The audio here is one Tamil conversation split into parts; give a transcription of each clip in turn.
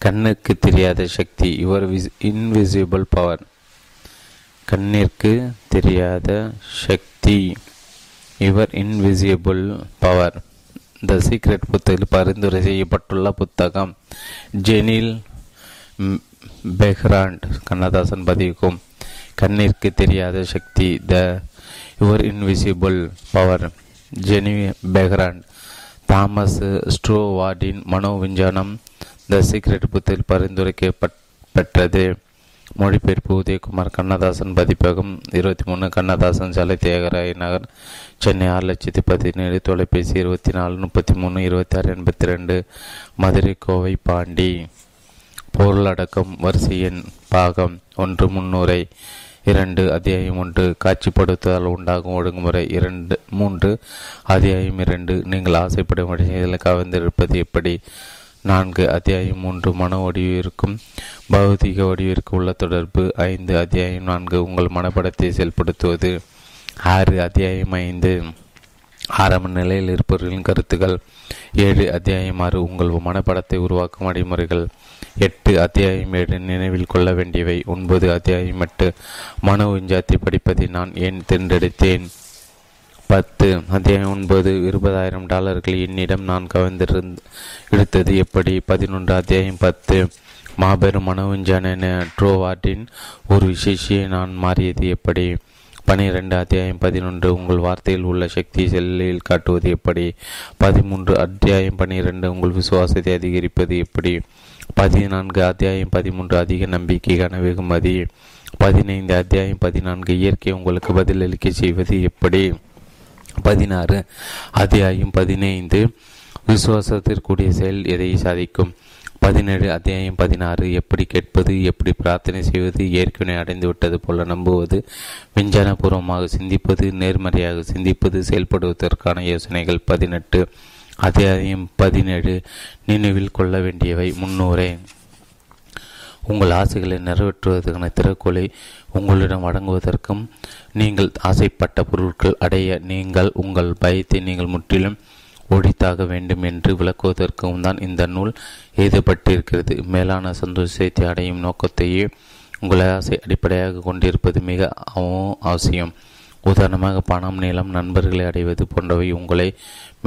கண்ணுக்கு தெரியாத சக்தி யுவர் இன்விசிபிள் பவர் கண்ணிற்கு தெரியாத சக்தி your invisible power the secret புத்தகத்தில் பரிந்துரை செய்யப்பட்டுள்ள புத்தகம் ஜெனில் பெஹ்ராண்ட் கண்ணதாசன் பதிவுக்கும் கண்ணிற்கு தெரியாத சக்தி the your invisible power Jenny Behrend Thomas ஸ்ட்ரோவார்டின் மனோ விஞ்ஞானம் த சீக்ரெட் புத்தில் பரிந்துரைக்க பெற்றது. மொழிபெயர்ப்பு உதயகுமார் கண்ணதாசன் பதிப்பகம் இருபத்தி மூணு கண்ணதாசன் சாலை தியாகராய நகர் சென்னை ஆறு லட்சத்தி பதினேழு தொலைபேசி இருபத்தி நாலு முப்பத்தி மூணு இருபத்தி ஆறு எண்பத்தி ரெண்டு மதுரை கோவை பாண்டி. பொருளடக்கம் வரிசை எண் பாகம் ஒன்று முன்னுரை இரண்டு அத்தியாயம் ஒன்று காட்சிப்படுத்துதல் உண்டாகும் ஒழுங்குமுறை இரண்டு மூன்று அத்தியாயம் இரண்டு நீங்கள் ஆசைப்படும் விஷயங்களை கவர்ந்திருப்பது எப்படி? நான்கு அத்தியாயம் மூன்று மன வடிவிற்கும் பௌதிக வடிவிற்கு உள்ள தொடர்பு. ஐந்து அத்தியாயம் நான்கு உங்கள் மனப்படத்தை செயல்படுத்துவது. ஆறு அத்தியாயம் ஐந்து ஆரம்ப நிலையில் இருப்பவர்களின் கருத்துக்கள். ஏழு அத்தியாயம் ஆறு உங்கள் மனப்படத்தை உருவாக்கும் வழிமுறைகள். எட்டு அத்தியாயம் ஏழு நினைவில் கொள்ள வேண்டியவை. ஒன்பது அத்தியாயம் எட்டு மன உஞ்சாத்தை படிப்பதை நான் ஏன் தேர்ந்தெடுத்தேன்? பத்து அத்தியாயம் ஒன்பது இருபதாயிரம் டாலர்கள் என்னிடம் நான் கவர்ந்திருந்த எடுத்தது எப்படி? பதினொன்று அத்தியாயம் பத்து. மாபெரும் மனோவிஞ்சான ட்ரோவார்டின் ஒரு விசேஷியை நான் மாறியது எப்படி? பனிரெண்டு அத்தியாயம் பதினொன்று. உங்கள் வார்த்தையில் உள்ள சக்தி செல்லில் காட்டுவது எப்படி? பதிமூன்று அத்தியாயம் பனிரெண்டு. உங்கள் விசுவாசத்தை அதிகரிப்பது எப்படி? பதினான்கு அத்தியாயம் பதிமூன்று. அதிக நம்பிக்கைக்கான வெகுமதி. பதினைந்து அத்தியாயம் பதினான்கு. இயற்கை உங்களுக்கு பதிலளிக்க செய்வது எப்படி? பதினாறு அத்தியாயம் பதினைந்து. விசுவாசத்திற்குரிய செயல் எதை சாதிக்கும்? பதினேழு அத்தியாயம் பதினாறு. எப்படி கேட்பது எப்படி பிரார்த்தனை செய்வது ஏற்கனவே அடைந்து விட்டது போல நம்புவது விஞ்ஞானபூர்வமாக சிந்திப்பது நேர்மறையாக சிந்திப்பது செயல்படுவதற்கான யோசனைகள் பதினெட்டு. அத்தியாயம் பதினேழு. நினைவில் கொள்ள வேண்டியவை முன்னூறே. உங்கள் ஆசைகளை நிறைவேற்றுவதற்கான திறக்கோலை உங்களிடம் வழங்குவதற்கும் நீங்கள் ஆசைப்பட்ட பொருட்கள் அடைய நீங்கள் உங்கள் பயத்தை நீங்கள் முற்றிலும் ஒழித்தாக வேண்டும் என்று விளக்குவதற்கும் தான் இந்த நூல் எழுதப்பட்டிருக்கிறது. மேலான சந்தோஷத்தை அடையும் நோக்கத்தையே உங்கள் ஆசை அடிப்படையாக கொண்டிருப்பது மிக அவசியம். உதாரணமாக பணம் நீளம் நண்பர்களை அடைவது போன்றவை உங்களை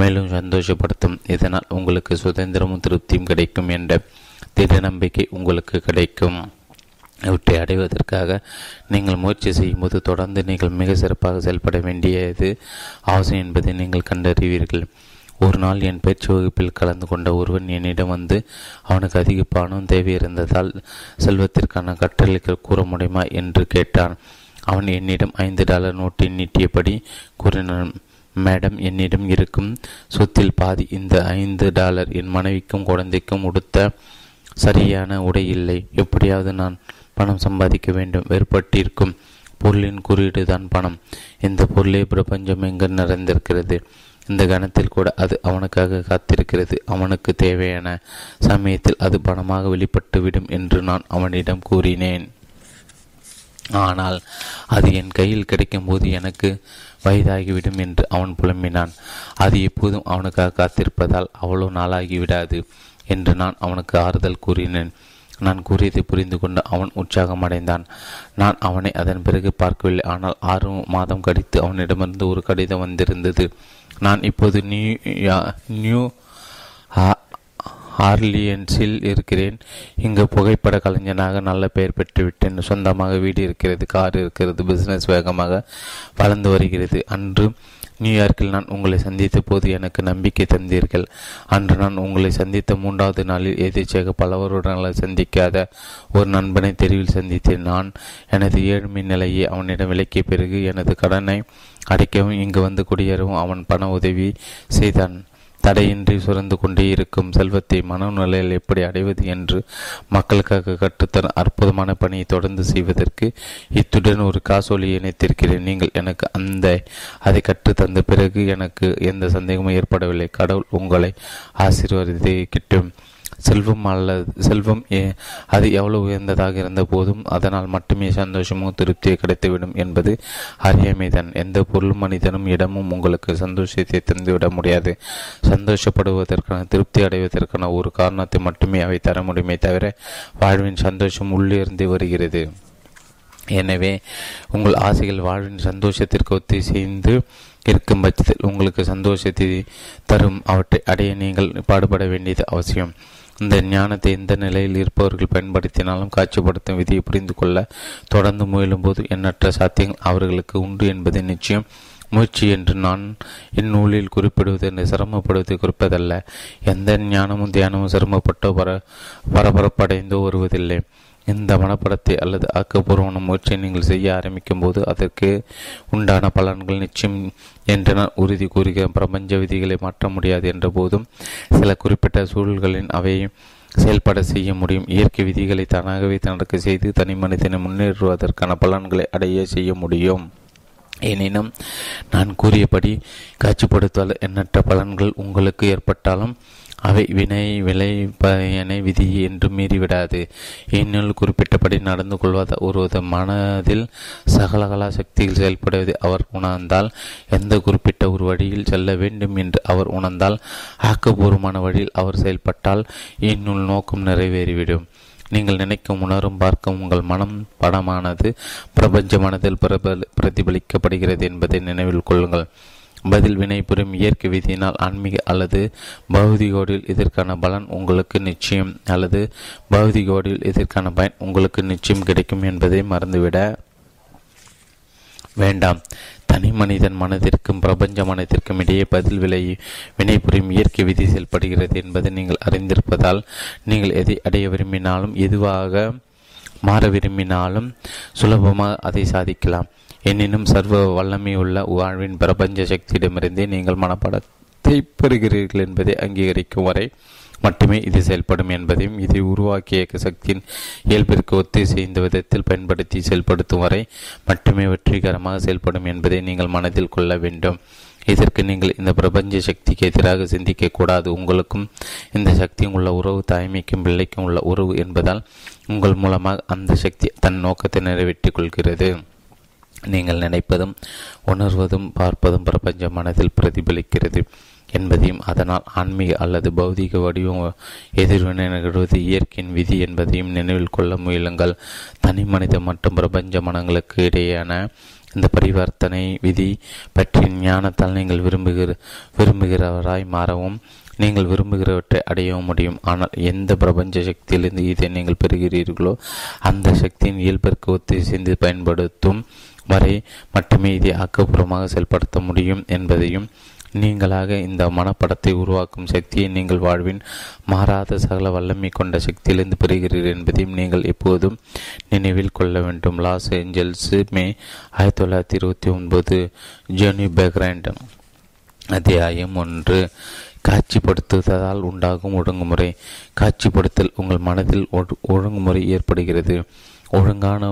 மேலும் சந்தோஷப்படுத்தும். இதனால் உங்களுக்கு சுதந்திரமும் திருப்தியும் கிடைக்கும் என்ற திட நம்பிக்கை உங்களுக்கு கிடைக்கும். இவற்றை அடைவதற்காக நீங்கள் முயற்சி செய்யும்போது தொடர்ந்து நீங்கள் மிக சிறப்பாக செயல்பட வேண்டியது அவசியம் என்பதை நீங்கள் கண்டறிவீர்கள். ஒரு நாள் என் பயிற்சி வகுப்பில் கலந்து கொண்ட ஒருவன் என்னிடம் வந்து அவனுக்கு அதிக பணம் தேவை இருந்ததால் செல்வத்திற்கான கட்டளைகள் கூற முடியுமா? என்று கேட்டான். அவன் என்னிடம் ஐந்து டாலர் நோட்டை நீட்டியபடி கூறினான். மேடம் என்னிடம் இருக்கும் சொத்தில் பாதி இந்த ஐந்து டாலர் என் மனைவிக்கும் குழந்தைக்கும் உடுத்த சரியான உடை இல்லை. எப்படியாவது நான் பணம் சம்பாதிக்க வேண்டும். வேறுபட்டிருக்கும் பொருளின் குறியீடு தான் பணம். இந்த பொருளே பிரபஞ்சம் எங்கு நிறைந்திருக்கிறது? இந்த கணத்தில் கூட அது அவனுக்காக காத்திருக்கிறது. அவனுக்கு தேவையான சமயத்தில் அது பணமாக வெளிப்பட்டுவிடும் என்று நான் அவனிடம் கூறினேன். ஆனால் அது என் கையில் கிடைக்கும் போது எனக்கு வயதாகிவிடும் என்று அவன் புலம்பினான். அது எப்போதும் அவனுக்காக காத்திருப்பதால் அவ்வளோ நாளாகிவிடாது. என்று நான் அவனுக்கு ஆறுதல் கூறினேன். நான் கூறியதை புரிந்து கொண்டு அவன் உற்சாகமடைந்தான் நான் அவனை அதன் பிறகு பார்க்கவில்லை. ஆனால் ஆறு மாதம் கழித்து அவனிடமிருந்து ஒரு கடிதம் வந்திருந்தது. நான் இப்போது நியூ நியூ ஆர்லியன்ஸில் இருக்கிறேன். இங்கு புகைப்பட கலைஞனாக நல்ல பெயர் பெற்றுவிட்டேன். சொந்தமாக வீடு இருக்கிறது கார் இருக்கிறது பிசினஸ் வேகமாக வளர்ந்து வருகிறது. அன்று நியூயார்க்கில் நான் உங்களை சந்தித்த போது எனக்கு நம்பிக்கை தந்தீர்கள். அன்று நான் உங்களை சந்தித்த மூன்றாவது நாளில் எதிர்ச்சியாக பலவருடன் சந்திக்காத ஒரு நண்பனை தெருவில் சந்தித்தேன். நான் எனது ஏழ்மை நிலையை அவனிடம் விலக்கிய பிறகு எனது கடனை அடைக்கவும் இங்கு வந்து குடியேறவும் அவன் பண உதவி செய்தான். தடையின்றி சுரந்து கொண்டே இருக்கும் செல்வத்தை மனநிலையில் எப்படி அடைவது என்று மக்களுக்காக கற்றுத்தர அற்புதமான பணியை தொடர்ந்து செய்வதற்கு இத்துடன் ஒரு காசோலி இணைத்திருக்கிறேன். நீங்கள் எனக்கு அந்த அதை கற்றுத்தந்த தந்த பிறகு எனக்கு எந்த சந்தேகமும் ஏற்படவில்லை. கடவுள் உங்களை ஆசீர்வதித்தை கிட்டும் செல்வம் அல்லது செல்வம் அது எவ்வளவு உயர்ந்ததாக இருந்த போதும் அதனால் மட்டுமே சந்தோஷமோ திருப்தியை கிடைத்துவிடும் என்பது அறியாமைதான் எந்த பொருளும் மனிதனும் இடமும் உங்களுக்கு சந்தோஷத்தை தந்துவிட முடியாது. சந்தோஷப்படுவதற்கான திருப்தி அடைவதற்கான ஒரு காரணத்தை மட்டுமே அவை தர முடியுமே தவிர வாழ்வின் சந்தோஷம் உள்ளிருந்து வருகிறது. எனவே உங்கள் ஆசைகள் வாழ்வின் சந்தோஷத்திற்கு ஒத்திசைந்து இருக்கும் பட்சத்தில் உங்களுக்கு சந்தோஷத்தை தரும். அவற்றை அடைய நீங்கள் பாடுபட வேண்டியது அவசியம். இந்த ஞானத்தை எந்த நிலையில் இருப்பவர்கள் பயன்படுத்தினாலும் காட்சிப்படுத்தும் விதியை புரிந்து கொள்ள தொடர்ந்து முயலும்போது எண்ணற்ற சாத்தியங்கள் அவர்களுக்கு உண்டு என்பதை நிச்சயம். முயற்சி என்று நான் இந்நூலில் குறிப்பிடுவது என்று சிரமப்படுவதை குறிப்பதல்ல. எந்த ஞானமும் தியானமும் சிரமப்பட்டோ பர பரபரப்படைந்தோ வருவதில்லை. இந்த மனப்படத்தை அல்லது ஆக்கப்பூர்வமான முயற்சியை நீங்கள் செய்ய ஆரம்பிக்கும் போது அதற்கு உண்டான பலன்கள் நிச்சயம் என்று நான் உறுதி கூறுகிறேன். பிரபஞ்ச விதிகளை மாற்ற முடியாது என்ற போதும் சில குறிப்பிட்ட சூழல்களின் அவை செயல்பட செய்ய முடியும். இயற்கை விதிகளை தானாகவே நடக்க செய்து தனி மனிதனை முன்னேறுவதற்கான பலன்களை அடைய செய்ய முடியும். எனினும் நான் கூறியபடி காட்சிப்படுத்தால் எண்ணற்ற பலன்கள் உங்களுக்கு ஏற்பட்டாலும் அவை வினை விலை பயனை விதி என்று மீறிவிடாது. இந்நூல் குறிப்பிட்டபடி நடந்து கொள்வத ஒருவது மனதில் சகலகலா சக்திகள் செயல்படுவதை அவர் உணர்ந்தால் எந்த குறிப்பிட்ட ஒரு வழியில் செல்ல வேண்டும் என்று அவர் உணர்ந்தால் ஆக்கப்பூர்வமான வழியில் அவர் செயல்பட்டால் இந்நூல் நோக்கம் நிறைவேறிவிடும். நீங்கள் நினைக்கும் உணரும் பார்க்கும் உங்கள் மனம் படமானது பிரபஞ்ச மனதில் பிரதிபலிக்கப்படுகிறது என்பதை நினைவில் கொள்ளுங்கள். பதில் வினைபுரியும் இயற்கை விதியினால் ஆன்மீக அல்லது பௌதிகோடில் இதற்கான பலன் உங்களுக்கு நிச்சயம் அல்லது பௌதிகோடில் இதற்கான பயன் உங்களுக்கு நிச்சயம் கிடைக்கும் என்பதை மறந்துவிட வேண்டாம். தனி மனிதன் மனதிற்கும் பிரபஞ்ச மனதிற்கும் இடையே பதில் விலை வினைபுரியும் இயற்கை விதி செயல்படுகிறது என்பதை நீங்கள் அறிந்திருப்பதால் நீங்கள் எதை அடைய விரும்பினாலும் எதுவாக மாற விரும்பினாலும் சுலபமாக அதை சாதிக்கலாம். எனினும் சர்வ வல்லமையுள்ள வாழ்வின் பிரபஞ்ச சக்தியிடமிருந்தே நீங்கள் மனப்படத்தை பெறுகிறீர்கள் என்பதை அங்கீகரிக்கும் வரை மட்டுமே இது செயல்படும் என்பதையும் இதை உருவாக்கிய சக்தியின் இயல்பிற்கு ஒத்திசைந்த விதத்தில் பயன்படுத்தி செயல்படுத்தும் வரை மட்டுமே வெற்றிகரமாக செயல்படும் என்பதை நீங்கள் மனதில் கொள்ள வேண்டும். இதற்கு நீங்கள் இந்த பிரபஞ்ச சக்திக்கு எதிராக சிந்திக்க கூடாது. உங்களுக்கும் இந்த சக்தியும் உள்ள உறவு தாய்மைக்கும் பிள்ளைக்கும் உள்ள உறவு என்பதால் உங்கள் மூலமாக அந்த சக்தி தன் நோக்கத்தை நிறைவேற்றிக் கொள்கிறது. நீங்கள் நினைப்பதும் உணர்வதும் பார்ப்பதும் பிரபஞ்ச மனதில் பிரதிபலிக்கிறது என்பதையும் அதனால் ஆன்மீக அல்லது பௌதிக வடிவம் எதிர்வினை நிகழ்வது இயற்கையின் விதி என்பதையும் நினைவில் கொள்ள முயலுங்கள். தனி மனித மற்றும் பிரபஞ்ச மனங்களுக்கு இடையேயான இந்த பரிவர்த்தனை விதி பற்றி ஞானத்தால் நீங்கள் விரும்புகிற விரும்புகிறவராய் மாறவும் நீங்கள் விரும்புகிறவற்றை அடையவும் முடியும். ஆனால் எந்த பிரபஞ்ச சக்தியிலிருந்து இதை நீங்கள் பெறுகிறீர்களோ அந்த சக்தியின் இயல்பிற்கு ஒத்திசைந்து பயன்படுத்தும் வரை மட்டுமே இதை ஆக்கப்பூர்வமாக செயல்படுத்த முடியும் என்பதையும் நீங்களாக இந்த மனப்படத்தை உருவாக்கும் சக்தியை நீங்கள் வாழ்வின் மாறாத சகல வல்லமை கொண்ட சக்தியிலிருந்து பெறுகிறீர்கள் என்பதையும் நீங்கள் எப்போதும் நினைவில் கொள்ள வேண்டும். லாஸ் ஏஞ்சல்ஸ் மே ஆயிரத்தி தொள்ளாயிரத்தி இருபத்தி ஒன்பது ஜெனி பேக்ராண்ட் அத்தியாயம் ஒன்று. காட்சிப்படுத்துவதால் உண்டாகும் ஒழுங்குமுறை. காட்சிப்படுத்தல் உங்கள் மனதில் ஒழுங்குமுறை ஏற்படுகிறது. ஒழுங்கான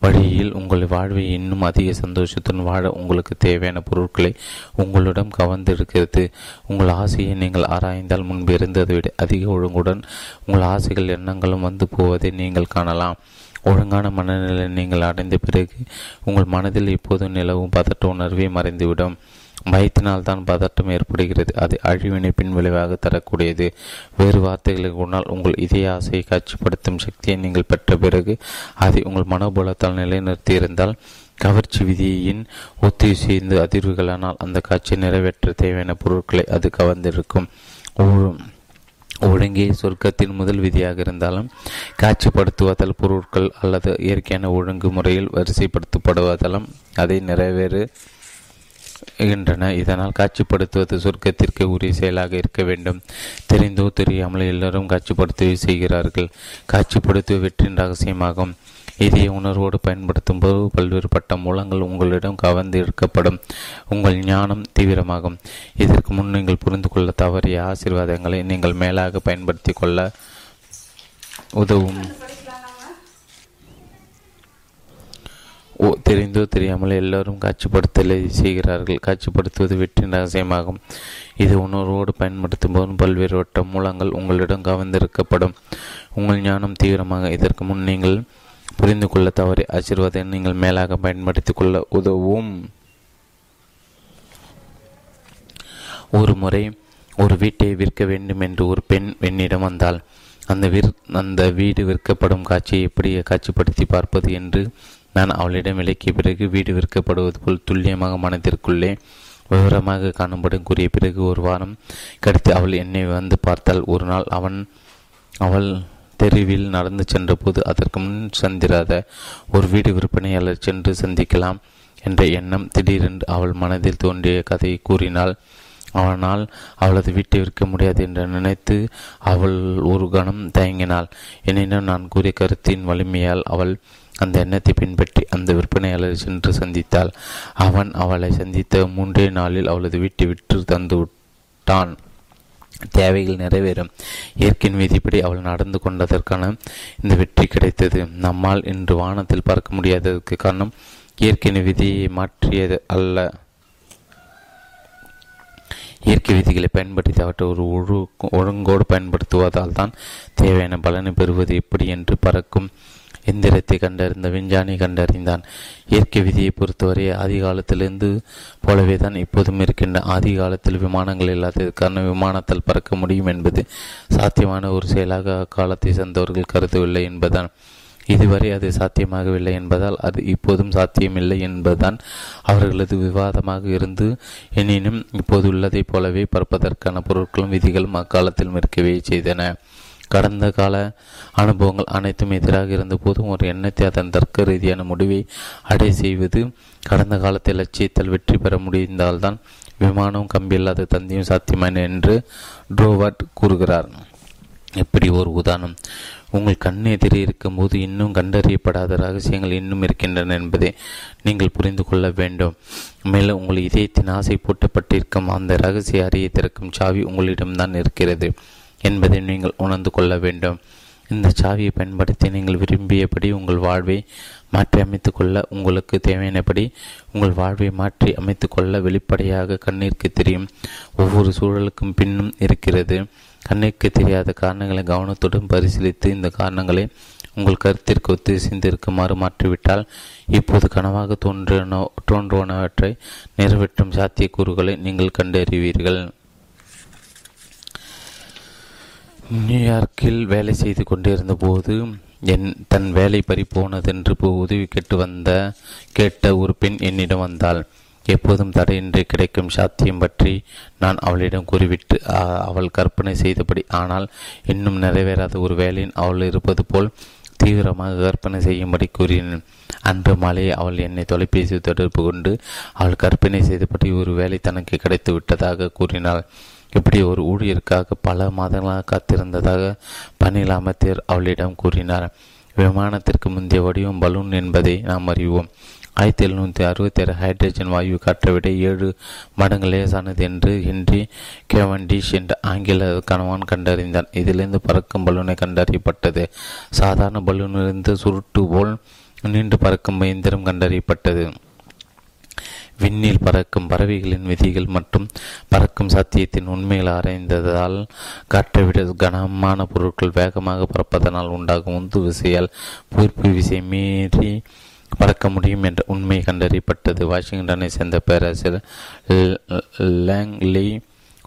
வழியில் உங்கள் வாழ்வை இன்னும் அதிக சந்தோஷத்துடன் வாழ உங்களுக்கு தேவையான பொருட்களை உங்களிடம் கவர்ந்திருக்கிறது. உங்கள் ஆசையை நீங்கள் ஆராய்ந்தால் முன்பு இருந்ததை விட அதிக ஒழுங்குடன் உங்கள் ஆசைகள் எண்ணங்களும் வந்து போவதை நீங்கள் காணலாம். ஒழுங்கான மனநிலை நீங்கள் அடைந்த பிறகு உங்கள் மனதில் எப்போதும் நிலவும் பதட்ட உணர்வே மறைந்துவிடும். பயத்தினால் தான் பதட்டம் ஏற்படுகிறது. அது அழிவினை பின் விளைவாக தரக்கூடியது. வேறு வார்த்தைகளுக்கு முன்னால் உங்கள் இதய ஆசையை காட்சிப்படுத்தும் சக்தியை நீங்கள் பெற்ற பிறகு அதை உங்கள் மனோபலத்தால் நிலைநிறுத்தியிருந்தால் கவர்ச்சி விதியின் ஒத்திசைந்து அதிர்வுகளானால் அந்த காட்சியை நிறைவேற்ற தேவையான பொருட்களை அது கவர்ந்திருக்கும். ஒழுங்கே சொர்க்கத்தின் முதல் விதியாக இருந்தாலும் காட்சிப்படுத்துவதால் பொருட்கள் அல்லது இயற்கையான ஒழுங்கு முறையில் வரிசைப்படுத்தப்படுவதாலும் அதை நிறைவேறு இருக்கின்றன. இதனால் காட்சிப்படுத்துவது சொர்க்கத்திற்கு உரிய செயலாக இருக்க வேண்டும். தெரிந்தோ தெரியாமல் எல்லோரும் காட்சிப்படுத்தவே செய்கிறார்கள். காட்சிப்படுத்துவ வெற்றின் ரகசியமாகும். இதய உணர்வோடு பயன்படுத்தும் போது பல்வேறுபட்ட மூலங்கள் உங்களிடம் கவர்ந்து எடுக்கப்படும். உங்கள் ஞானம் தீவிரமாகும். இதற்கு முன் நீங்கள் புரிந்து கொள்ள தவறிய ஆசீர்வாதங்களை நீங்கள் மேலாக பயன்படுத்தி கொள்ள உதவும். தெரிந்தோ தெரியாமல் எல்லோரும் காட்சிப்படுத்தலை செய்கிறார்கள். காட்சிப்படுத்துவது வெற்றியின் ரகசியமாகும். இது உணர்வோடு பயன்படுத்தும் போதும் பல்வேறு வட்ட மூலங்கள் உங்களிடம் கவர்ந்திருக்கப்படும். உங்கள் ஞானம் தீவிரமாக இதற்கு முன் நீங்கள் புரிந்து கொள்ள தவறி ஆசீர்வாதம் நீங்கள் மேலாக பயன்படுத்திக் கொள்ள உதவும். ஒரு முறை ஒரு வீட்டை விற்க வேண்டும் என்று ஒரு பெண் என்னிடம் வந்தால் அந்த விற் அந்த வீடு விற்கப்படும் காட்சியை எப்படி காட்சிப்படுத்தி பார்ப்பது என்று நான் அவளிடம் விலக்கிய பிறகு வீடு விற்கப்படுவது போல் துல்லியமாக மனதிற்குள்ளே விவரமாக காணும்படும் கூறிய பிறகு ஒரு வாரம் கடித்து அவள் என்னை வந்து பார்த்தால் ஒரு நாள் அவன் அவள் தெருவில் நடந்து சென்றபோது அதற்கு முன் சந்திராத ஒரு வீடு விற்பனையாளர் சென்று சந்திக்கலாம் என்ற எண்ணம் திடீரென்று அவள் மனதில் தோன்றிய கதையை கூறினாள். அவனால் அவளது வீட்டை விற்க முடியாது என்று நினைத்து அவள் ஒரு கணம் தயங்கினாள். எனினும் நான் கூறிய கருத்தின் வலிமையால் அவள் அந்த எண்ணத்தை பின்பற்றி அந்த விற்பனையாளரை சென்று சந்தித்தாள். அவன் அவளை சந்தித்த மூன்றே நாளில் அவளது வீட்டை விற்று தந்து விட்டான். தேவைகள் நிறைவேறும். இயற்கையின் விதிப்படி அவள் நடந்து கொண்டதற்கான இந்த வெற்றி கிடைத்தது. நம்மால் இன்று வானத்தில் பார்க்க முடியாததற்கு காரணம் இயற்கையின் விதியை மாற்றியது அல்ல. இயற்கை விதிகளை பயன்படுத்தி அவற்றை ஒரு ஒழு ஒழுங்கோடு பயன்படுத்துவதால் தான் தேவையான பலனை பெறுவது எப்படி என்று பறக்கும் எந்திரத்தை கண்டறிந்த விஞ்ஞானி கண்டறிந்தான். இயற்கை விதியை பொறுத்தவரை ஆதிகாலத்திலிருந்து போலவே தான் இப்போதும் இருக்கின்ற ஆதி காலத்தில் விமானங்கள் இல்லாததற்கான விமானத்தால் பறக்க முடியும் என்பது சாத்தியமான ஒரு செயலாக அக்காலத்தை சேர்ந்தவர்கள் கருதவில்லை என்பதுதான். இதுவரை அது சாத்தியமாகவில்லை என்பதால் அது இப்போதும் சாத்தியமில்லை என்பதுதான் அவர்களது விவாதமாக இருந்து எனினும் இப்போது உள்ளதைப் போலவே பறப்பதற்கான பொருட்களும் விதிகளும் அக்காலத்தில் இருக்கவே செய்தன. கடந்த கால அனுபவங்கள் அனைத்தும் எதிராக இருந்த போதும் ஒரு எண்ணத்தை அதன் தர்க்க ரீதியான முடிவை அடை செய்வது கடந்த காலத்தில் லட்சியத்தில் வெற்றி பெற முடிந்தால்தான் விமானம் கம்பியில்லாத தந்தியும் சாத்தியமான என்று ட்ரோவர்ட் கூறுகிறார். இப்படி ஒரு உதாரணம். உங்கள் கண் எதிரே இருக்கும்போது இன்னும் கண்டறியப்படாத ரகசியங்கள் இன்னும் இருக்கின்றன என்பதை நீங்கள் புரிந்து கொள்ள வேண்டும். மேலும் உங்கள் இதயத்தின் ஆசை பூட்டப்பட்டிருக்கும் அந்த ரகசிய அறியை திறக்கும் சாவி உங்களிடம்தான் இருக்கிறது. என்பதை நீங்கள் உணர்ந்து கொள்ள வேண்டும். இந்த சாவியை பயன்படுத்தி நீங்கள் விரும்பியபடி உங்கள் வாழ்வை மாற்றி அமைத்து கொள்ள உங்களுக்கு தேவையானபடி உங்கள் வாழ்வை மாற்றி அமைத்து கொள்ள வெளிப்படையாக கண்ணிற்கு தெரியும். ஒவ்வொரு சூழலுக்கும் பின்னும் இருக்கிறது. கண்ணிற்கு தெரியாத காரணங்களை கவனத்துடன் பரிசீலித்து இந்த காரணங்களை உங்கள் கருத்திற்கு ஒத்து சிந்திருக்குமாறு மாற்றிவிட்டால் இப்போது கனவாக தோன்றின தோன்றுவனவற்றை நிறைவேற்றும் சாத்தியக்கூறுகளை நீங்கள் கண்டறிவீர்கள். நியூயார்க்கில் வேலை செய்து கொண்டிருந்த போது என் தன் வேலை பறிப்போனதென்று உதவி கேட்டு வந்த கேட்ட ஒரு பெண் என்னிடம் வந்தாள். எப்போதும் தடையின்றி கிடைக்கும் சாத்தியம் பற்றி நான் அவளிடம் கூறிவிட்டு அவள் கற்பனை செய்தபடி. ஆனால் இன்னும் நிறைவேறாத ஒரு வேலையின் அவள் இருப்பது போல் தீவிரமாக கற்பனை செய்யும்படி கூறினேன். அன்று மாலை அவள் என்னை தொலைபேசி தொடர்பு கொண்டு அவள் கற்பனை செய்தபடி ஒரு வேலை தனக்கு கிடைத்து விட்டதாக கூறினாள். இப்படி ஒரு ஊழியருக்காக பல மாதங்களாக காத்திருந்ததாக பணியில் அமைச்சர் அவளிடம் கூறினார். விமானத்திற்கு முந்தைய வடிவம் பலூன் என்பதை நாம் அறிவோம். ஆயிரத்தி எழுநூற்றி அறுபத்தி ஆறு ஹைட்ரஜன் வாயு காற்றை விட ஏழு மடங்கு லேசானது என்று ஹென்றி கேவன்டிஷ் என்ற ஆங்கில கணவான் கண்டறிந்தான். இதிலிருந்து பறக்கும் பலூனை கண்டறியப்பட்டது. சாதாரண பலூனிலிருந்து சுருட்டு போல் நீண்டு பறக்கும் இயந்திரம் கண்டறியப்பட்டது. விண்ணில் பறக்கும் பறவைகளின் விதிகள் மற்றும் பறக்கும் சத்தியத்தின் உண்மைகள் ஆராய்ந்ததால் காற்றை விட கனமான பொருட்கள் வேகமாக பறப்பதனால் உண்டாகும் உந்து விசையால் பூர்ப்பு விசை மீறி பறக்க முடியும் என்ற உண்மை கண்டறியப்பட்டது. வாஷிங்டனை சேர்ந்த பேராசிரியர் லேங்லி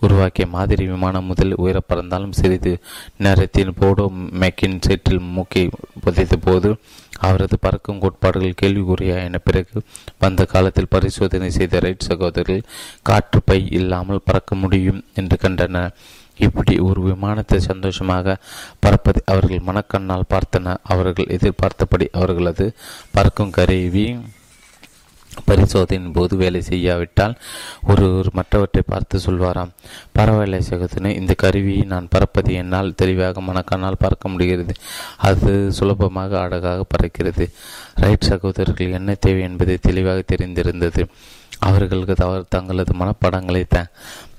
உருவாக்கிய மாதிரி விமானம் முதல் உயர பறந்தாலும் சிறிது நேரத்தில் போடோ மெக்கின் சேற்றில் மூக்கை புதைத்த போது அவரது பறக்கும் கோட்பாடுகள் கேள்விக்குறியாயின பிறகு வந்த காலத்தில் பரிசோதனை செய்த ரைட் சகோதரர்கள் காற்று பை இல்லாமல் பறக்க முடியும் என்று கண்டனர். இப்படி ஒரு விமானத்தை சந்தோஷமாக பறப்பதை அவர்கள் மனக்கண்ணால் பார்த்தனர் அவர்கள் எதிர்பார்த்தபடி அவர்களது பறக்கும் கருவி பரிசோதனையின் போது வேலை செய்யாவிட்டால் ஒருவர் மற்றவற்றை பார்த்து சொல்வாராம். பரவாயில்லை சகோதரனே இந்த கருவியை நான் பறப்பது என்னால் தெளிவாக மனக்கண்ணால் பார்க்க முடிகிறது. அது சுலபமாக அழகாக பறக்கிறது. ரைட் சகோதரர்கள் என்ன தேவை என்பது தெளிவாக தெரிந்திருந்தது. அவர்களுக்கு தவறு தங்களது மனப்படங்களை த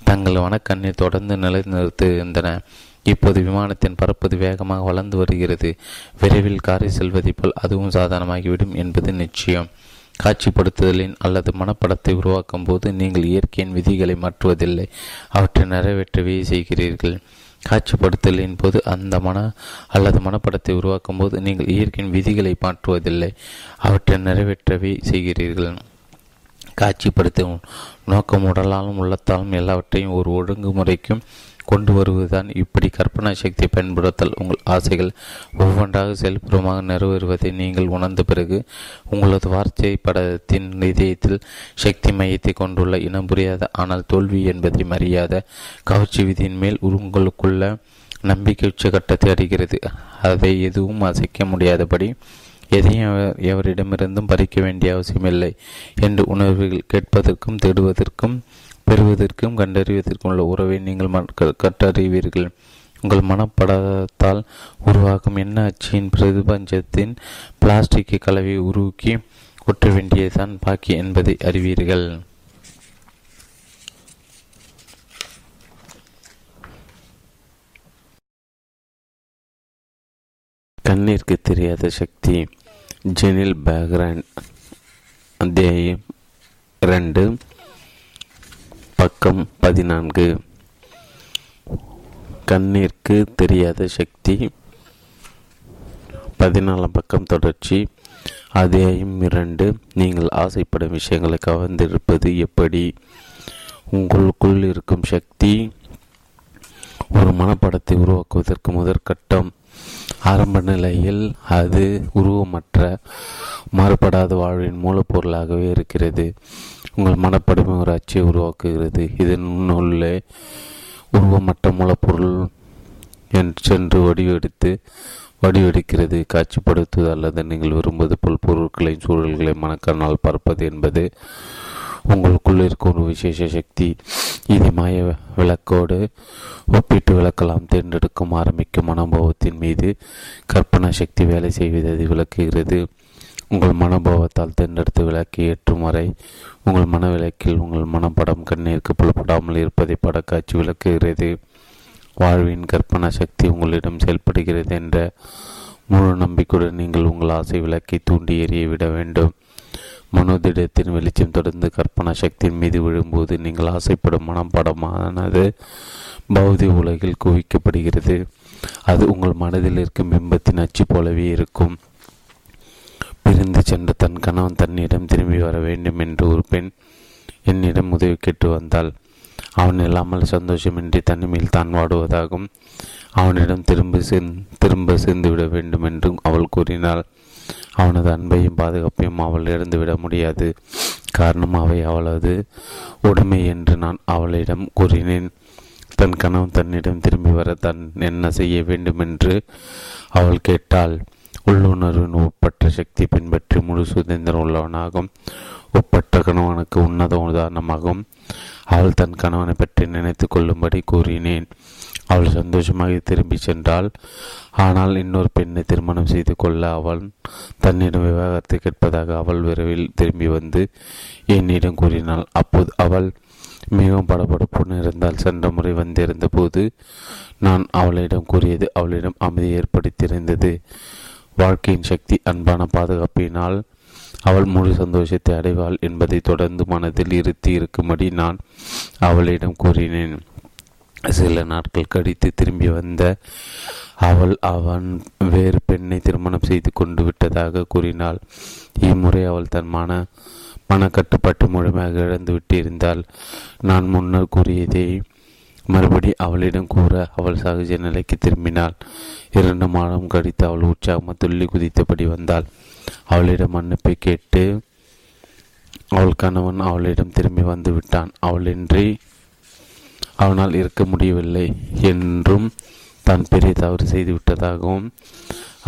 தங்கள் மனக்கண்ணை தொடர்ந்து நிலைநிறுத்துகின்றன. இப்போது விமானத்தின் பறப்பது வேகமாக வளர்ந்து வருகிறது. விரைவில் காரை செல்வதைப் போல் அதுவும் சாதாரணமாகிவிடும் என்பது நிச்சயம். காட்சிப்படுத்துதலின் அல்லது மனப்படத்தை உருவாக்கும் போது நீங்கள் இயற்கையின் விதிகளை மாற்றுவதில்லை. அவற்றை நிறைவேற்றவே செய்கிறீர்கள். காட்சிப்படுத்தலின் போது அந்த மன அல்லது மனப்படத்தை உருவாக்கும் போது நீங்கள் இயற்கையின் விதிகளை மாற்றுவதில்லை. அவற்றை நிறைவேற்றவே செய்கிறீர்கள். காட்சிப்படுத்தும் நோக்கம் உடலாலும் உள்ளத்தாலும் எல்லாவற்றையும் ஒரு ஒழுங்குமுறைக்கும் கொண்டு வருவதுதான் இப்படி கற்பனா சக்தியை பயன்படுத்தல் உங்கள் ஆசைகள் ஒவ்வொன்றாக செயல்புறமாக நிறைவேறுவதை நீங்கள் உணர்ந்த பிறகு உங்களது வார்த்தை படத்தின் இதயத்தில் சக்தி மையத்தை கொண்டுள்ள இனம் புரியாத ஆனால் தோல்வி என்பதை மறியாத கவர்ச்சி விதியின் மேல் உங்களுக்குள்ள நம்பிக்கை உச்சகட்டத்தை அடைகிறது. அதை எதுவும் அசைக்க முடியாதபடி எதையும் எவரிடமிருந்தும் பறிக்க வேண்டிய அவசியமில்லை என்று உணர்வுகள் கேட்பதற்கும் தேடுவதற்கும் பெறுவதற்கும் கண்டறிவதற்கும் உள்ள உறவை நீங்கள் கற்றறிவீர்கள். உங்கள் மனப்படத்தால் உருவாகும் எண்ண அச்சின் பிரதிபஞ்சத்தின் பிளாஸ்டிக் கலவை உருவாக்கி ஒற்ற வேண்டியதுதான் பாக்கி என்பதை அறிவீர்கள். கண்ணிற்கு தெரியாத சக்தி. ஜெனில் பேக்ராண்ட் அத்தியாயம் இரண்டு. பக்கம் பதினான்கு. கண்ணிற்கு தெரியாத சக்தி. பதினாலாம் பக்கம் தொடர்ச்சி. அத்தியாயம் இரண்டு. நீங்கள் ஆசைப்படும் விஷயங்களை கவர்ந்திருப்பது எப்படி? உங்களுக்குள் இருக்கும் சக்தி. ஒரு மனப்படத்தை உருவாக்குவதற்கு முதற்கட்டம் ஆரம்ப நிலையில் அது உருவமற்ற மாறுபடாத வாழ்வின் மூலப்பொருளாகவே இருக்கிறது. உங்கள் மனப்படமை ஒரு அச்சை உருவாக்குகிறது. இதன் உள்ளே உருவமற்ற மூலப்பொருள் என் சென்று வடிவெடுத்து வடிவெடுக்கிறது காட்சிப்படுத்துவது அல்லது நீங்கள் விரும்புவது போல் பொருட்களின் சூழல்களை மனக்கண்ணால் பார்ப்பது என்பது உங்களுக்குள் இருக்கும் ஒரு விசேஷ சக்தி. இது மாய விளக்கோடு ஒப்பிட்டு விளக்கலாம். தேர்ந்தெடுக்கும் ஆரம்பிக்கும் அனுபவத்தின் மீது கற்பனா சக்தி வேலை செய்வது விளக்குகிறது. உங்கள் மனோபாவத்தால் தேர்ந்தெடுத்து விளக்கி ஏற்றும் வரை உங்கள் மனவிளக்கில் உங்கள் மனப்படம் கண்ணீருக்கு புலப்படாமல் இருப்பதை படக்காட்சி விளக்குகிறது. வாழ்வின் கற்பனா சக்தி உங்களிடம் செயல்படுகிறது என்ற முழு நம்பிக்கையுடன் நீங்கள் உங்கள் ஆசை விளக்கை தூண்டி எறிய விட வேண்டும். மனோதிடத்தின் வெளிச்சம் தொடர்ந்து கற்பனா சக்தியின் மீது விழும்போது நீங்கள் ஆசைப்படும் மனப்படமானது பௌதி உலகில் குவிக்கப்படுகிறது. அது உங்கள் மனதில் இருக்கும் பிம்பத்தின் அச்சு போலவே இருக்கும். பிரிந்து சென்ற தன் கணவன் தன்னிடம் திரும்பி வர வேண்டும் என்று ஒரு பெண் என்னிடம் உதவி கேட்டு வந்தாள். அவன் இல்லாமல் சந்தோஷமின்றி தனிமையில் தான் வாடுவதாகவும் அவனிடம் திரும்ப திரும்ப சேர்ந்துவிட வேண்டும் என்றும் அவள் கூறினாள். அவனது அன்பையும் பாதுகாப்பையும் அவள் இழந்துவிட முடியாது. காரணம் அவை அவளது உடைமை என்று நான் அவளிடம் கூறினேன். தன் கணவன் தன்னிடம் திரும்பி வர தன் என்ன செய்ய வேண்டும் என்று அவள் கேட்டாள். உள்ளுணர்வின் ஒப்பற்ற சக்தி பின்பற்றி முழு சுதந்திரம் உள்ளவனாகும். ஒப்பற்ற கணவனுக்கு உன்னத உதாரணமாகும். அவள் தன் கணவனை பற்றி நினைத்து கொள்ளும்படி கூறினேன். அவள் சந்தோஷமாக திரும்பி சென்றாள். ஆனால் இன்னொரு பெண்ணை திருமணம் செய்து கொள்ள அவள் தன்னிடம் விவாகரத்தை கேட்பதாக அவள் விரைவில் திரும்பி வந்து என்னிடம் கூறினாள். அப்போது அவள் மிகவும் படபடப்புடன் இருந்தால் சென்ற முறை வந்திருந்த போது நான் அவளிடம் கூறியது அவளிடம் அமைதி ஏற்படுத்தியிருந்தது. வாழ்க்கையின் சக்தி அன்பான பாதுகாப்பினால் அவள் முழு சந்தோஷத்தை அடைவாள் என்பதை தொடர்ந்து மனதில் இருத்தி இருக்கும்படி நான் அவளிடம் கூறினேன். சில நாட்கள் கழித்து திரும்பி வந்த அவள் அவன் வேறு பெண்ணை திருமணம் செய்து கொண்டு விட்டதாக கூறினாள். இம்முறை அவள் தன் மன மனக்கட்டுப்பாட்டு முழுமையாக இழந்து விட்டிருந்தாள். நான் முன்னர் கூறியதை மறுபடி அவளிடம் கூற அவள் சகஜ நிலைக்கு திரும்பினாள். இரண்டு மாதம் கழித்து அவள் உற்சாகமாக துள்ளி குதித்தபடி வந்தாள். அவளிடம் மன்னிப்பை கேட்டு அவள் கணவன் அவளிடம் திரும்பி வந்து விட்டான். அவளின்றி அவனால் இருக்க முடியவில்லை என்றும் தான் பெரிய தவறு செய்து விட்டதாகவும்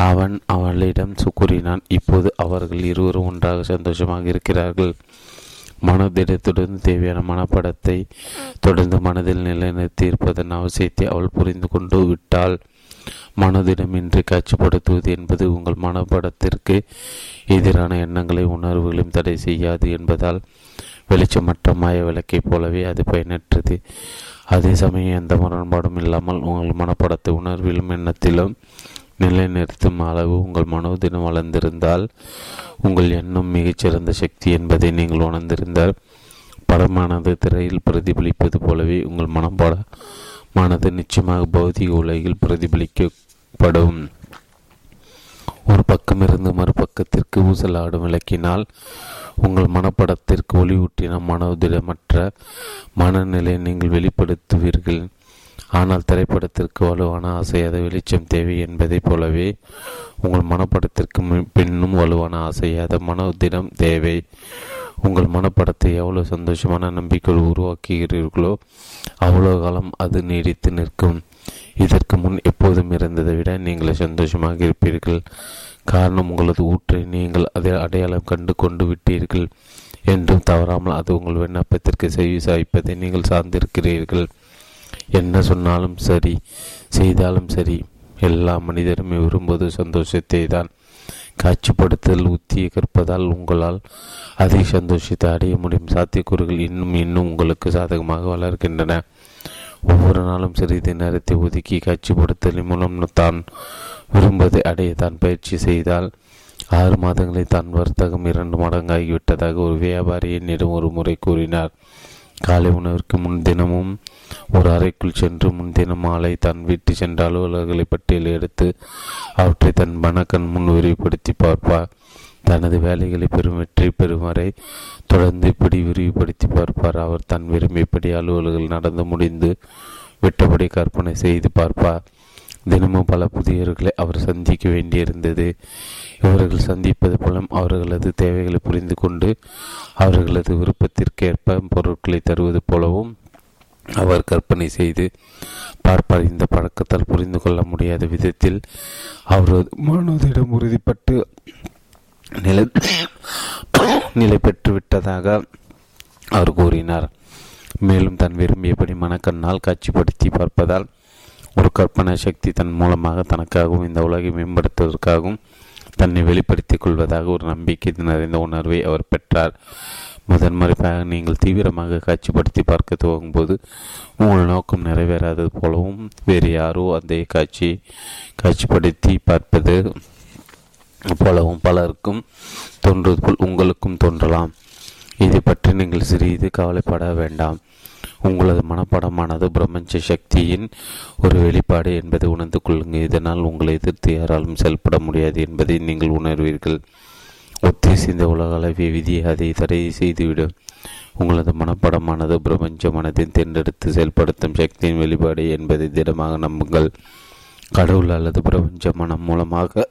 அவன் அவளிடம் கூறினான். இப்போது அவர்கள் இருவரும் ஒன்றாக சந்தோஷமாக இருக்கிறார்கள். மனதிடத்துடன் தேவையான மனப்படத்தை தொடர்ந்து மனதில் நிலைநிறுத்தி இருப்பதன் அவசியத்தை அவள் புரிந்து கொண்டு விட்டாள். மனதிடமின்றி காட்சிப்படுத்துவது என்பது உங்கள் மனப்படத்திற்கு எதிரான எண்ணங்களை உணர்வுகளையும் தடை செய்யாது என்பதால் வெளிச்சமற்ற மாய விளக்கைப் போலவே அது பயனற்றது. அதே சமயம் எந்த முரண்பாடும் இல்லாமல் உங்கள் மனப்படத்தை உணர்விலும் எண்ணத்திலும் நிலைநிறுத்தும் அளவு உங்கள் மனோதினம் வளர்ந்திருந்தால் உங்கள் எண்ணம் மிகச்சிறந்த சக்தி என்பதை நீங்கள் உணர்ந்திருந்தால் படமானது திரையில் பிரதிபலிப்பது போலவே உங்கள் மனப்பாடமானது நிச்சயமாக பௌதிக உலகில் பிரதிபலிக்கப்படும். ஒரு பக்கமிருந்து மறுபக்கத்திற்கு ஊசலாடும் விளக்கினால் உங்கள் மனப்படத்திற்கு ஒளியூட்டின மனோதிடமற்ற மனநிலை நீங்கள் வெளிப்படுத்துவீர்கள். ஆனால் திரைப்படத்திற்கு வலுவான ஆசையாத வெளிச்சம் தேவை என்பதைப் போலவே உங்கள் மனப்படத்திற்கு பின்னும் வலுவான ஆசையாத மனோதிடம் தேவை. உங்கள் மனப்படத்தை எவ்வளவு சந்தோஷமான நம்பிக்கைகள் உருவாக்குகிறீர்களோ அவ்வளோ காலம் அது நீடித்து நிற்கும். இதற்கு முன் எப்போதும் இருந்ததை விட நீங்கள் சந்தோஷமாக இருப்பீர்கள். காரணம் உங்களது ஊற்றை நீங்கள் அதை அடையாளம் கண்டு கொண்டு விட்டீர்கள். என்றும் தவறாமல் அது உங்கள் விண்ணப்பத்திற்கு செவி சாய்ப்பதை நீங்கள் சார்ந்திருக்கிறீர்கள். என்ன சொன்னாலும் சரி செய்தாலும் சரி எல்லா மனிதருமே விரும்புவது சந்தோஷத்தை தான் காட்சிப்படுத்தல் உத்தியை கற்பதால் உங்களால் அதிக சந்தோஷத்தை அடைய முடியும். சாத்தியக்கூறுகள் இன்னும் இன்னும் உங்களுக்கு சாதகமாக வளர்கின்றன. ஒவ்வொரு நாளும் சிறிது நேரத்தை ஒதுக்கி காட்சிப்படுத்தலின் மூலம் தான் விரும்பதை அடைய தான் பயிற்சி செய்தால் ஆறு மாதங்களில் தான் வர்த்தகம் இரண்டு மடங்காகிவிட்டதாக ஒரு வியாபாரி என்னிடம் ஒரு முறை கூறினார். காலை உணவிற்கு முன்தினமும் ஒரு அறைக்குள் சென்று முன்தினம் மாலை தன் வீட்டு சென்ற அலுவலர்களை பட்டியல் எடுத்து அவற்றை தன் மனக்கண் முன் விரிவுபடுத்தி பார்ப்பார் தனது வேலைகளை பெரும் வெற்றி பெறும் வரை தொடர்ந்து இப்படி விரிவுபடுத்தி பார்ப்பார். அவர் தன் விரும்பியபடி அலுவல்கள் நடந்து முடிந்து விட்டபடி கற்பனை செய்து பார்ப்பார் தினமும் பல புதியவர்களை அவர் சந்திக்க வேண்டியிருந்தது. இவர்கள் சந்திப்பது மூலம் அவர்களது தேவைகளை புரிந்து கொண்டு அவர்களது விருப்பத்திற்கேற்ப பொருட்களை தருவது போலவும் அவர் கற்பனை செய்து பார்ப்பார். இந்த பழக்கத்தால் புரிந்து கொள்ள முடியாத விதத்தில் அவரது மனதிடம் உறுதிப்பட்டு நிலை நிலை பெற்று விட்டதாக அவர் கூறினார். மேலும் தன் விரும்பியபடி மனக்கண்ணால் காட்சிப்படுத்தி பார்ப்பதால் ஒரு கற்பனை சக்தி தன் மூலமாக தனக்காகவும் இந்த உலகை மேம்படுத்துவதற்காகவும் தன்னை வெளிப்படுத்திக் கொள்வதாக ஒரு நம்பிக்கை நிறைந்த உணர்வை அவர் பெற்றார். முதன்முறைப்பாக நீங்கள் தீவிரமாக காட்சிப்படுத்தி பார்க்க துவங்கும்போது உங்கள் நோக்கம் நிறைவேறாதது போலவும் வேறு யாரோ அந்த காட்சி காட்சிப்படுத்தி பார்ப்பது போலவும் பலருக்கும் தோன்றுவது போல் உங்களுக்கும் தோன்றலாம். இதை பற்றி நீங்கள் சிறிது கவலைப்பட வேண்டாம். உங்களது மனப்படமானது பிரபஞ்ச சக்தியின் ஒரு வெளிப்பாடு என்பதை உணர்ந்து கொள்ளுங்கள். இதனால் உங்களை எதிர்த்து யாராலும் செயல்பட முடியாது என்பதை நீங்கள் உணர்வீர்கள். ஒத்திசைந்த உலகளவிய விதியை அதை தடை செய்துவிடும் உங்களது மனப்படமானது பிரபஞ்ச மனத்தின் தேர்ந்தெடுத்து செயல்படுத்தும் சக்தியின் வெளிப்பாடு என்பதை திடமாக நம்புங்கள். கடவுள் அல்லது பிரபஞ்ச மனம் மூலமாக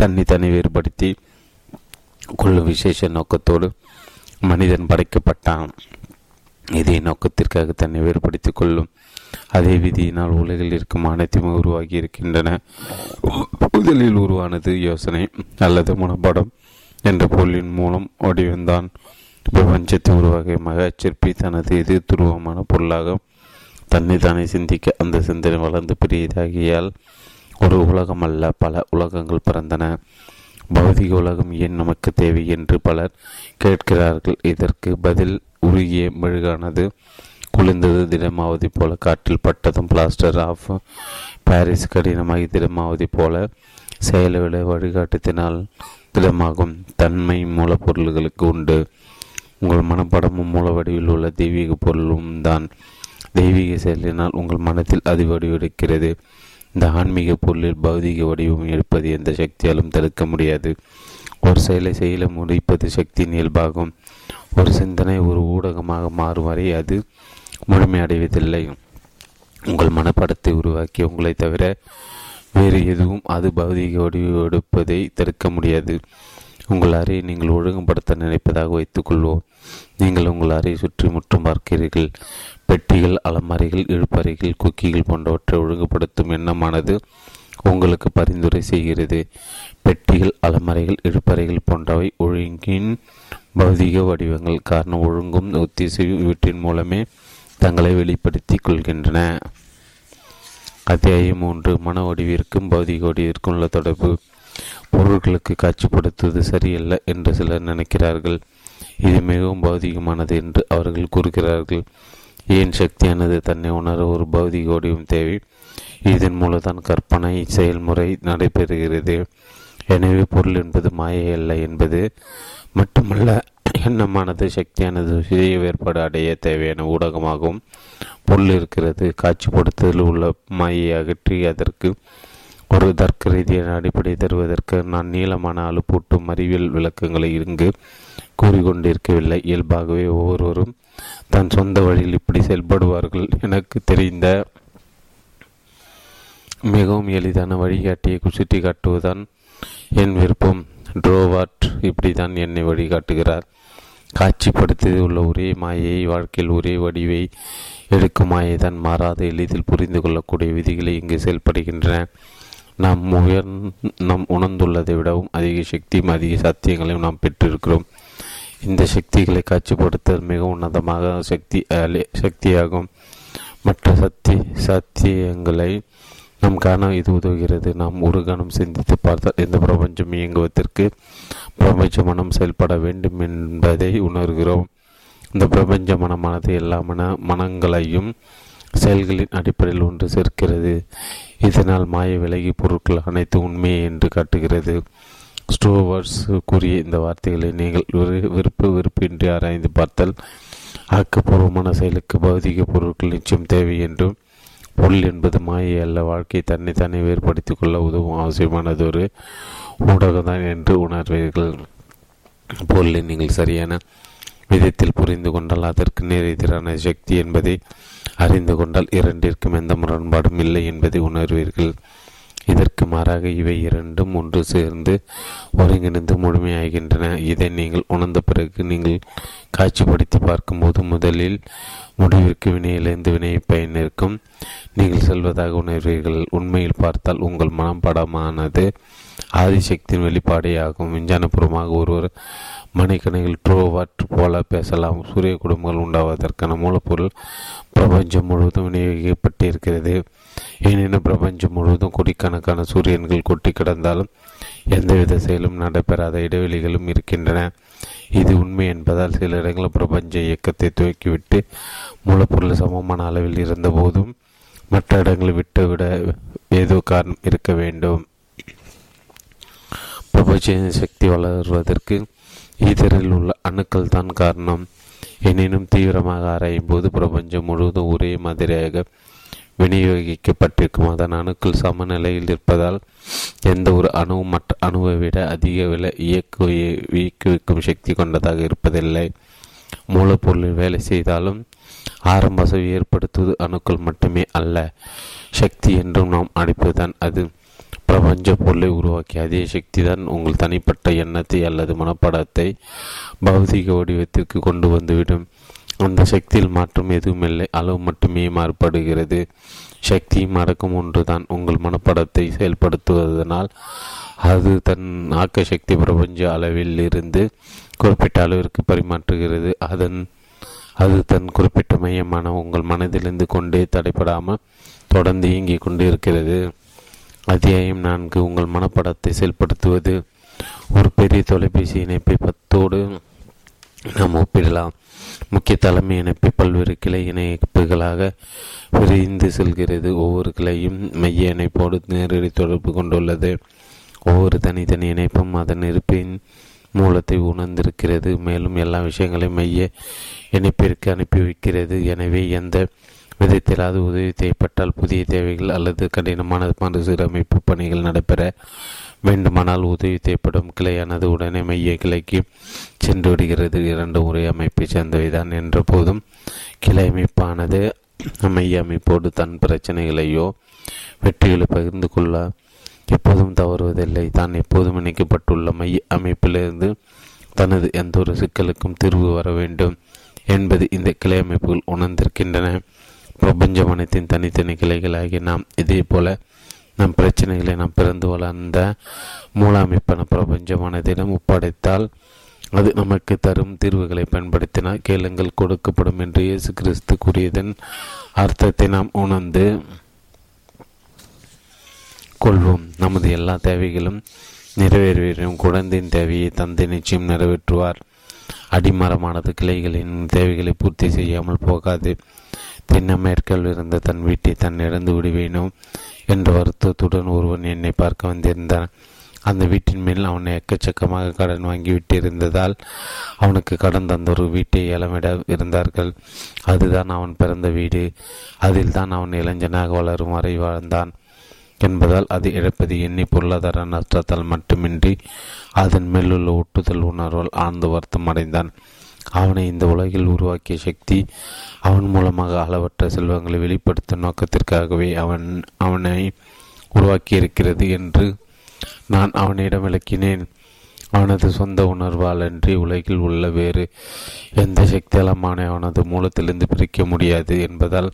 தன்னை தன்னை வேறுபடுத்தி கொள்ளும் விசேஷ நோக்கத்தோடு மனிதன் படைக்கப்பட்டான். இதே நோக்கத்திற்காக தன்னை வேறுபடுத்திக் கொள்ளும் அதே விதியினால் உலகில் இருக்கும் அனைத்தும் உருவாகி இருக்கின்றன. முதலில் உருவானது யோசனை அல்லது மனப்பாடம் என்ற பொருளின் மூலம் வடிவந்தான் பிரபஞ்சத்தை உருவாகிய மக சிற்பி தனது எதிர் துருவமான பொருளாக தன்னை தானே சிந்திக்க அந்த சிந்தனை வளர்ந்து பெரியதாகியால் ஒரு உலகம் அல்ல பல உலகங்கள் பிறந்தன. பௌதிக உலகம் ஏன் நமக்கு தேவை என்று பலர் கேட்கிறார்கள். இதற்கு பதில் உருகிய மெழுகானது குளிர்ந்தது திடமாவதி போல காற்றில் பட்டதும் பிளாஸ்டர் ஆஃப் பாரிஸ் கடினமாகி திடமாவதி போல செயலவிட வழிகாட்டுத்தினால் திடமாகும் தன்மை மூலப்பொருள்களுக்கு உண்டு. உங்கள் மனப்படமும் மூல வடிவில் உள்ள தெய்வீக பொருளும் தான். தெய்வீக செயலினால் உங்கள் மனத்தில் அது வடிவெடுக்கிறது இந்த ஆன்மீக பொருளில் பௌதிக வடிவம் எடுப்பது எந்த சக்தியாலும் தடுக்க முடியாது. ஒரு செயலை செயல முடிப்பது சக்தியின் இயல்பாகும். ஒரு சிந்தனை ஒரு ஊடகமாக மாறும் வரை அது முழுமையடைவதில்லை உங்கள் மனப்படத்தை உருவாக்கி உங்களை தவிர வேறு எதுவும் அது பௌதிக வடிவெடுப்பதை தடுக்க முடியாது. உங்கள் அறையை நீங்கள் ஒழுங்குபடுத்த நினைப்பதாக வைத்துக்கொள்வோம். நீங்கள் உங்கள் அறையை சுற்றி முற்றும் பார்க்கிறீர்கள். பெட்டிகள் அலமாரிகள் இழுப்பறைகள் குக்கிகள் போன்றவற்றை ஒழுங்குபடுத்தும் எண்ணமானது உங்களுக்கு பரிந்துரை செய்கிறது. பெட்டிகள் அலமறைகள் இழுப்பறைகள் போன்றவை ஒழுங்கின் பௌதிக வடிவங்கள். காரணம் ஒழுங்கும் ஒத்திசைவு வீட்டின் மூலமே தங்களை வெளிப்படுத்தி கொள்கின்றன. அத்தியாயம் மூன்று. மன வடிவிற்கும் பௌதிக வடிவிற்கும் உள்ள தொடர்பு. பொருட்களுக்கு காட்சிப்படுத்துவது சரியல்ல என்று சிலர் நினைக்கிறார்கள். இது மிகவும் பௌதிகமானது என்று அவர்கள் கூறுகிறார்கள். ஏன் சக்தியானது தன்னை உணர ஒரு பௌதிக வடிவம் தேவை? இதன் மூலம்தான் கற்பனை செயல்முறை நடைபெறுகிறது. எனவே பொருள் என்பது மாயை அல்ல என்பது மட்டுமல்ல எண்ணமானது சக்தியானது சுய வேறுபாடு அடைய தேவையான ஊடகமாகவும் பொருள் இருக்கிறது காட்சிப்படுத்துதல் உள்ள மாயை அகற்றி அதற்கு ஒரு தர்க்க ரீதியான அடிப்படை தருவதற்கு நான் நீளமான அலுப்பூட்டும் அறிவியல் விளக்கங்களை இங்கு கூறிக்கொண்டிருக்கவில்லை. இயல்பாகவே ஒவ்வொருவரும் தன் சொந்த வழியில் இப்படி செயல்படுவார்கள் எனக்கு தெரிந்த மிகவும் எளிதான வழிகாட்டியை சுட்டி காட்டுவதுதான் என் விருப்பம். ட்ரோவாட் இப்படித்தான் என்னை வழிகாட்டுகிறார். காட்சிப்படுத்தி உள்ள ஒரே மாயை வாழ்க்கையில் ஒரே வடிவை எடுக்கும் மாயை தான் மாறாத எளிதில் புரிந்து கொள்ளக்கூடிய விதிகளை இங்கு செயல்படுகின்றன. நாம் உயர் நாம் உணர்ந்துள்ளதை விடவும் அதிக சக்தியும் அதிக சத்தியங்களையும் நாம் பெற்றிருக்கிறோம். இந்த சக்திகளை காட்சிப்படுத்த மிக உன்னதமாக சக்தி சக்தியாகும். மற்ற சக்தி சத்தியங்களை நம் காண இது உதவுகிறது. நாம் ஒரு கணம் சிந்தித்து பார்த்தால் இந்த பிரபஞ்சம் இயங்குவதற்கு பிரபஞ்ச மனம் செயல்பட வேண்டும் என்பதை உணர்கிறோம். இந்த பிரபஞ்ச மனமானது எல்லா மன மனங்களையும் செயல்களின் அடிப்படையில் ஒன்று சேர்க்கிறது. இதனால் மாய விலகி பொருட்கள் அனைத்து உண்மையை என்று காட்டுகிறது. ஸ்டோவர்ஸ் கூறிய இந்த வார்த்தைகளை நீங்கள் விருப்பு விருப்பின்றி ஆராய்ந்து பார்த்தால் ஆக்கப்பூர்வமான செயலுக்கு பௌதிக பொருட்கள் நிச்சயம் தேவை என்றும் பொருள் என்பது மாயை அல்ல. வாழ்க்கை தன்னை தன்னை வேறுபடுத்திக் கொள்ள உதவும் அவசியமானதொரு ஊடகம்தான் என்று உணர்வீர்கள். பொருளை நீங்கள் சரியான விதத்தில் புரிந்து கொண்டால் அதற்கு நேர் எதிரான சக்தி என்பதை அறிந்து கொண்டால் இரண்டிற்கும் எந்த முரண்பாடும் இல்லை என்பதை உணர்வீர்கள். இதற்கு மாறாக இவை இரண்டும் ஒன்று சேர்ந்து ஒருங்கிணைந்து முழுமையாகின்றன. இதை நீங்கள் உணர்ந்த பிறகு நீங்கள் காட்சிப்படுத்தி பார்க்கும்போது முதலில் முடிவிற்கு வினையிலிருந்து வினை பயனிருக்கும் நீங்கள் செல்வதாக உணர்வீர்கள். உண்மையில் பார்த்தால் உங்கள் மனம் படமானது ஆதிசக்தியின் வெளிப்பாடே ஆகும் விஞ்ஞானபூர்வமாக ஒருவர் மணிக்கணைகள் ட்ரோவாட் போல பேசலாம். சூரிய குடும்பங்கள் உண்டாவதற்கான மூலப்பொருள் பிரபஞ்சம் முழுவதும் விநியோகிக்கப்பட்டிருக்கிறது. எனினும் பிரபஞ்சம் முழுவதும் கோடிக்கணக்கான சூரியன்கள் கொட்டி கிடந்தாலும் எந்தவித செயலும் நடைபெறாத இடைவெளிகளும் இருக்கின்றன. இது உண்மை என்பதால் சில இடங்களில் பிரபஞ்ச இயக்கத்தை துவக்கிவிட்டு மூலப்பொருள் சமமான அளவில் இருந்தபோதும் மற்ற இடங்களை விட்டுவிட ஏதோ காரணம் இருக்க வேண்டும். பிரபஞ்ச சக்தி வளர்வதற்கு ஈதரில் உள்ள அணுக்கள் தான் காரணம். எனினும் தீவிரமாக ஆராயும் போது பிரபஞ்சம் முழுவதும் ஒரே மாதிரியாக விநியோகிக்கப்பட்டிருக்கும்? அதன் அணுக்கள் சமநிலையில் இருப்பதால் எந்த ஒரு அணுவும் மற்ற அணுவை விட அதிக விலை இயக்கு இயக்குவிக்கும் சக்தி கொண்டதாக இருப்பதில்லை. மூலப்பொருளில் வேலை செய்தாலும் ஆரம்ப அசைவு ஏற்படுத்துவது அணுக்கள் மட்டுமே அல்ல. சக்தி என்றும் நாம் அழைப்பதுதான் அது. பிரபஞ்ச பொருளை உருவாக்கிய அதே சக்தி தான் உங்கள் தனிப்பட்ட எண்ணத்தை அல்லது மனப்படத்தை பௌதிக வடிவத்திற்கு கொண்டு வந்துவிடும். அந்த சக்தியில் மாற்றம் எதுவும் இல்லை அளவு மட்டுமே மாறுபடுகிறது. சக்தியும் அடக்கும் ஒன்றுதான். உங்கள் மனப்படத்தை செயல்படுத்துவதனால் அது தன் ஆக்க சக்தி பிரபஞ்ச அளவில் இருந்து குறிப்பிட்ட அளவிற்கு பரிமாற்றுகிறது. அதன் அது தன் குறிப்பிட்ட மையமான உங்கள் மனதிலிருந்து கொண்டே தடைப்படாமல் தொடர்ந்து இயங்கிக் கொண்டு இருக்கிறது அத்தியாயம் நான்கு. உங்கள் மனப்படத்தை செயல்படுத்துவது. ஒரு பெரிய தொலைபேசி இணைப்பை பத்தோடு நாம் ஒப்பிடலாம். முக்கிய தலைமை இணைப்பு பல்வேறு கிளை இணைப்புகளாக விரிந்து செல்கிறது. ஒவ்வொரு கிளையும் மைய இணைப்போடு நேரடி தொடர்பு கொண்டுள்ளது. ஒவ்வொரு தனித்தனி இணைப்பும் அதன் இருப்பின் மூலத்தை உணர்ந்திருக்கிறது. மேலும் எல்லா விஷயங்களையும் மைய இணைப்பிற்கு அனுப்பி வைக்கிறது. எனவே எந்த விதத்தில் அது உதவி தேவைப்பட்டால் புதிய தேவைகள் அல்லது கடினமான மறுசீரமைப்பு பணிகள் நடைபெற வேண்டுமானால் உதவி தேவைப்படும் கிளையானது உடனே மைய கிளைக்கு சென்று விடுகிறது. இரண்டு முறை அமைப்பை சேர்ந்தவைதான் என்ற போதும் கிளை அமைப்பானது மைய அமைப்போடு தன் பிரச்சனைகளையோ வெற்றிகளை பகிர்ந்து கொள்ள எப்போதும் தவறுவதில்லை. தான் எப்போதும் இணைக்கப்பட்டுள்ள மைய அமைப்பிலிருந்து தனது எந்த ஒரு சிக்கலுக்கும் தீர்வு வர வேண்டும் என்பது இந்த கிளை அமைப்புகள் உணர்ந்திருக்கின்றன. பிரபஞ்சம் அனைத்தின் தனித்தனி கிளைகளாகி நாம் இதே போல நம் பிரச்சனைகளை நாம் பிறந்து வளர்ந்த மூலாமைப்பான பிரபஞ்ச பிரபஞ்சமானதிடம் ஒப்படைத்தால் அது நமக்கு தரும் தீர்வுகளை பயன்படுத்தினால் கேளுங்கள் கொடுக்கப்படும் என்று இயேசு கிறிஸ்து கூறியதன் அர்த்தத்தை நாம் உணர்ந்து கொள்வோம். நமது எல்லா தேவைகளும் நிறைவேறும் குழந்தையின் தேவையை தந்தை நிச்சயம் நிறைவேற்றுவார். அடிமரமானது கிளைகளின் தேவைகளை பூர்த்தி செய்யாமல் போகாது. தென் அமெரிக்காவில் இருந்த தன் வீட்டை தன் இழந்து விடுவேனோ என்ற வருத்தத்துடன் ஒருவன் என்னை பார்க்க வந்திருந்தான். அந்த வீட்டின் மேல் அவனை எக்கச்சக்கமாக கடன் வாங்கிவிட்டிருந்ததால் அவனுக்கு கடன் தந்த ஒரு வீட்டை இளமிட இருந்தார்கள். அதுதான் அவன் பிறந்த வீடு. அதில் தான் அவன் இளைஞனாக வளரும் வரை வாழ்ந்தான். என்பதால் அது இழப்பது எண்ணி பொருளாதார நஷ்டத்தால் மட்டுமின்றி அதன் மேலுள்ள ஒட்டுதல் உணர்வால் ஆழ்ந்து வருத்தம் அடைந்தான் அவனை இந்த உலகில் உருவாக்கிய சக்தி அவன் மூலமாக அளவற்ற செல்வங்களை வெளிப்படுத்தும் நோக்கத்திற்காகவே அவன் அவனை உருவாக்கியிருக்கிறது என்று நான் அவனிடம் விளக்கினேன். அவனது சொந்த உணர்வாலன்றி உலகில் உள்ள வேறு எந்த சக்தியாலமான அவனது மூலத்திலிருந்து பிரிக்க முடியாது என்பதால்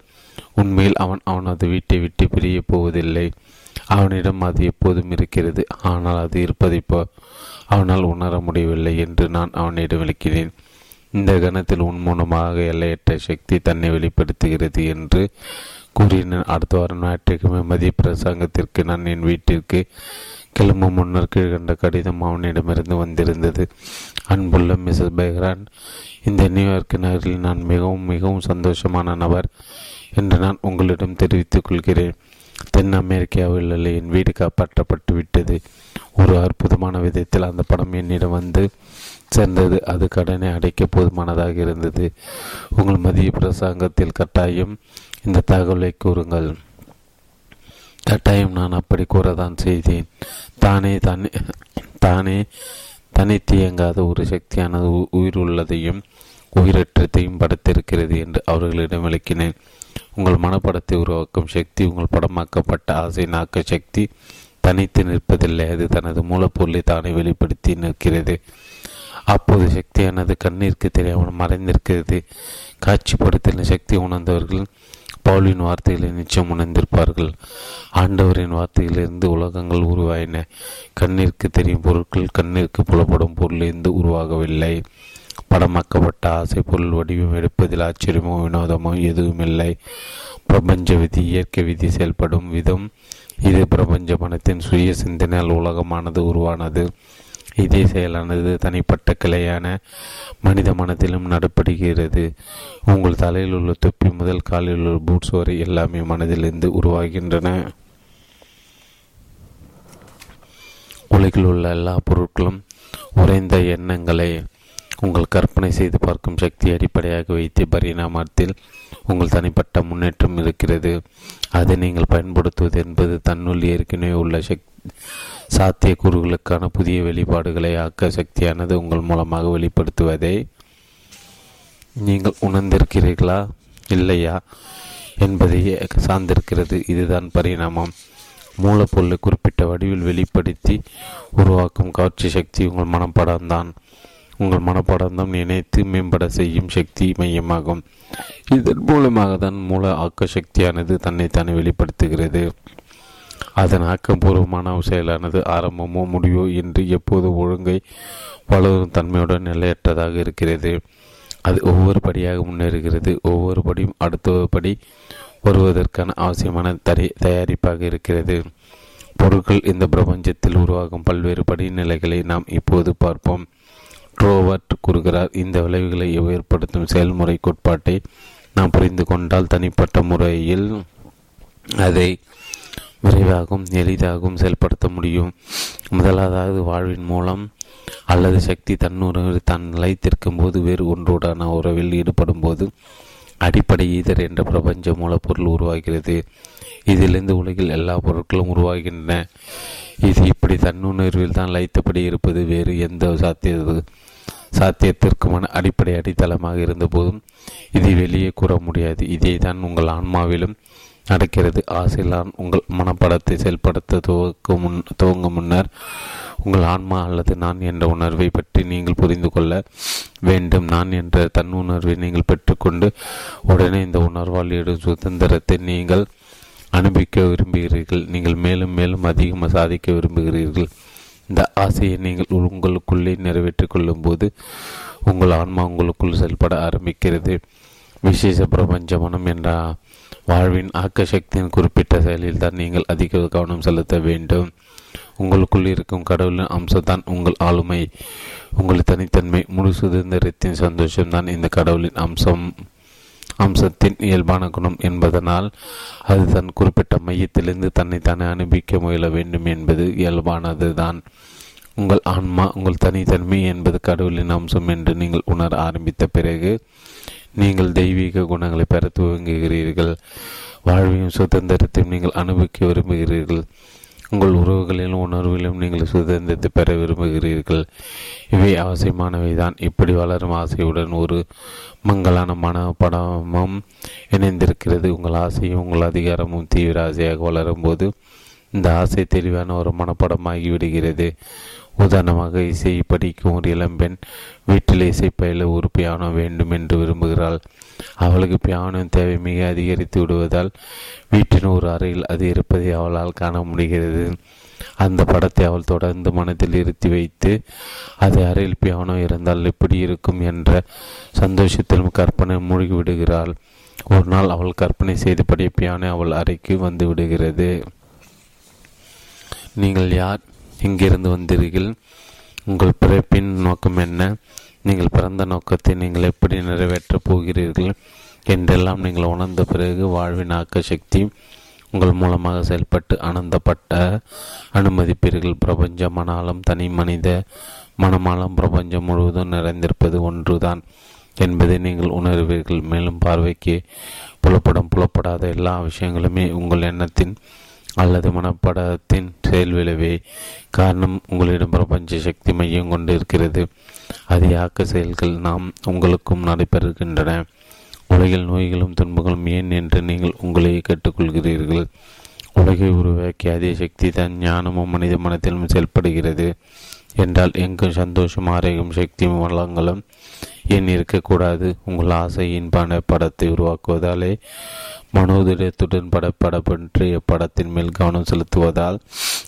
உண்மையில் அவன் அவனது வீட்டை விட்டு பிரியப் போவதில்லை. அவனிடம் அது எப்போதும் இருக்கிறது. ஆனால் அது இருப்பதை போ அவனால் உணர முடியவில்லை என்று நான் அவனிடம் விளக்கினேன். இந்த கணத்தில் உன் மூலமாக எல்லையற்ற சக்தி தன்னை வெளிப்படுத்துகிறது என்று கூறினேன் அடுத்த வாரம் ஞாயிற்றுக்கிழமை மதிய பிரசங்கத்திற்கு நான் என் வீட்டிற்கு கிளம்பும் முன்னர் கீழ்கண்ட கடிதம் அவனிடமிருந்து வந்திருந்தது. அன்புள்ள மிஸ்ஸஸ் பெஹ்ரான் இந்த நியூயார்க் நகரில் நான் மிகவும் மிகவும் சந்தோஷமான நபர் என்று நான் உங்களிடம் தெரிவித்துக் கொள்கிறேன். தென் அமெரிக்காவில் உள்ள என் வீடு காப்பாற்றப்பட்டு விட்டது. ஒரு அற்புதமான விதத்தில் அந்த படம் என்னிடம் வந்து சேர்ந்தது. அது கடனை அடைக்க போதுமானதாக இருந்தது. உங்கள் மதிய பிரசாங்கத்தில் கட்டாயம் இந்த தகவலை கூறுங்கள். கட்டாயம் நான் அப்படி கூறதான் செய்தேன். தானே தானே தானே தனித்து இயங்காத ஒரு சக்தியானது உயிர் உள்ளதையும் உயிரற்றத்தையும் படைத்திருக்கிறது என்று அவர்களிடம் விளக்கினேன். உங்கள் மனப்படத்தை உருவாக்கும் சக்தி உங்கள் படமாக்கப்பட்ட ஆசை நாக்க சக்தி தனித்து நிற்பதில்லை. அது தனது மூலப்பொருளை தானே வெளிப்படுத்தி நிற்கிறது. அப்போது சக்தியானது கண்ணிற்கு தெரியாமல் மறைந்திருக்கிறது. காட்சிப்படுத்தின சக்தி உணர்ந்தவர்கள் பவுலின் வார்த்தைகளை நிச்சயம் உணர்ந்திருப்பார்கள். ஆண்டவரின் வார்த்தையிலிருந்து உலகங்கள் உருவாயின. கண்ணிற்கு தெரியும் பொருட்கள் கண்ணிற்கு புலப்படும் பொருளிலிருந்து உருவாகவில்லை. படமாக்கப்பட்ட ஆசை பொருள் வடிவம் எடுப்பதில் ஆச்சரியமோ வினோதமோ எதுவும் இல்லை பிரபஞ்ச விதி இயற்கை விதி செயல்படும் விதம். இது பிரபஞ்ச மனத்தின் சுய சிந்தனையால் உலகமானது உருவானது. இதே செயலானது தனிப்பட்ட கிளையான மனித மனத்திலும் நடப்படுகிறது உங்கள் தலையில் உள்ள தொப்பி முதல் காலில் உள்ள பூட்ஸ் வரை எல்லாமே மனதிலிருந்து உருவாகின்றன. உலகில் உள்ள எல்லா பொருட்களும் உறைந்த எண்ணங்களை. உங்கள் கற்பனை செய்து பார்க்கும் சக்தியை அடிப்படையாக வைத்து பரிணாமத்தில் உங்கள் தனிப்பட்ட முன்னேற்றம் இருக்கிறது. அதை நீங்கள் பயன்படுத்துவது என்பது தன்னுள் ஏற்கனவே உள்ள சக் சாத்திய கூறுகளுக்கான புதிய வெளிப்பாடுகளை ஆக்க சக்தியானது உங்கள் மூலமாக வெளிப்படுத்துவதை நீங்கள் உணர்ந்திருக்கிறீர்களா? இல்லையா? என்பதையே சார்ந்திருக்கிறது. இதுதான் பரிணாமம். மூலப்பொருளை குறிப்பிட்ட வடிவில் வெளிப்படுத்தி உருவாக்கும் காட்சி சக்தி உங்கள் மனப்படம்தான் உங்கள் மனப்பாடம் நினைத்து மேம்பட செய்யும் சக்தி மையமாகும். இதன் மூலமாக தான் மூல ஆக்க சக்தியானது தன்னைத்தானே வெளிப்படுத்துகிறது. அதன் ஆக்கப்பூர்வமான செயலானது ஆரம்பமோ முடிவோ என்று எப்போது ஒழுங்கை வளரும் தன்மையுடன் நிலையற்றதாக இருக்கிறது. அது ஒவ்வொரு படியாக முன்னேறுகிறது. ஒவ்வொரு படியும் அடுத்த படி வருவதற்கான அவசியமான தயாரிப்பாக இருக்கிறது. பொருட்கள் இந்த பிரபஞ்சத்தில் உருவாகும் பல்வேறு படிநிலைகளை நாம் இப்போது பார்ப்போம். ட்ரோவர்ட் கூறுகிறார் இந்த விளைவுகளை ஏற்படுத்தும் செயல்முறை கோட்பாட்டை நாம் புரிந்து கொண்டால் தனிப்பட்ட முறையில் அதை விரைவாகவும் எளிதாகவும் செயல்படுத்த முடியும். முதலாவது வாழ்வின் மூலம் அல்லது சக்தி தன்னுறவில் தான் நிலைத்திருக்கும் போது வேறு ஒன்றுடான உறவில் ஈடுபடும் போது அடிப்படை ஈதர் என்ற பிரபஞ்ச மூலப்பொருள் உருவாகிறது. இதிலிருந்து உலகில் எல்லா பொருட்களும் உருவாகின்றன. இது இப்படி தன்னுணர்வில் தான் லைத்தபடி இருப்பது வேறு எந்த சாத்தியது? சாத்தியத்திற்குமான அடிப்படை அடித்தளமாக இருந்தபோதும் இதை வெளியே கூற முடியாது. இதை தான் உங்கள் ஆன்மாவிலும் நடக்கிறது. ஆசையிலான் உங்கள் மனப்படத்தை செயல்படுத்த துவக்க முன் துவங்க முன்னர் உங்கள் ஆன்மா அல்லது நான் என்ற உணர்வை பற்றி நீங்கள் புரிந்து கொள்ள வேண்டும். நான் என்ற தன் உணர்வை நீங்கள் பெற்றுக்கொண்டு உடனே இந்த உணர்வால் எடும் சுதந்திரத்தை நீங்கள் அனுபவிக்க விரும்புகிறீர்கள். நீங்கள் மேலும் மேலும் அதிகமாக சாதிக்க விரும்புகிறீர்கள். இந்த ஆசையை நீங்கள் உங்களுக்குள்ளே நிறைவேற்றிக் கொள்ளும் போது உங்கள் ஆன்மா உங்களுக்குள் செயல்பட ஆரம்பிக்கிறது. விசேஷ பிரபஞ்ச மனம் என்ற வாழ்வின் ஆக்க சக்தியின் குறிப்பிட்ட செயலில் தான் நீங்கள் அதிக கவனம் செலுத்த வேண்டும். உங்களுக்குள் இருக்கும் கடவுளின் அம்சம்தான் உங்கள் ஆளுமை. உங்கள் தனித்தன்மை முழு சுதந்திரத்தின் சந்தோஷம்தான் இந்த கடவுளின் அம்சம். அம்சத்தின் இயல்பான குணம் என்பதனால் அது தன் குறிப்பிட்ட மையத்திலிருந்து தன்னைத்தானே அனுபவிக்க முயல வேண்டும் என்பது இயல்பானது தான் உங்கள் ஆன்மா உங்கள் தனித்தன்மை என்பது கடவுளின் அம்சம் என்று நீங்கள் உணர ஆரம்பித்த பிறகு நீங்கள் தெய்வீக குணங்களை பெற துவங்குகிறீர்கள். வாழ்வையும் சுதந்திரத்தையும் நீங்கள் அனுபவிக்க விரும்புகிறீர்கள். உங்கள் உறவுகளிலும் உணர்விலும் நீங்கள் சுதந்திரத்தை பெற விரும்புகிறீர்கள். இவை அவசியமானவை தான் இப்படி வளரும் ஆசையுடன் ஒரு மங்களான மனப்படமும் இணைந்திருக்கிறது. உங்கள் ஆசையும் உங்கள் அதிகாரமும் தீவிர ஆசையாக வளரும் போது இந்த ஆசை தெளிவான ஒரு மனப்படமாகி விடுகிறது உதாரணமாக இசை படிக்கும் ஒரு இளம்பெண் வீட்டில் இசை பயில ஒரு பியானோ வேண்டும் என்று விரும்புகிறாள். அவளுக்கு பியானோ தேவை மிக அதிகரித்து விடுவதால் வீட்டின் ஒரு அறையில் அது இருப்பதை அவளால் காண முடிகிறது. அந்த படத்தை அவள் தொடர்ந்து மனத்தில் இருத்தி வைத்து அது அறையில் பியானோ இருந்தால் எப்படி இருக்கும் என்ற சந்தோஷத்திலும் கற்பனை மூழ்கி விடுகிறாள். ஒரு நாள் அவள் கற்பனை செய்தபடி பியானோ அவள் அறைக்கு வந்து விடுகிறது. நீங்கள் யார்? எங்கிருந்து வந்தீர்கள்? உங்கள் பிறப்பின் நோக்கம் என்ன? நீங்கள் பிறந்த நோக்கத்தை நீங்கள் எப்படி நிறைவேற்றப் போகிறீர்கள் என்றெல்லாம் நீங்கள் உணர்ந்த பிறகு வாழ்வின் ஆக்க சக்தி உங்கள் மூலமாக செயல்பட்டு ஆனந்தப்பட்ட அனுமதிப்பீர்கள். பிரபஞ்ச மனாலும் தனி மனித மனமாலும் பிரபஞ்சம் முழுவதும் நிறைந்திருப்பது ஒன்றுதான் என்பதை நீங்கள் உணர்வீர்கள். மேலும் பார்வைக்கு புலப்படும் புலப்படாத எல்லா விஷயங்களுமே உங்கள் எண்ணத்தின் அல்லது மனப்படத்தின் செயல் விளைவே காரணம் உங்களிடம் பிரபஞ்ச சக்தி மையம் கொண்டு இருக்கிறது அது ஆக்க செயல்கள் நாம் உங்களுக்கும் நடைபெறுகின்றன. உலகில் நோய்களும் துன்பங்களும் ஏன் என்று நீங்கள் உங்களையே கேட்டுக்கொள்கிறீர்கள். உலகை உருவாக்கிய அதே சக்தி தான் ஞானமும் மனித மனத்திலும் செயல்படுகிறது. என்றால் எங்கும் சந்தோஷம் ஆரோக்கியம் சக்தியும் வளங்களும் ஏன் இருக்கக்கூடாது. உங்கள் ஆசையின்பான படத்தை உருவாக்குவதாலே மனோதிடத்துடன் படப்படப்பற்றிய படத்தின் மேல் கவனம் செலுத்துவதால்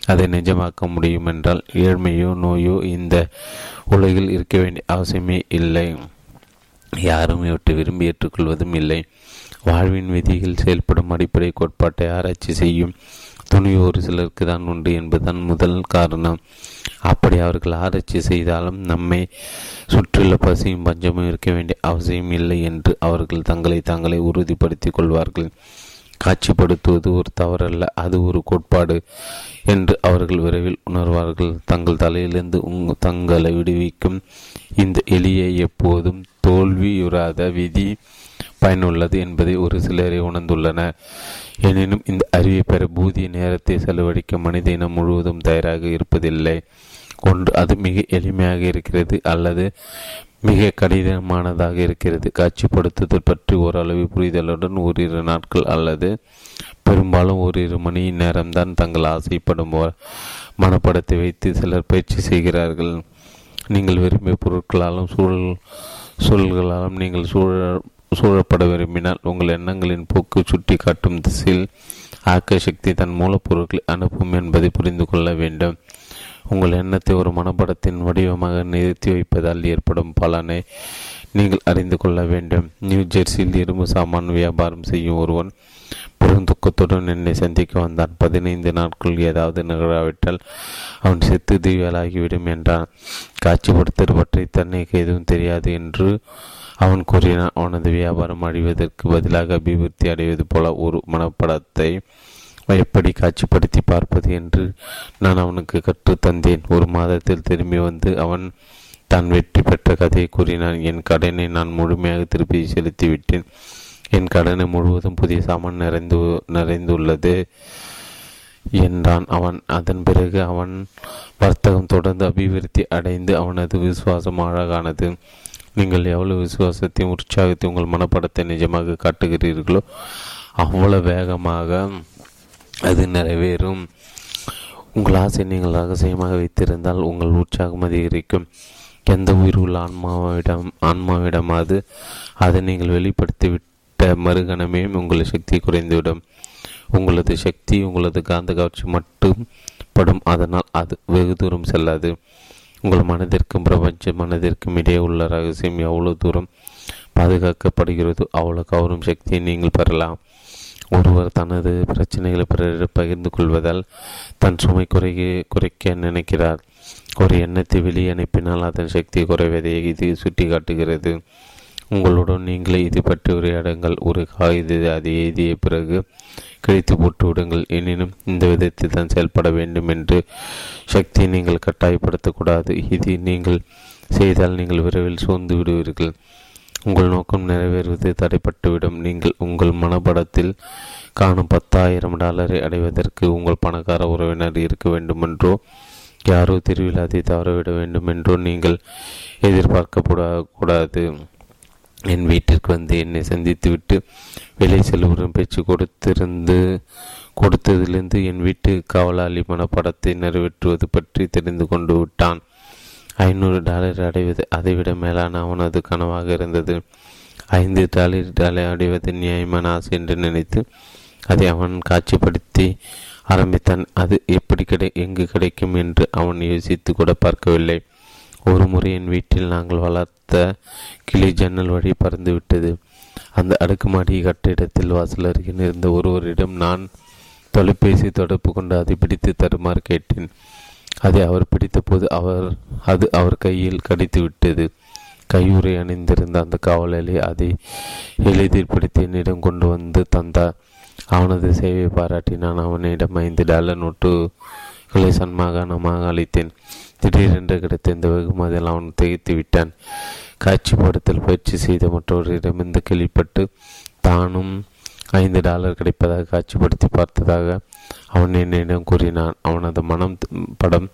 அதை நிஜமாக்க முடியும் என்றால் ஏழ்மையோ நோயோ இந்த உலகில் இருக்க வேண்டிய அவசியமே இல்லை. யாரும் இவற்றை விரும்பி ஏற்றுக்கொள்வதும் இல்லை. வாழ்வின் விதிகள் செயல்படும் அடிப்படை கோட்பாட்டை ஆராய்ச்சி செய்யும் துணி ஒரு சிலருக்கு தான் உண்டு என்பதுதான் முதல் காரணம். அப்படி அவர்கள் ஆராய்ச்சி செய்தாலும் நம்மை சுற்றியுள்ள பசியும் பஞ்சமும் இருக்க வேண்டிய அவசியம் இல்லை என்று அவர்கள் தங்களை தாங்களே உறுதிப்படுத்திக் கொள்வார்கள். காட்சிப்படுத்துவது ஒரு தவறல்ல அது ஒரு கோட்பாடு என்று அவர்கள் விரைவில் உணர்வார்கள். தங்கள் தலையிலிருந்து உங் தங்களை விடுவிக்கும் இந்த எலியை எப்போதும் தோல்வியுறாத விதி பயனுள்ளது என்பதை ஒரு சிலரை உணர்ந்துள்ளனர். எனினும் இந்த அறிவை பெற பூதிய நேரத்தை செலவழிக்க மனித இனம் முழுவதும் தயாராக இருப்பதில்லை. ஒன்று அது மிக எளிமையாக இருக்கிறது அல்லது மிக கடினமானதாக இருக்கிறது. காட்சிப்படுத்துதல் பற்றி ஓரளவு புரிதலுடன் ஓரிரு நாட்கள் அல்லது பெரும்பாலும் ஓரிரு மணி நேரம்தான் தங்கள் ஆசைப்படும் மனப்படத்தை வைத்து சிலர் பயிற்சி செய்கிறார்கள். நீங்கள் விரும்பிய பொருட்களாலும் சூழல் சூழல்களாலும் நீங்கள் சூழ சூழப்பட விரும்பினால் உங்கள் எண்ணங்களின் போக்கு சுட்டி காட்டும் திசையில் ஆக்க சக்தி தன் மூலப்பொருட்களை அனுப்பும் என்பதை புரிந்து கொள்ள வேண்டும். உங்கள் எண்ணத்தை ஒரு மனப்படத்தின் வடிவமாக நிறுத்தி வைப்பதால் ஏற்படும் பலனை நீங்கள் அறிந்து கொள்ள வேண்டும். நியூ ஜெர்சியில் இரும்பு சாமான் வியாபாரம் செய்யும் ஒருவன் பெரும் துக்கத்துடன் என்னை சந்திக்க வந்தான். பதினைந்து நாட்கள் ஏதாவது நிகழாவிட்டால் அவன் செத்து தீவியலாகிவிடும் என்றான். காட்சிப்படுத்தல் பற்றி தன்னைக்கு எதுவும் தெரியாது என்று அவன் கூறினான். அவனது வியாபாரம் அழிவதற்கு பதிலாக அபிவிருத்தி அடைவது போல ஒரு மனப்படத்தை எப்படி காட்சிப்படுத்தி பார்ப்பது என்று நான் அவனுக்கு கற்றுத்தந்தேன் ஒரு மாதத்தில் திரும்பி வந்து அவன் தான் வெற்றி பெற்ற கதையை கூறினான். என் கடனை நான் முழுமையாக திருப்பி செலுத்திவிட்டேன். என் கடனை முழுவதும் புதிய சாமான் நிறைந்து நிறைந்துள்ளது என்றான் அவன். அதன் பிறகு அவன் வர்த்தகம் தொடர்ந்து அபிவிருத்தி அடைந்து அவனது விசுவாசம் அழகானது நீங்கள் எவ்வளவு விசுவாசத்தையும் உற்சாகத்தையும் உங்கள் மனப்படத்தை நிஜமாக காட்டுகிறீர்களோ அவ்வளவு வேகமாக அது நிறைவேறும். உங்கள் ஆசை நீங்கள் ரகசியமாக வைத்திருந்தால் உங்கள் உற்சாகம் அதிகரிக்கும். எந்த உயிர் உள்ள ஆன்மாவிடம் ஆன்மாவிடம் அது அதை நீங்கள் வெளிப்படுத்திவிட்ட மறுகணமே உங்கள் சக்தி குறைந்துவிடும். உங்களது சக்தி உங்களது காந்த கவர்ச்சி மட்டும் படும். அதனால் அது வெகு தூரம் செல்லாது. உங்கள் மனதிற்கும் பிரபஞ்ச மனதிற்கும் இடையே உள்ள ரகசியம் எவ்வளவு தூரம் பாதுகாக்கப்படுகிறதோ அவ்வளோ கவரும் சக்தியை நீங்கள் பெறலாம். ஒருவர் தனது பிரச்சனைகளை பிறர் பகிர்ந்து கொள்வதால் தன் சுமை குறைய குறைக்க நினைக்கிறார். ஒரு எண்ணத்தை வெளியே அனுப்பினால் அதன் சக்தி குறைவதை இது சுட்டி காட்டுகிறது உங்களுடன் நீங்களே இது பற்றி உரையாடுங்கள். ஒரு காகிதத்தை அதை எழுதிய பிறகு கிழித்து போட்டு விடுங்கள். எனினும் இந்த விதத்தில் தான் செயல்பட வேண்டும் என்று சக்தியை நீங்கள் கட்டாயப்படுத்தக்கூடாது. இது நீங்கள் செய்தால் நீங்கள் விரைவில் சோர்ந்து விடுவீர்கள். உங்கள் நோக்கம் நிறைவேறுவது தடைப்பட்டுவிடும். நீங்கள் உங்கள் மனப்படத்தில் காணும் பத்தாயிரம் டாலரை அடைவதற்கு உங்கள் பணக்கார உறவினர் இருக்க வேண்டுமென்றோ யாரோ தெருவில் அதை தவறவிட வேண்டுமென்றோ நீங்கள் எதிர்பார்க்கப்படக்கூடாது. என் வீட்டிற்கு வந்து என்னை சந்தித்துவிட்டு விலை செல்வரும் பேச்சு கொடுத்திருந்து கொடுத்ததிலிருந்து என் வீட்டு காவலாளி மனப்படத்தை நிறைவேற்றுவது பற்றி தெரிந்து கொண்டு விட்டான். ஐநூறு டாலர் அடைவது அதைவிட மேலான அவனது கனவாக இருந்தது. ஐந்து டாலர் டாலர் அடைவது நியாயமான ஆசை என்று நினைத்து அதை அவன் காட்சிப்படுத்தி ஆரம்பித்தான். அது எப்படி கிடை எங்கு கிடைக்கும் என்று அவன் யோசித்து கூட பார்க்கவில்லை. ஒரு முறை என் வீட்டில் நாங்கள் வளர்த்த கிளி ஜன்னல் வழி பறந்து விட்டது. அந்த அடுக்குமாடி கட்டிடத்தில் வாசல் அருகில் இருந்த ஒருவரிடம் நான் தொலைபேசி தொடர்பு கொண்டு அதை பிடித்து தருமாறு கேட்டேன். அதை அவர் பிடித்தபோது அவர் அது அவர் கையில் கடித்து விட்டது கையுறை அணிந்திருந்த அந்த காவலாளி அதை எளிதில் பிடித்து என்னிடம் கொண்டு வந்து தந்தார். அவனது சேவை பாராட்டி நான் அவனிடம் ஐந்து டாலர் நோட்டுகளை சன்மாகாணமாக அளித்தேன். திடீரென்று கிடைத்த இந்த வெகுமதியில் அவன் திகைத்து விட்டான். காட்சிப்படுத்தல் பயிற்சி செய்த மற்றவரிடமிருந்து கேள்விப்பட்டு தானும் ஐந்து டாலர் கிடைப்பதாக காட்சிப்படுத்தி பார்த்ததாக அவன் என்னிடம் கூறினான். அவனது மனம் படம்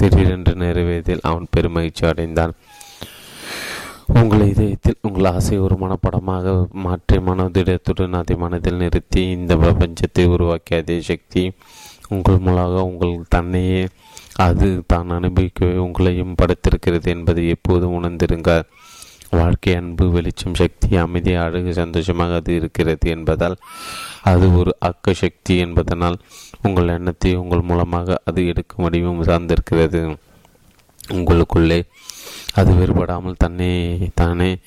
திடீரென்று நிறைவேறியதில் அவன் பெருமகிழ்ச்சி அடைந்தான். உங்கள் இதயத்தில் உங்கள் ஆசை ஒரு மனப்படமாக மாற்றி மனதிடத்துடன் அதை மனதில் நிறுத்தி இந்த பிரபஞ்சத்தை உருவாக்கிய அதே சக்தி உங்கள் மூலமாக உங்கள் தன்னையே அது தான் அனுபவிக்கவே உங்களையும் படைத்திருக்கிறது என்பதை எப்போதும் உணர்ந்திருங்க வாழ்க்கை அன்பு வெளிச்சம் சக்தி அமைதி அழகு சந்தோஷமாக அது இருக்கிறது என்பதால் அது ஒரு அக்க சக்தி என்பதனால் உங்கள் எண்ணத்தை உங்கள் மூலமாக அது எடுக்கும் வடிவம் சார்ந்திருக்கிறது. உங்களுக்குள்ளே அது வேறுபடாமல் தன்னை தானே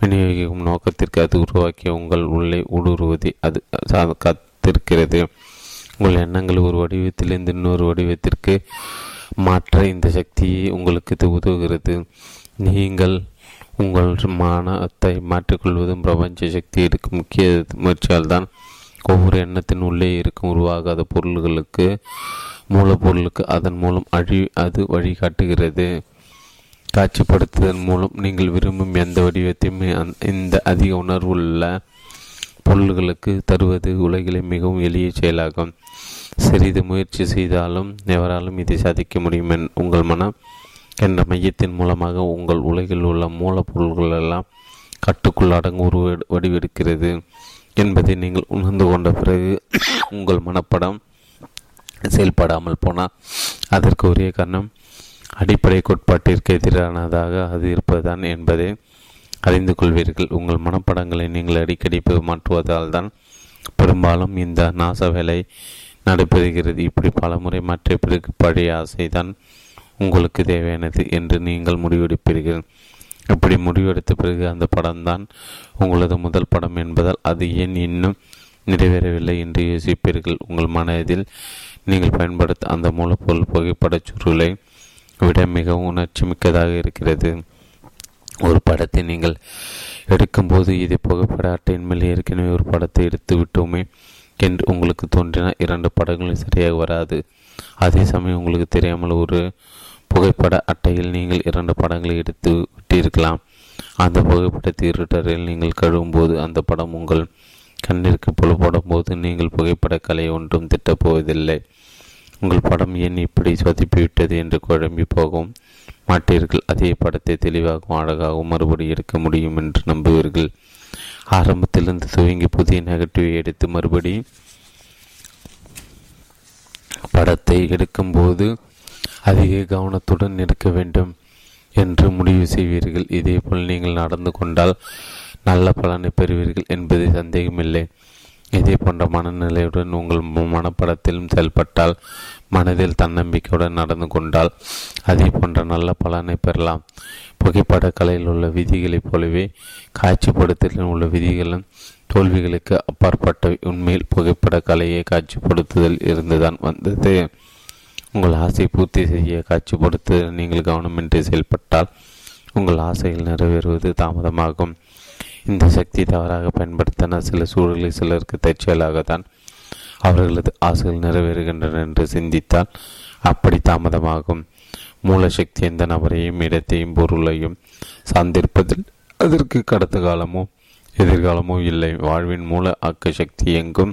விநியோகிக்கும் நோக்கத்திற்கு அது உருவாக்கிய உங்கள் உள்ளே ஊடுருவதை அது காத்திருக்கிறது. உங்கள் எண்ணங்கள் ஒரு வடிவத்திலிருந்து இன்னொரு வடிவத்திற்கு மாற்ற இந்த சக்தியை உங்களுக்கு உதவுகிறது. நீங்கள் உங்கள் மானத்தை மாற்றிக்கொள்வதும் பிரபஞ்ச சக்தி எடுக்கும் முக்கிய முயற்சியால் தான் ஒவ்வொரு எண்ணத்தின் உள்ளே இருக்கும் உருவாகாத பொருள்களுக்கு மூலப்பொருளுக்கு அதன் மூலம் அழி அது வழிகாட்டுகிறது. காட்சிப்படுத்துவதன் மூலம் நீங்கள் விரும்பும் எந்த வடிவத்தையும் இந்த அதிக உணர்வுள்ள பொருள்களுக்கு தருவது உலகிலே மிகவும் எளிய செயலாகும். சிறிது முயற்சி செய்தாலும் எவராலும் இதை சாதிக்க முடியும் என் உங்கள் மனம் என்ற மையத்தின் மூலமாக உங்கள் உலகில் உள்ள மூலப்பொருள்கள் எல்லாம் கட்டுக்குள் அடங்கு உருவ வடிவெடுக்கிறது என்பதை நீங்கள் உணர்ந்து கொண்ட பிறகு உங்கள் மனப்படம் செயல்படாமல் போனால் அதற்கு ஒரே காரணம் அடிப்படை கோட்பாட்டிற்கு எதிரானதாக அது இருப்பதுதான் என்பதை அறிந்து கொள்வீர்கள். உங்கள் மனப்படங்களை நீங்கள் அடிக்கடி மாற்றுவதால் தான் பெரும்பாலும் இந்த நாச வேலை நடைபெறுகிறது. இப்படி பல முறை மாற்றிய பிறகு பழைய ஆசைதான் உங்களுக்கு தேவையானது என்று நீங்கள் முடிவெடுப்பீர்கள். இப்படி முடிவெடுத்த பிறகு அந்த படம்தான் உங்களது முதல் படம் என்பதால் அது ஏன் இன்னும் நிறைவேறவில்லை என்று யோசிப்பீர்கள். உங்கள் மனதில் நீங்கள் பயன்படுத்த அந்த மூலப்பொருள் புகைப்படச் சுருளை விட மிகவும் உணர்ச்சி மிக்கதாக இருக்கிறது. ஒரு படத்தை நீங்கள் எடுக்கும்போது இது புகைப்பட அட்டையின் மேல் ஏற்கனவே ஒரு படத்தை எடுத்து விட்டோமே என்று உங்களுக்கு தோன்றினால் இரண்டு படங்களும் சரியாக வராது. அதே சமயம் உங்களுக்கு தெரியாமல் ஒரு புகைப்பட அட்டையில் நீங்கள் இரண்டு படங்களை எடுத்து விட்டிருக்கலாம். அந்த புகைப்படத்தை இருட்டறையில் நீங்கள் கழுவும் போது அந்த படம் உங்கள் கண்ணிற்கு புலப்படும் போது நீங்கள் புகைப்பட கலை ஒன்றும் திட்டப்போவதில்லை. உங்கள் படம் ஏன் இப்படி சொதப்பிவிட்டது என்று குழம்பி போகவும் மாட்டீர்கள். அதே படத்தை தெளிவாகவும் அழகாகவும் மறுபடி எடுக்க முடியும் என்று நம்புவீர்கள். ஆரம்பத்திலிருந்து துவங்கி புதிய நெகட்டிவை எடுத்து மறுபடி படத்தை எடுக்கும்போது அதிக கவனத்துடன் இருக்க வேண்டும் என்று முடிவு செய்வீர்கள். இதேபோல் நீங்கள் நடந்து கொண்டால் நல்ல பலனை பெறுவீர்கள் என்பது சந்தேகமில்லை. இதே போன்ற மனநிலையுடன் உங்கள் மனப்படத்திலும் செயல்பட்டால் மனதில் தன்னம்பிக்கையுடன் நடந்து கொண்டால் அதே போன்ற நல்ல பலனை பெறலாம். புகைப்பட கலையில் உள்ள விதிகளைப் போலவே காட்சிப்படுத்தலில் உள்ள விதிகளும் தோல்விகளுக்கு அப்பாற்பட்ட உண்மையில் புகைப்பட கலையை காட்சிப்படுத்துதல் இருந்துதான் வந்தது. உங்கள் ஆசை பூர்த்தி செய்ய காட்சிப்படுத்துதல் நீங்கள் கவனமின்றி செயல்பட்டால் உங்கள் ஆசைகள் நிறைவேறுவது தாமதமாகும். இந்த சக்தி தவறாக பயன்படுத்தின சில சூழலில் சிலருக்கு தற்செயலாகத்தான் அவர்களது ஆசைகள் நிறைவேறுகின்றன என்று சிந்தித்தால் அப்படி தாமதமாகும். மூலசக்தி எந்த நபரையும் இடத்தையும் பொருளையும் சார்ந்திருப்பதில் அதற்கு கடந்த காலமோ எதிர்காலமோ இல்லை. வாழ்வின் மூல ஆக்க சக்தி எங்கும்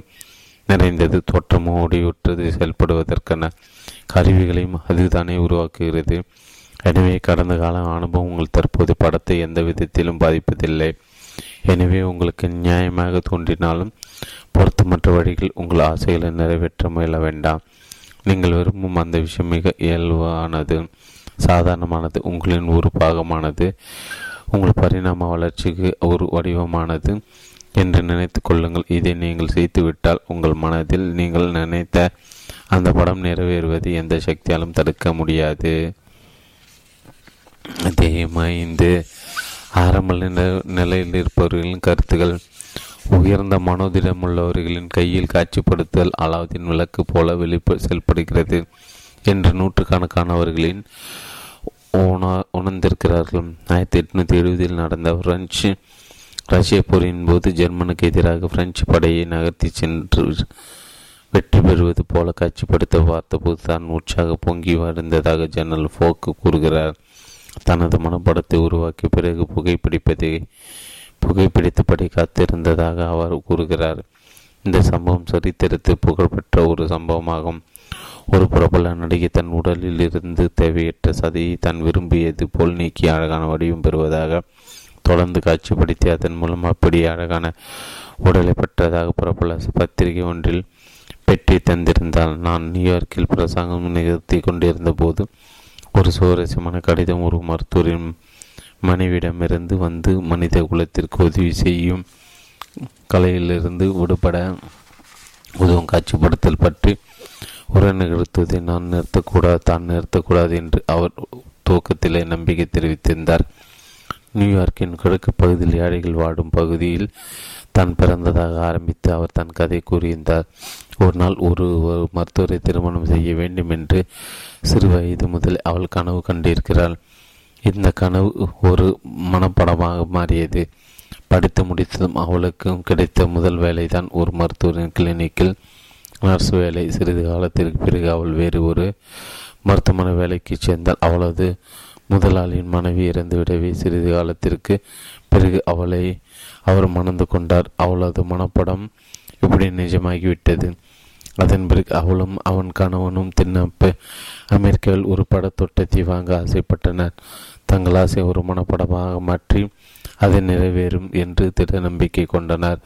நிறைந்தது தோற்றமோ ஒடியுற்றது செயல்படுவதற்கென கருவிகளையும் அதுதானே உருவாக்குகிறது. எனவே கடந்த கால அனுபவம் உங்கள் தற்போது படத்தை எந்த விதத்திலும் பாதிப்பதில்லை. எனவே உங்களுக்கு நியாயமாக தோன்றினாலும் பொருத்தமற்ற வழிகள் உங்கள் ஆசைகளை நிறைவேற்ற முயல வேண்டாம். நீங்கள் விரும்பும் அந்த விஷயம் மிக இயல்பானது சாதாரணமானது உங்களின் ஒரு பாகமானது உங்கள் பரிணாம வளர்ச்சிக்கு ஒரு வடிவமானது என்று நினைத்து கொள்ளுங்கள். இதை நீங்கள் செய்துவிட்டால் உங்கள் மனதில் நீங்கள் நினைத்த அந்த படம் நிறைவேறுவதை எந்த சக்தியாலும் தடுக்க முடியாது. ஐந்து ஆரம்ப நிலையில் இருப்பவர்களின் கருத்துகள் உயர்ந்த மனோதிடம் உள்ளவர்களின் கையில் காட்சிப்படுத்தல் அலாவுதீன் விளக்கு போல வெளிப்ப செயல்படுகிறது என்று நூற்றுக்கணக்கானவர்களின் உணர்ந்திருக்கிறார்கள். ஆயிரத்தி எட்நூத்தி எழுபதில் நடந்த பிரெஞ்சு ரஷ்ய போரின் போது ஜெர்மனுக்கு எதிராக பிரெஞ்சு படையை நகர்த்தி சென்று வெற்றி பெறுவது போல காட்சிப்படுத்த பார்த்தபோது தான் உற்சாக பொங்கி வருந்ததாக ஜெனரல் ஃபோக்கு கூறுகிறார். தனது மனப்படத்தை உருவாக்கிய பிறகு புகைப்பிடிப்பதை புகைப்பிடித்தபடி காத்திருந்ததாக அவர் கூறுகிறார். இந்த சம்பவம் சரித்திரத்தில் புகழ்பெற்ற ஒரு சம்பவமாகும். ஒரு பிரபல நடிகை தன் உடலில் இருந்து தேவையற்ற சதையை தான் விரும்பியது போல் நீக்கி அழகான வடிவம் பெறுவதாக தொடர்ந்து காட்சிப்படுத்தி அதன் மூலம் அப்படி அழகான உடலை பெற்றதாக பிரபல பத்திரிகை ஒன்றில் பெட்டி தந்திருந்தால் நான் நியூயார்க்கில் பிரசங்கம் நிகழ்த்தி கொண்டிருந்த போது ஒரு சுவாரஸ்யமான கடிதம் ஒரு மருத்துவரின் மனைவிடமிருந்து வந்து மனித குலத்திற்கு உதவி செய்யும் கலையிலிருந்து விடுபட உதவும் காட்சிப்படுத்தல் பற்றி உரை நிகழ்த்துவதை நான் நிறுத்தக்கூடாது தான் நிறுத்தக்கூடாது என்று அவர் துவக்கத்திலே நம்பிக்கை தெரிவித்திருந்தார். நியூயார்க்கின் கிழக்கு பகுதியில் ஏழைகள் வாடும் பகுதியில் தான் பிறந்ததாக ஆரம்பித்து அவர் தன் கதை கூறியிருந்தார். ஒரு நாள் ஒரு மருத்துவரை திருமணம் செய்ய வேண்டும் என்று சிறு வயது முதல் அவள் கனவு கண்டிருக்கிறாள். இந்த கனவு ஒரு மனப்படமாக மாறியது. படித்து முடித்ததும் அவளுக்கும் கிடைத்த முதல் வேலைதான் ஒரு மருத்துவரின் கிளினிக்கில் நர்ஸ் வேலை. சிறிது காலத்திற்கு பிறகு அவள் வேறு ஒரு மருத்துவமனை வேலைக்கு சேர்ந்தால் அவளது முதலாளியின் மனைவி இறந்துவிடவே சிறிது காலத்திற்கு பிறகு அவளை அவர் மணந்து கொண்டார். அவளது மனப்படம் இப்படி நிஜமாகிவிட்டது. அதன் பிறகு அவளும் அவன் கணவனும் தின்னப்ப அமெரிக்காவில் ஒரு படத்தோட்டத்தை வாங்க ஆசைப்பட்டனர். தங்கள் ஆசை ஒரு மனப்படமாக மாற்றி அது நிறைவேறும் என்று திட நம்பிக்கை கொண்டனர்.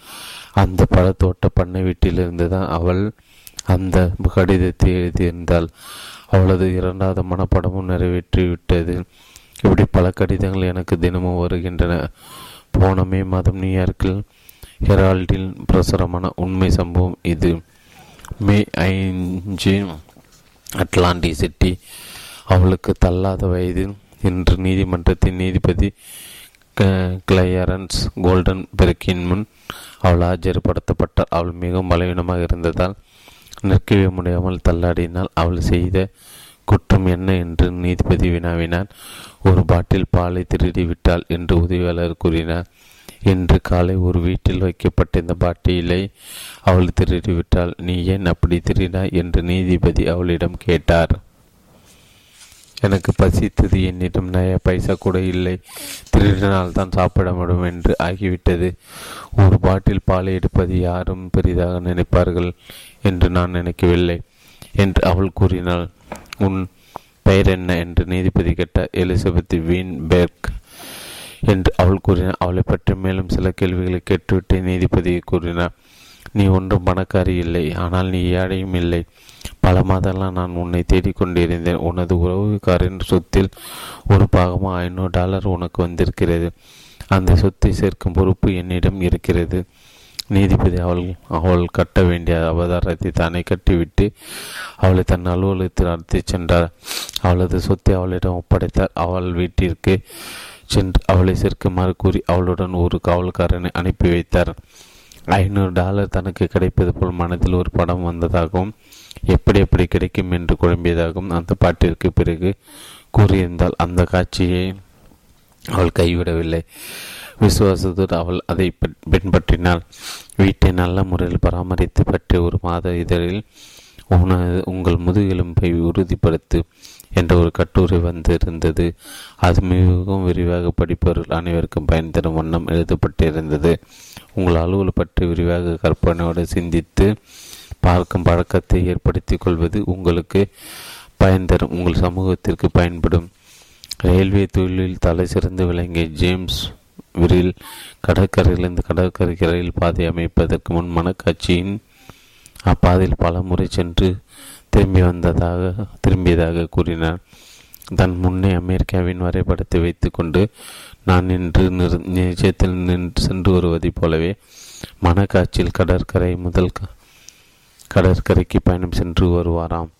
அந்த படத்தோட்ட பண்ணை வீட்டிலிருந்து தான் அவள் அந்த கடிதத்தை எழுதியிருந்தாள். அவளது இரண்டாவது மனப்படமும் நிறைவேற்றிவிட்டது. இப்படி பல கடிதங்கள் எனக்கு தினமும் வருகின்றன. போன மே மாதம் நியூயார்க்கில் ஹெரால்டில் பிரசுரமான உண்மை சம்பவம் இது. மே ஐந்து அட்லாண்டி சிட்டி அவளுக்கு தள்ளாத வயது. இன்று நீதிமன்றத்தின் நீதிபதி கிளையரன்ஸ் கோல்டன் பெருக்கின் முன் அவள் ஆஜர்படுத்தப்பட்டால் அவள் மிகவும் பலவீனமாக இருந்ததால் நிற்கவே முடியாமல் தள்ளாடினால் அவள் செய்த குற்றம் என்ன என்று நீதிபதி வினாவினார். ஒரு பாட்டில் பாலை திருடி விட்டாள் என்று உதவியாளர் கூறினார். இன்று காலை ஒரு வீட்டில் வைக்கப்பட்ட இந்த அவள் திருடிவிட்டாள். நீ ஏன் அப்படி திருடினாய் என்று நீதிபதி அவளிடம் கேட்டார். எனக்கு பசித்தது என்னிடம் நய பைசா கூட இல்லை. திருடினால் தான் சாப்பிட முடியும் என்று ஆகிவிட்டது. ஒரு பாட்டில் பாலை எடுப்பது யாரும் பெரிதாக நினைப்பார்கள் என்று நான் நினைக்கவில்லை என்று அவள் கூறினாள். உன் பெயர் என்ன? என்று நீதிபதி கேட்டார் எலிசபெத் வீன்பெர்க் என்று அவள் கூறினார். அவளை பற்றி மேலும் சில கேள்விகளை கேட்டுவிட்டு நீதிபதி கூறினார். நீ ஒன்றும் பணக்காரி இல்லை ஆனால் நீ ஏழையும் இல்லை. பல மாதங்களாக நான் உன்னை தேடிக்கொண்டிருந்தேன். உனது உறவுக்காரின் சொத்தில் ஒரு பாகமாக ஐநூறு டாலர் உனக்கு வந்திருக்கிறது. அந்த சொத்தை சேர்க்கும் பொறுப்பு என்னிடம் இருக்கிறது. நீதிபதி அவள் அவள் கட்ட வேண்டிய அவதாரத்தை தானே கட்டிவிட்டு அவளை தன் அலுவலகத்தில் அழைத்து சென்றார் அவளது சொத்தை அவளிடம் ஒப்படைத்தார் அவள் வீட்டிற்கு சென்று அவளை சேர்க்குமாறு கூறி அவளுடன் ஒரு காவல்காரனை அனுப்பி வைத்தார். ஐநூறு டாலர் தனக்கு கிடைப்பது போல் மனதில் ஒரு படம் வந்ததாகவும் எப்படி எப்படி கிடைக்கும் என்று குழம்பியதாகவும் அந்த பாட்டிற்கு பிறகு கூறியிருந்தால் அந்த காட்சியை அவள் கைவிடவில்லை. விசுவாசத்தோடு அவள் அதை பின்பற்றினாள். வீட்டை நல்ல முறையில் பராமரித்து பற்றிய ஒரு மாத இதழில் உனது உங்கள் முதுகெலும்பை உறுதிப்படுத்து என்ற ஒரு கட்டுரை வந்திருந்தது. அது மிகவும் விரிவாக படிப்பவர்கள் அனைவருக்கும் பயன் தரும் வண்ணம் எழுதப்பட்டிருந்தது. உங்கள் அலுவல் பற்றி விரிவாக கற்பனையோடு சிந்தித்து பார்க்கும் பழக்கத்தை ஏற்படுத்தி கொள்வது உங்களுக்கு பயன் தரும். உங்கள் சமூகத்திற்கு பயன்படும். ரயில்வே தொழிலில் தலை சிறந்து விளங்கிய ஜேம்ஸ் விரில் கடற்கரையிலிருந்து கடற்கரைக்கு ரயில் பாதை அமைப்பதற்கு முன் மனக்காட்சியின் அப்பாதையில் பல முறை சென்று திரும்பி வந்ததாக திரும்பியதாக கூறினார். தன் முன்னே அமெரிக்காவின் வரைபடத்தை வைத்துக்கொண்டு நான் நின்று நிச்சயத்தில் நின்று சென்று வருவதைப் போலவே மனக்காட்சியில் கடற்கரை முதல் கடற்கரைக்கு பயணம் சென்று வருவாராம்.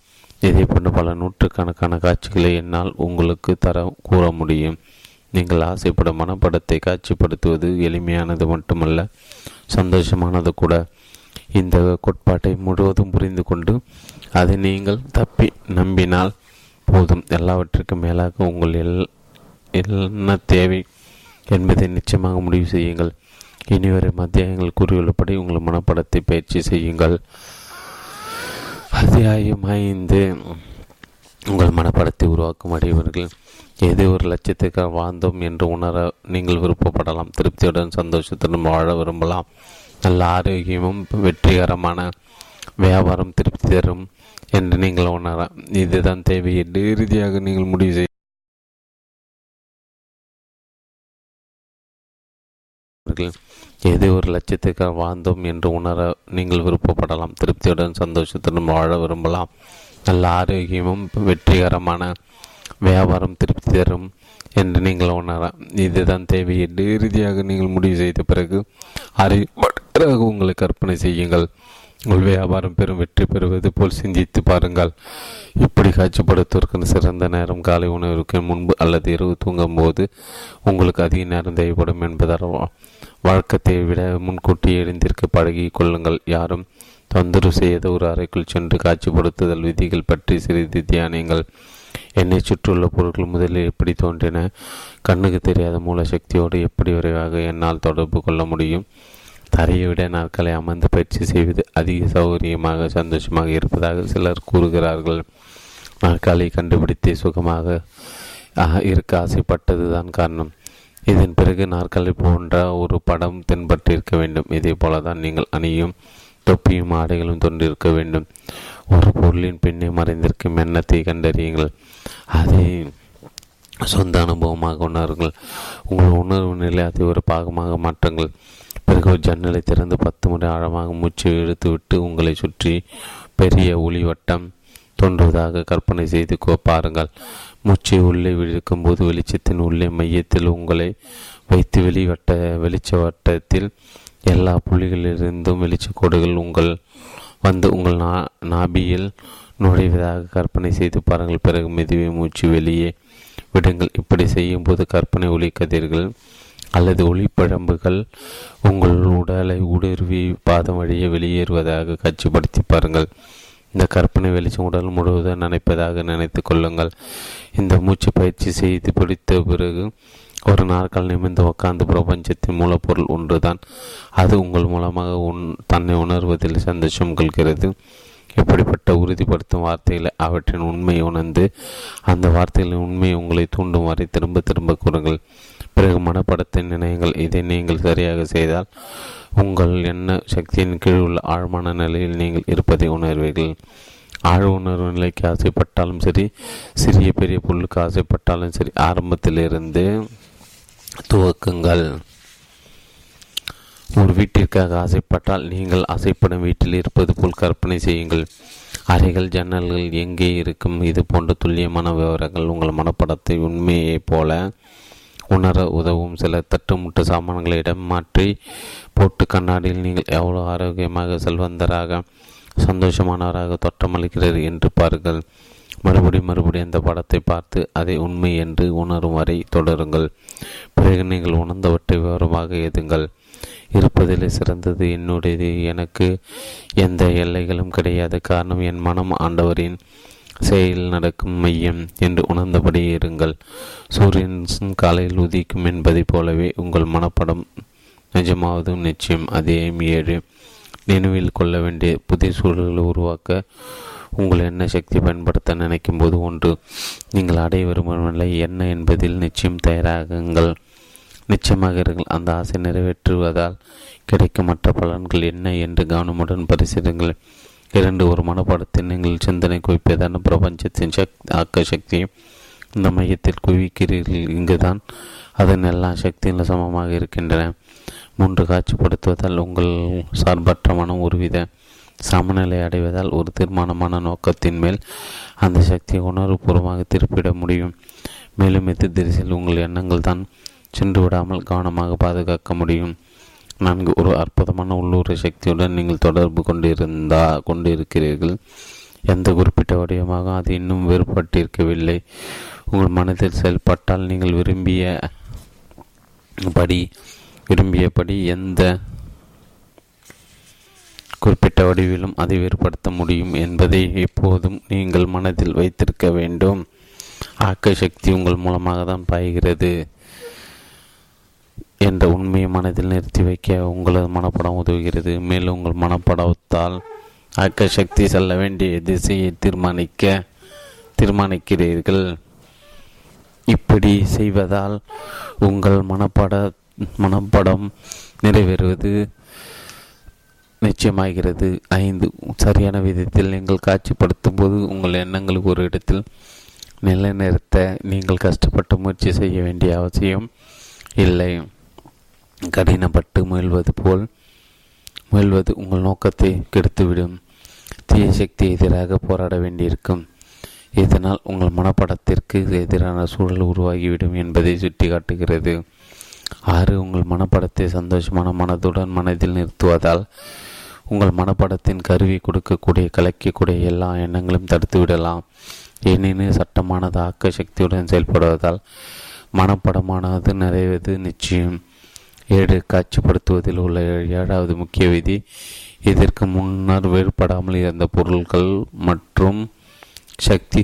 இதே போன்ற பல நூற்றுக்கணக்கான காட்சிகளை என்னால் உங்களுக்கு தர கூற முடியும். நீங்கள் ஆசைப்படும் மனப்படத்தை காட்சிப்படுத்துவது எளிமையானது மட்டுமல்ல சந்தோஷமானது கூட. இந்த கோட்பாட்டை முழுவதும் புரிந்து கொண்டு அதை நீங்கள் தப்பி நம்பினால் போதும். எல்லாவற்றிற்கும் மேலாக உங்கள் எல் என்ன தேவை என்பதை நிச்சயமாக முடிவு செய்யுங்கள். இனிவரை அத்தியாயங்கள் கூறியுள்ளபடி உங்கள் மனப்படத்தை பயிற்சி செய்யுங்கள். அத்தியாயம் ஐந்து. உங்கள் மனப்படத்தை உருவாக்கும் அடைவர்கள் ஏதோ ஒரு லட்சத்துக்காக வாழ்ந்தோம் என்று உணர நீங்கள் விருப்பப்படலாம். திருப்தியுடன் சந்தோஷத்துடன் வாழ விரும்பலாம். நல்ல ஆரோக்கியமும் வெற்றிகரமான வியாபாரம் திருப்தி தரும் என்று நீங்கள் உணர இதுதான் தேவை என்று இறுதியாக நீங்கள் முடிவு செய்ய ஏதோ ஒரு லட்சத்துக்காக வாழ்ந்தோம் என்று உணர நீங்கள் விருப்பப்படலாம். திருப்தியுடன் சந்தோஷத்துடன் வாழ விரும்பலாம். நல்ல ஆரோக்கியமும் வெற்றிகரமான வியாபாரம் திருப்தி தரும் என்று நீங்கள் உணர. இதுதான் தேவை என்று இறுதியாக நீங்கள் முடிவு செய்த பிறகு அறிவாக உங்களை கற்பனை செய்யுங்கள். உங்கள் வியாபாரம் பெரும் வெற்றி பெறுவது போல் சிந்தித்து பாருங்கள். இப்படி காட்சிப்படுத்துவதற்கு சிறந்த நேரம் காலை உணவிற்கு முன்பு அல்லது இரவு தூங்கும் போது உங்களுக்கு அதிக நேரம் தேவைப்படும் என்பதால் வழக்கத்தை விட முன்கூட்டி எழுந்திருக்க பழகி கொள்ளுங்கள். யாரும் தொந்தரவு செய்யாத ஒரு அறைக்குள் சென்று காட்சிப்படுத்துதல் விதிகள் பற்றி சிறிது தியானியங்கள். என்னை சுற்றியுள்ள பொருட்கள் முதலில் எப்படி தோன்றின? கண்ணுக்கு தெரியாத மூல சக்தியோடு எப்படி விரைவாக என்னால் தொடர்பு கொள்ள முடியும்? தரையை விட நாட்களை அமர்ந்து பயிற்சி செய்வது அதிக சௌகரியமாக சந்தோஷமாக இருப்பதாக சிலர் கூறுகிறார்கள். நாற்காலை கண்டுபிடித்து சுகமாக இருக்க ஆசைப்பட்டதுதான் காரணம். இதன் பிறகு நாற்காலி போன்ற ஒரு படம் தென்பட்டிருக்க வேண்டும். இதே போலதான் நீங்கள் அணியும் தொப்பியும் ஆடைகளும் தோன்றிருக்க வேண்டும். ஒரு பொருளின் பின்னே மறைந்திருக்கும் எண்ணத்தை கண்டறியுங்கள். அதை சொந்த அனுபவமாக உணருங்கள். உங்கள் உணர்வு நிலை அதை ஒரு பாகமாக மாற்றுங்கள். பிறகு ஒரு ஜன்னலை திறந்து பத்து முறை ஆழமாக மூச்சு இழுத்துவிட்டு உங்களை சுற்றி பெரிய ஒளி வட்டம் தோன்றுவதாக கற்பனை செய்து பாருங்கள். மூச்சை உள்ளே விழுக்கும் போது வெளிச்சத்தின் உள்ளே மையத்தில் உங்களை வைத்து வெளிவட்ட வெளிச்ச வட்டத்தில் எல்லா புள்ளிகளிலிருந்தும் வெளிச்சக்கோடுகள் உங்கள் வந்து உங்கள் நா நாபியில் நுழைவதாக கற்பனை செய்து பாருங்கள். பிறகு மெதுவே மூச்சு வெளியே விடுங்கள். இப்படி செய்யும் போது கற்பனை ஒளி கதிர்கள் அல்லது ஒளிப்பழம்புகள் உங்கள் உடலை ஊடுருவி பாதம் வழியே வெளியேறுவதாக காட்சிப்படுத்தி பாருங்கள். இந்த கற்பனை வெளிச்சம் உடல் முழுவதும் நினைப்பதாக நினைத்து கொள்ளுங்கள். இந்த மூச்சு பயிற்சி செய்து பிடித்த பிறகு ஒரு நாட்கள் நிமிர்ந்து உட்கார்ந்து பிரபஞ்சத்தின் மூலப்பொருள் ஒன்றுதான். அது உங்கள் மூலமாக உன் தன்னை உணர்வதில் சந்தோஷம் கொள்கிறது. இப்படிப்பட்ட உறுதிப்படுத்தும் வார்த்தைகளை அவற்றின் உண்மையை உணர்ந்து அந்த வார்த்தைகளின் உண்மையை உங்களை தூண்டும் வரை திரும்ப திரும்ப கூறுங்கள். பிறகு மனப்படத்தின் நினைவுகள் இதை நீங்கள் சரியாக செய்தால் உங்கள் எண்ண சக்தியின் கீழ் உள்ள ஆழமான நிலையில் நீங்கள் இருப்பதை உணர்வீர்கள். ஆழ உணர்வு நிலைக்கு ஆசைப்பட்டாலும் சரி சிறிய பெரிய பொருளுக்கு ஆசைப்பட்டாலும் சரி ஆரம்பத்திலிருந்து துவக்குங்கள். ஒரு வீட்டிற்காக ஆசைப்பட்டால் நீங்கள் ஆசைப்படும் வீட்டில் இருப்பது போல் கற்பனை செய்யுங்கள். அறைகள் ஜன்னல்கள் எங்கே இருக்கும்? இது போன்ற துல்லியமான விவரங்கள் உங்கள் மனப்படத்தை உண்மையைப் போல உணர உதவும். சில தட்டுமுட்டு சாமான்களை இடம் மாற்றி போட்டு கண்ணாடியில் நீங்கள் எவ்வளோ ஆரோக்கியமாக செல்வந்தராக சந்தோஷமானவராக தோற்றமளிக்கிறது என்று பாருங்கள். மறுபடி மறுபடி அந்த படத்தை பார்த்து அதை உண்மை என்று உணரும் வரை தொடருங்கள். பிறகு நீங்கள் உணர்ந்தவற்றை விவரமாக எதுங்கள் இருப்பதிலே சிறந்தது என்னுடையது. எனக்கு எந்த எல்லைகளும் கிடையாது. காரணம் என் மனம் ஆண்டவரின் செயல் நடக்கும் மையம் என்று உணர்ந்தபடி இருங்கள். சூரியன் காலையில் உதிக்கும் என்பதைப் போலவே உங்கள் மனப்படம் நிஜமாவதும் நிச்சயம். அதே ஏழு. நினைவில் கொள்ள வேண்டிய புதிய சூழல்களை உருவாக்க உங்கள் எண்ண சக்தி பயன்படுத்த நினைக்கும் போது ஒன்று நீங்கள் அடைய விரும்பும் நிலை என்ன என்பதில் நிச்சயம் தயாராகுங்கள். நிச்சயமாக இருங்கள். அந்த ஆசை நிறைவேற்றுவதால் கிடைக்கும் மற்ற பலன்கள் என்ன என்று கவனமுடன் பரிசீலுங்கள் இரண்டு ஒரு மனப்பாடத்தில் நீங்கள் சிந்தனை குவிப்பதான பிரபஞ்சத்தின் சக் ஆக்க சக்தியும் இந்த மையத்தில் குவிக்கிறீர்கள். இங்குதான் அதன் எல்லா சக்திகளும் சமமாக இருக்கின்றன. மூன்று காட்சிப்படுத்துவதால் உங்கள் சார்பற்ற மனம் ஒருவித சமநிலை அடைவதால் ஒரு தீர்மானமான நோக்கத்தின் மேல் அந்த சக்தியை உணர்வுபூர்வமாக திருப்பிட முடியும். மேலும் எதிர்திசையில் உங்கள் எண்ணங்கள் தான் சென்று விடாமல் கவனமாக பாதுகாக்க முடியும். நான்கு ஒரு அற்புதமான உள்ளூர் சக்தியுடன் நீங்கள் தொடர்பு கொண்டிருந்தா கொண்டிருக்கிறீர்கள். எந்த குறிப்பிட்ட வடிவமாக அது இன்னும் வேறுபட்டிருக்கவில்லை. உங்கள் மனதில் செயல்பட்டால் நீங்கள் விரும்பிய படி விரும்பியபடி எந்த குறிப்பிட்ட வடிவிலும் அதை வேறுபடுத்த முடியும் என்பதை எப்போதும் நீங்கள் மனதில் வைத்திருக்க வேண்டும். ஆக்க சக்தி உங்கள் மூலமாக தான் பாய்கிறது என்ற உண்மையை மனதில் நிறுத்தி வைக்க உங்களது மனப்படம் உதவுகிறது. மேலும் உங்கள் மனப்படத்தால் ஆக்க சக்தி செல்ல வேண்டிய திசையை தீர்மானிக்க தீர்மானிக்கிறீர்கள். இப்படி செய்வதால் உங்கள் மனப்பட மனப்படம் நிறைவேறுவது நிச்சயமாகிறது. ஐந்து சரியான விதத்தில் நீங்கள் காட்சிப்படுத்தும் போது உங்கள் எண்ணங்களுக்கு ஒரு இடத்தில் நிலைநிறுத்த நீங்கள் கஷ்டப்பட்டு முயற்சி செய்ய வேண்டிய அவசியம் இல்லை. கடினப்பட்டு முயல்வது போல் முயல்வது உங்கள் நோக்கத்தை கெடுத்துவிடும். தீய சக்தி எதிராக போராட வேண்டியிருக்கும். இதனால் உங்கள் மனப்படத்திற்கு எதிரான சூழல் உருவாகிவிடும் என்பதை சுட்டிக்காட்டுகிறது. ஆறு உங்கள் மனப்படத்தை சந்தோஷமான மனதுடன் மனதில் நிறுத்துவதால் உங்கள் மனப்படத்தின் கருவி கொடுக்கக்கூடிய கலக்கக்கூடிய எல்லா எண்ணங்களையும் தடுத்து விடலாம். ஏனெனில் சட்டமானது ஆக்க சக்தியுடன் செயல்படுவதால் மனப்படமானது நிறைவது நிச்சயம். ஏழு காட்சிப்படுத்துவதில் உள்ள ஏழாவது முக்கிய விதி இதற்கு முன்னர் வேறுபடாமல் இருந்த பொருட்கள் மற்றும் சக்தி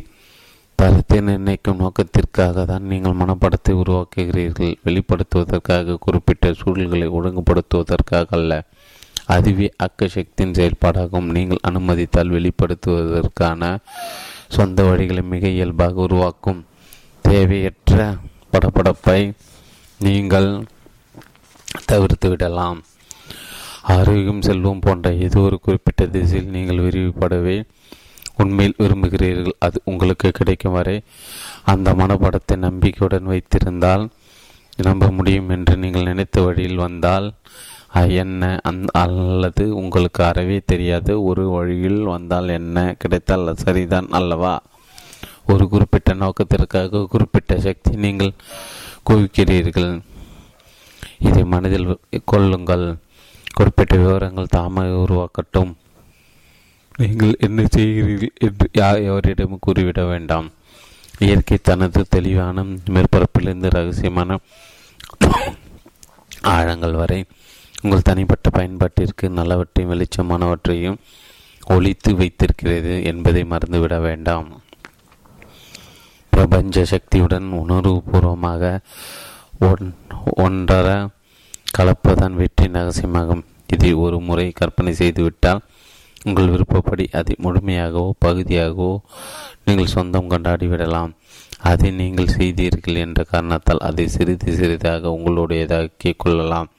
தரத்தை நிர்ணயிக்கும் நோக்கத்திற்காக தான் நீங்கள் மனப்படத்தை உருவாக்குகிறீர்கள். வெளிப்படுத்துவதற்காக குறிப்பிட்ட சூழல்களை ஒழுங்குபடுத்துவதற்காக அல்ல. அதுவே அக்கசக்தியின் செயல்பாடாகும் நீங்கள் அனுமதித்தால் வெளிப்படுத்துவதற்கான சொந்த வழிகளை மிக இயல்பாக உருவாக்கும். தேவையற்ற படப்படப்பை நீங்கள் தவிர்த்து விடலாம். ஆரோக்கியம் செல்வம் போன்ற ஏதோ ஒரு குறிப்பிட்ட திசையில் நீங்கள் விரிவுபடவே உண்மையில் விரும்புகிறீர்கள். அது உங்களுக்கு கிடைக்கும் வரை அந்த மனப்படத்தை நம்பிக்கையுடன் வைத்திருந்தால் நம்ப முடியும் என்று நீங்கள் நினைத்த வழியில் வந்தால் என்ன அந் அல்லது உங்களுக்கு அறவே தெரியாது. ஒரு வழியில் வந்தால் என்ன? கிடைத்தால் சரிதான் அல்லவா? ஒரு குறிப்பிட்ட நோக்கத்திற்காக குறிப்பிட்ட சக்தி நீங்கள் குவிக்கிறீர்கள். இதை மனதில் கொள்ளுங்கள். குறிப்பிட்ட விவரங்கள் தாமாக உருவாக்கட்டும். நீங்கள் என்ன செய்கிறீர்கள் என்று எவரிடமும் கூறிவிட வேண்டாம். இயற்கை தனது தெளிவான மேற்பரப்பிலிருந்து ரகசியமான ஆழங்கள் வரை உங்கள் தனிப்பட்ட பயன்பாட்டிற்கு நல்லவற்றையும் வெளிச்சமானவற்றையும் ஒழித்து வைத்திருக்கிறது என்பதை மறந்துவிட வேண்டாம். பிரபஞ்ச சக்தியுடன் உணர்வுபூர்வமாக ஒன்றர கலப்பதான் வெற்றி ரகசியமாகும். இதை ஒரு முறை கற்பனை செய்துவிட்டால் உங்கள் விருப்பப்படி அதை முழுமையாகவோ பகுதியாகவோ நீங்கள் சொந்தம் கொண்டாடிவிடலாம். அதை நீங்கள் செய்தீர்கள் என்ற காரணத்தால் அதை சிறிது சிறிதாக உங்களுடையதாக்கிக் கொள்ளலாம்.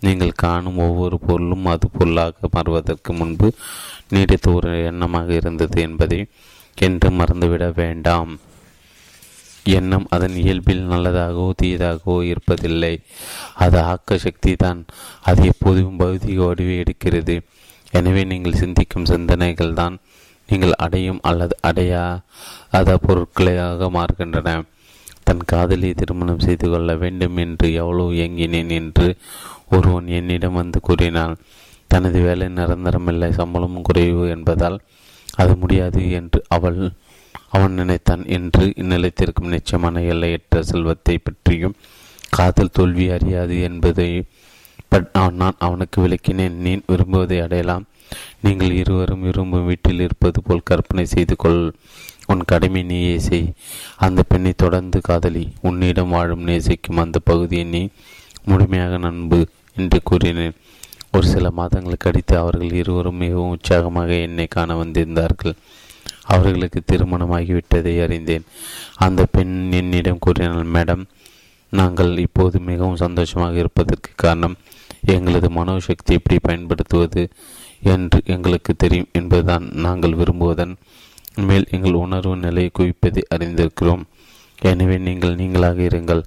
நீங்கள் காணும் ஒவ்வொரு பொருளும் அது பொருளாக மாறுவதற்கு முன்பு நீடித்த ஒரு எண்ணமாக இருந்தது என்பதை என்று மறந்துவிட வேண்டாம். எண்ணம் அதன் இயல்பில் நல்லதாகவோ தீயதாகவோ இருப்பதில்லை. அது ஆக்க சக்தி தான் அது எப்போதும் பௌதிக வடிவை எடுக்கிறது. எனவே நீங்கள் சிந்திக்கும் சிந்தனைகள் தான் நீங்கள் அடையும் அல்லது அடையா அத பொருட்களாக மாறுகின்றன. தன் காதலி திருமணம் செய்து கொள்ள வேண்டும் என்று எவ்வளவு இயங்கினேன் என்று ஒருவன் என்னிடம் வந்து கூறினான் தனது வேலை நிரந்தரமில்லை சம்பளமும் குறைவு என்பதால் அது முடியாது என்று அவள் அவன் நினைத்தான். என்று இந்நிலைத்திற்கும் நிச்சயமான எல்லையற்ற செல்வத்தை பற்றியும் காதல் தோல்வி அறியாது என்பதை நான் அவனுக்கு விளக்கினேன். நீ விரும்புவதை அடையலாம். நீங்கள் இருவரும் விரும்பும் வீட்டில் இருப்பது போல் கற்பனை செய்து கொள். உன் கடமை நீயே செய். அந்த பெண்ணை தொடர்ந்து காதலி உன்னிடம் வாழும் நேசிக்கும் அந்த பகுதியை நீ முழுமையாக நண்பு என்று கூறினேன். ஒரு சில மாதங்களுக்கு அடித்து அவர்கள் இருவரும் மிகவும் உற்சாகமாக என்னை காண வந்திருந்தார்கள். அவர்களுக்கு திருமணமாகிவிட்டதை அறிந்தேன். அந்த பெண் என்னிடம் கூறினாள் மேடம் நாங்கள் இப்போது மிகவும் சந்தோஷமாக இருப்பதற்கு காரணம் எங்களது மனோசக்தி எப்படி பயன்படுத்துவது என்று எங்களுக்கு தெரியும் என்பதுதான் நாங்கள் விரும்புவதன் மேல் எங்கள் உணர்வு நிலையை குவிப்பதை அறிந்திருக்கிறோம். எனவே நீங்கள் நீங்களாக இருங்கள்.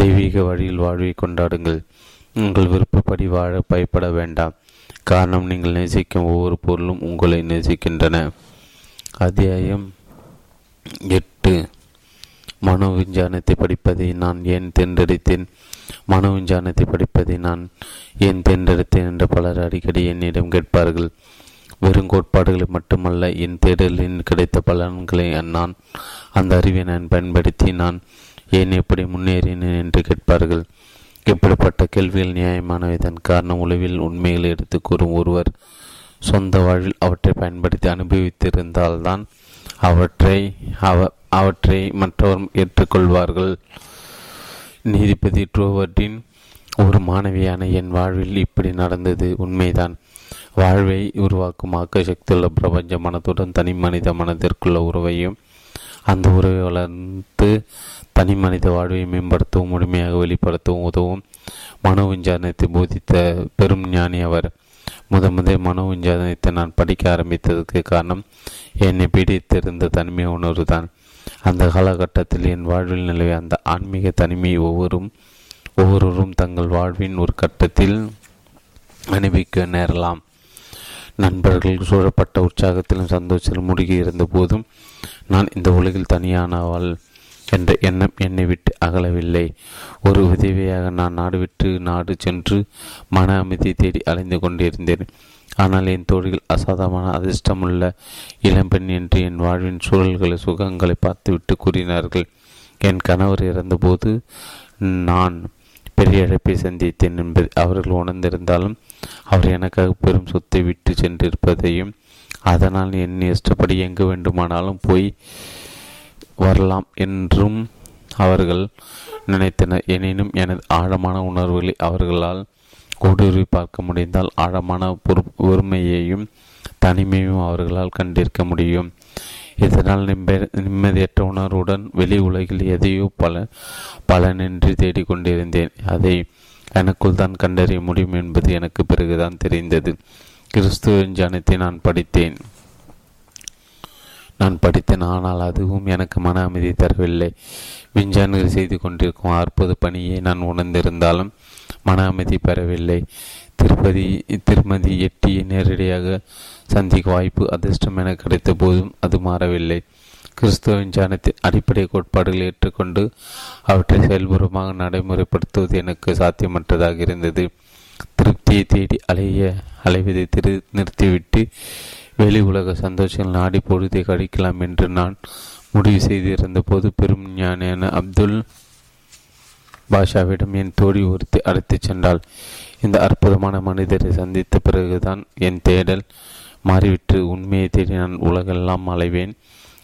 தெய்வீக வழியில் வாழ்வை கொண்டாடுங்கள். உங்கள் விருப்பப்படி வாழ பயப்பட வேண்டாம். காரணம் நீங்கள் நேசிக்கும் ஒவ்வொரு பொருளும் உங்களை நேசிக்கின்றன. அத்தியாயம் எட்டு. மனோ விஞ்ஞானத்தை படிப்பதை நான் ஏன் தேர்ந்தெடுத்தேன்? மனோ விஞ்ஞானத்தை படிப்பதை நான் ஏன் தேர்ந்தெடுத்தேன் என்று பலர் அடிக்கடி என்னிடம் கேட்பார்கள். வெறும் கோட்பாடுகளை மட்டுமல்ல என் தேடலின் கிடைத்த பலன்களை நான் அந்த அறிவை நான் பயன்படுத்தி நான் ஏன் எப்படி முன்னேறினேன் என்று கேட்பார்கள். இப்படிப்பட்ட கேள்விகள் நியாயமானவை. இதன் காரணம் உளவில் உண்மைகளை எடுத்து கூறும் ஒருவர் சொந்த வாழ்வில் அவற்றை பயன்படுத்தி அனுபவித்திருந்தால்தான் அவற்றை அவ அவற்றை மற்றவர் ஏற்றுக்கொள்வார்கள். நீதிபதி ட்ரோவர்டின் ஒரு மாணவியான என் வாழ்வில் இப்படி நடந்தது உண்மைதான். வாழ்வை உருவாக்கும் ஆக்க சக்தியுள்ள பிரபஞ்ச மனத்துடன் தனி மனித மனதிற்குள்ள உறவையும் அந்த உறவை வளர்ந்து தனி மனித வாழ்வை மேம்படுத்தவும் முழுமையாக வெளிப்படுத்தவும் உதவும். மனோ விஞ்ஞானத்தை போதித்த பெரும் ஞானி அவர். முத முதல் மனோ விஞ்ஞானத்தை நான் படிக்க ஆரம்பித்ததற்கு காரணம் என்னை பீடித்திருந்த தனிமை உணர்வு தான் அந்த காலகட்டத்தில் என் வாழ்வில் நிலவிய அந்த ஆன்மீக தனிமையை ஒவ்வொரும் ஒவ்வொருவரும் தங்கள் வாழ்வின் ஒரு கட்டத்தில் அனுபவிக்க நேரலாம். நண்பர்கள் சூழப்பட்ட உற்சாகத்திலும் சந்தோஷத்திலும் முடுகி இருந்த போதும் நான் இந்த உலகில் தனியானவள் என்ற எண்ணம் என்னை விட்டு அகலவில்லை. ஒரு உதவியாக நான் நாடு விட்டு நாடு சென்று மன அமைதி தேடி அலைந்து கொண்டிருந்தேன். ஆனால் என் தோழிகள் அசாதமான அதிர்ஷ்டமுள்ள இளம்பெண் என்று என் வாழ்வின் சூழல்களை சுகங்களை பார்த்துவிட்டு கூறினார்கள். என் கணவர் இறந்தபோது நான் பெரிய இழப்பை சந்தித்தேன் என்பதை அவர்கள் உணர்ந்திருந்தாலும் அவர் எனக்காக பெரும் சொத்தை விட்டு சென்றிருப்பதையும் அதனால் என் இஷ்டப்படி எங்கு வேண்டுமானாலும் போய் வரலாம் என்றும் அவர்கள் நினைத்தனர். எனினும் எனது ஆழமான உணர்வுகளை அவர்களால் ஊடுருவி பார்க்க முடிந்தால் ஆழமான பொறுமையையும் தனிமையும் அவர்களால் கண்டிருக்க முடியும். இதனால் நிம்ம நிம்மதியற்ற உணர்வுடன் வெளி உலகில் எதையோ பல பலனின்றி தேடிக்கொண்டிருந்தேன். அதை எனக்குள் தான் கண்டறிய முடியும் என்பது எனக்கு பிறகுதான் தெரிந்தது. கிறிஸ்துவ ஜானத்தை நான் படித்தேன். நான் படித்தேன் ஆனால் அதுவும் எனக்கு மன அமைதி தரவில்லை. விஞ்ஞானிகள் செய்து கொண்டிருக்கும் அற்புத பணியை நான் உணர்ந்திருந்தாலும் மன அமைதி பெறவில்லை. திருப்பதி திருமதி எட்டியை நேரடியாக சந்திக்க வாய்ப்பு அதிர்ஷ்டம் என கிடைத்த போதும் அது மாறவில்லை. கிறிஸ்துவ விஞ்ஞானத்தின் அடிப்படை கோட்பாடுகளை ஏற்றுக்கொண்டு அவற்றை செயல்பூர்வமாக நடைமுறைப்படுத்துவது எனக்கு சாத்தியமற்றதாக இருந்தது. திருப்தியை தேடி அலைய அலைவதை திரு நிறுத்திவிட்டு வெளி உலக சந்தோஷங்கள் நாடி பொழுதை கழிக்கலாம் என்று நான் முடிவு செய்திருந்த போது பெரும் ஞானியான அப்துல் பாஷாவிடம் என் தோழி ஒருத்தி அழைத்துச் சென்றாள். இந்த அற்புதமான மனிதரை சந்தித்த பிறகுதான் என் தேடல் மாறிவிட்டு உண்மையை தேடி நான் உலகெல்லாம் அலைவேன்.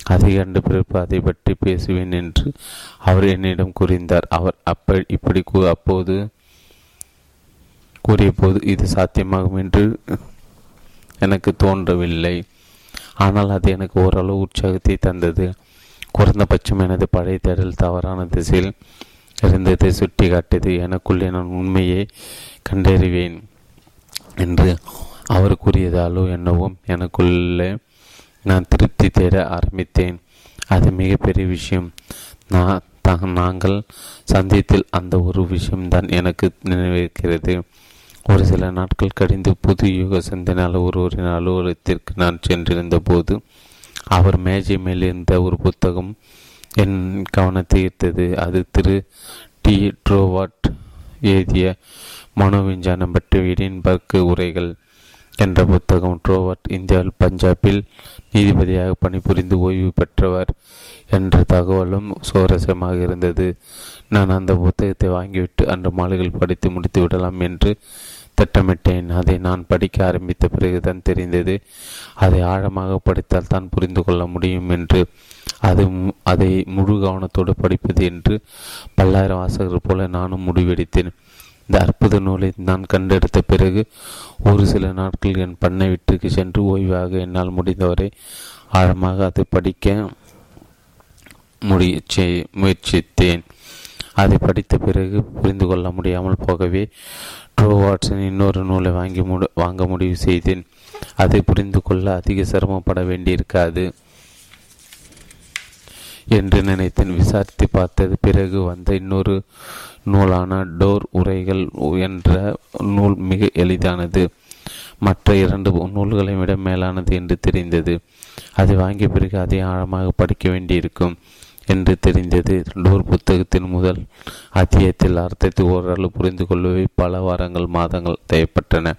அதை கண்டு பிறப்பு அதை பற்றி பேசுவேன் என்று அவர் என்னிடம் கூறினார் அவர் அப்ப இப்படி அப்போது கூறிய போது இது சாத்தியமாகும் என்று எனக்கு தோன்றவில்லை. ஆனால் அது எனக்கு ஓரளவு உற்சாகத்தை தந்தது. குறைந்தபட்சம் எனது பழைய தேடல் தவறான திசையில் இருந்ததை சுட்டி காட்டியது எனக்குள்ளே நான் உண்மையை கண்டறிவேன் என்று அவர் கூறியதாலோ என்னவோ எனக்குள்ளே நான் திருப்தி தேட ஆரம்பித்தேன். அது மிகப்பெரிய விஷயம். நான் நாங்கள் சந்தித்தில் அந்த ஒரு விஷயம்தான் எனக்கு நினைவிருக்கிறது. ஒரு சில நாட்கள் கடிந்து புது யுக சிந்தனால் ஒருவரின் அலுவலகத்திற்கு நான் சென்றிருந்த போது அவர் மேஜை மேல் இருந்த ஒரு புத்தகம் என் கவனத்தை ஈர்த்தது. அது திரு. டி. ட்ரோவாட் எழுதிய மனோவிஞ்ஞானம் பற்றிய இடன்பர்க் உரைகள் என்ற புத்தகம். ட்ரோவாட் இந்தியாவில் பஞ்சாபில் நீதிபதியாக பணிபுரிந்து ஓய்வு பெற்றவர் என்ற தகவலும் சுவாரஸ்யமாக இருந்தது. நான் அந்த புத்தகத்தை வாங்கிவிட்டு அன்று மாலைகள் படித்து முடித்து விடலாம் என்று திட்டமிட்டேன். அதை நான் படிக்க ஆரம்பித்த பிறகுதான் தெரிந்தது. அதை ஆழமாக படித்தால் தான் புரிந்து கொள்ள முடியும் என்று. அது அதை முழு கவனத்தோடு படிப்பது என்று பல்லாயிரம் வாசகர் போல நானும் முடிவெடுத்தேன். இந்த அற்புத நூலை நான் கண்டெடுத்த பிறகு ஒரு சில நாட்கள் என் பண்ணை வீட்டிற்கு சென்று ஓய்வாக என்னால் முடிந்தவரை ஆழமாக அதை படிக்க முயற்சி முயற்சித்தேன். அதை படித்த பிறகு புரிந்து கொள்ள முடியாமல் போகவே ட்ரோவாட்ஸின் இன்னொரு நூலை வாங்கி முடி வாங்க முடிவு செய்தேன். அதை புரிந்து கொள்ள அதிக சிரமப்பட வேண்டியிருக்காது. என்று நினைத்தேன். விசாரித்து பார்த்தது பிறகு வந்த இன்னொரு நூலான டோர் உரைகள் என்ற நூல் மிக எளிதானது. மற்ற இரண்டு நூல்களை விட மேலானது என்று தெரிந்தது. அதை வாங்கிய பிறகு அதை ஆழமாக படிக்க வேண்டியிருக்கும் என்று தெரிந்தது. டோர் புத்தகத்தின் முதல் அத்தியத்தில் அர்த்தத்தை ஓரளவு புரிந்து கொள்ளவே பல வாரங்கள் மாதங்கள் தேவைப்பட்டன.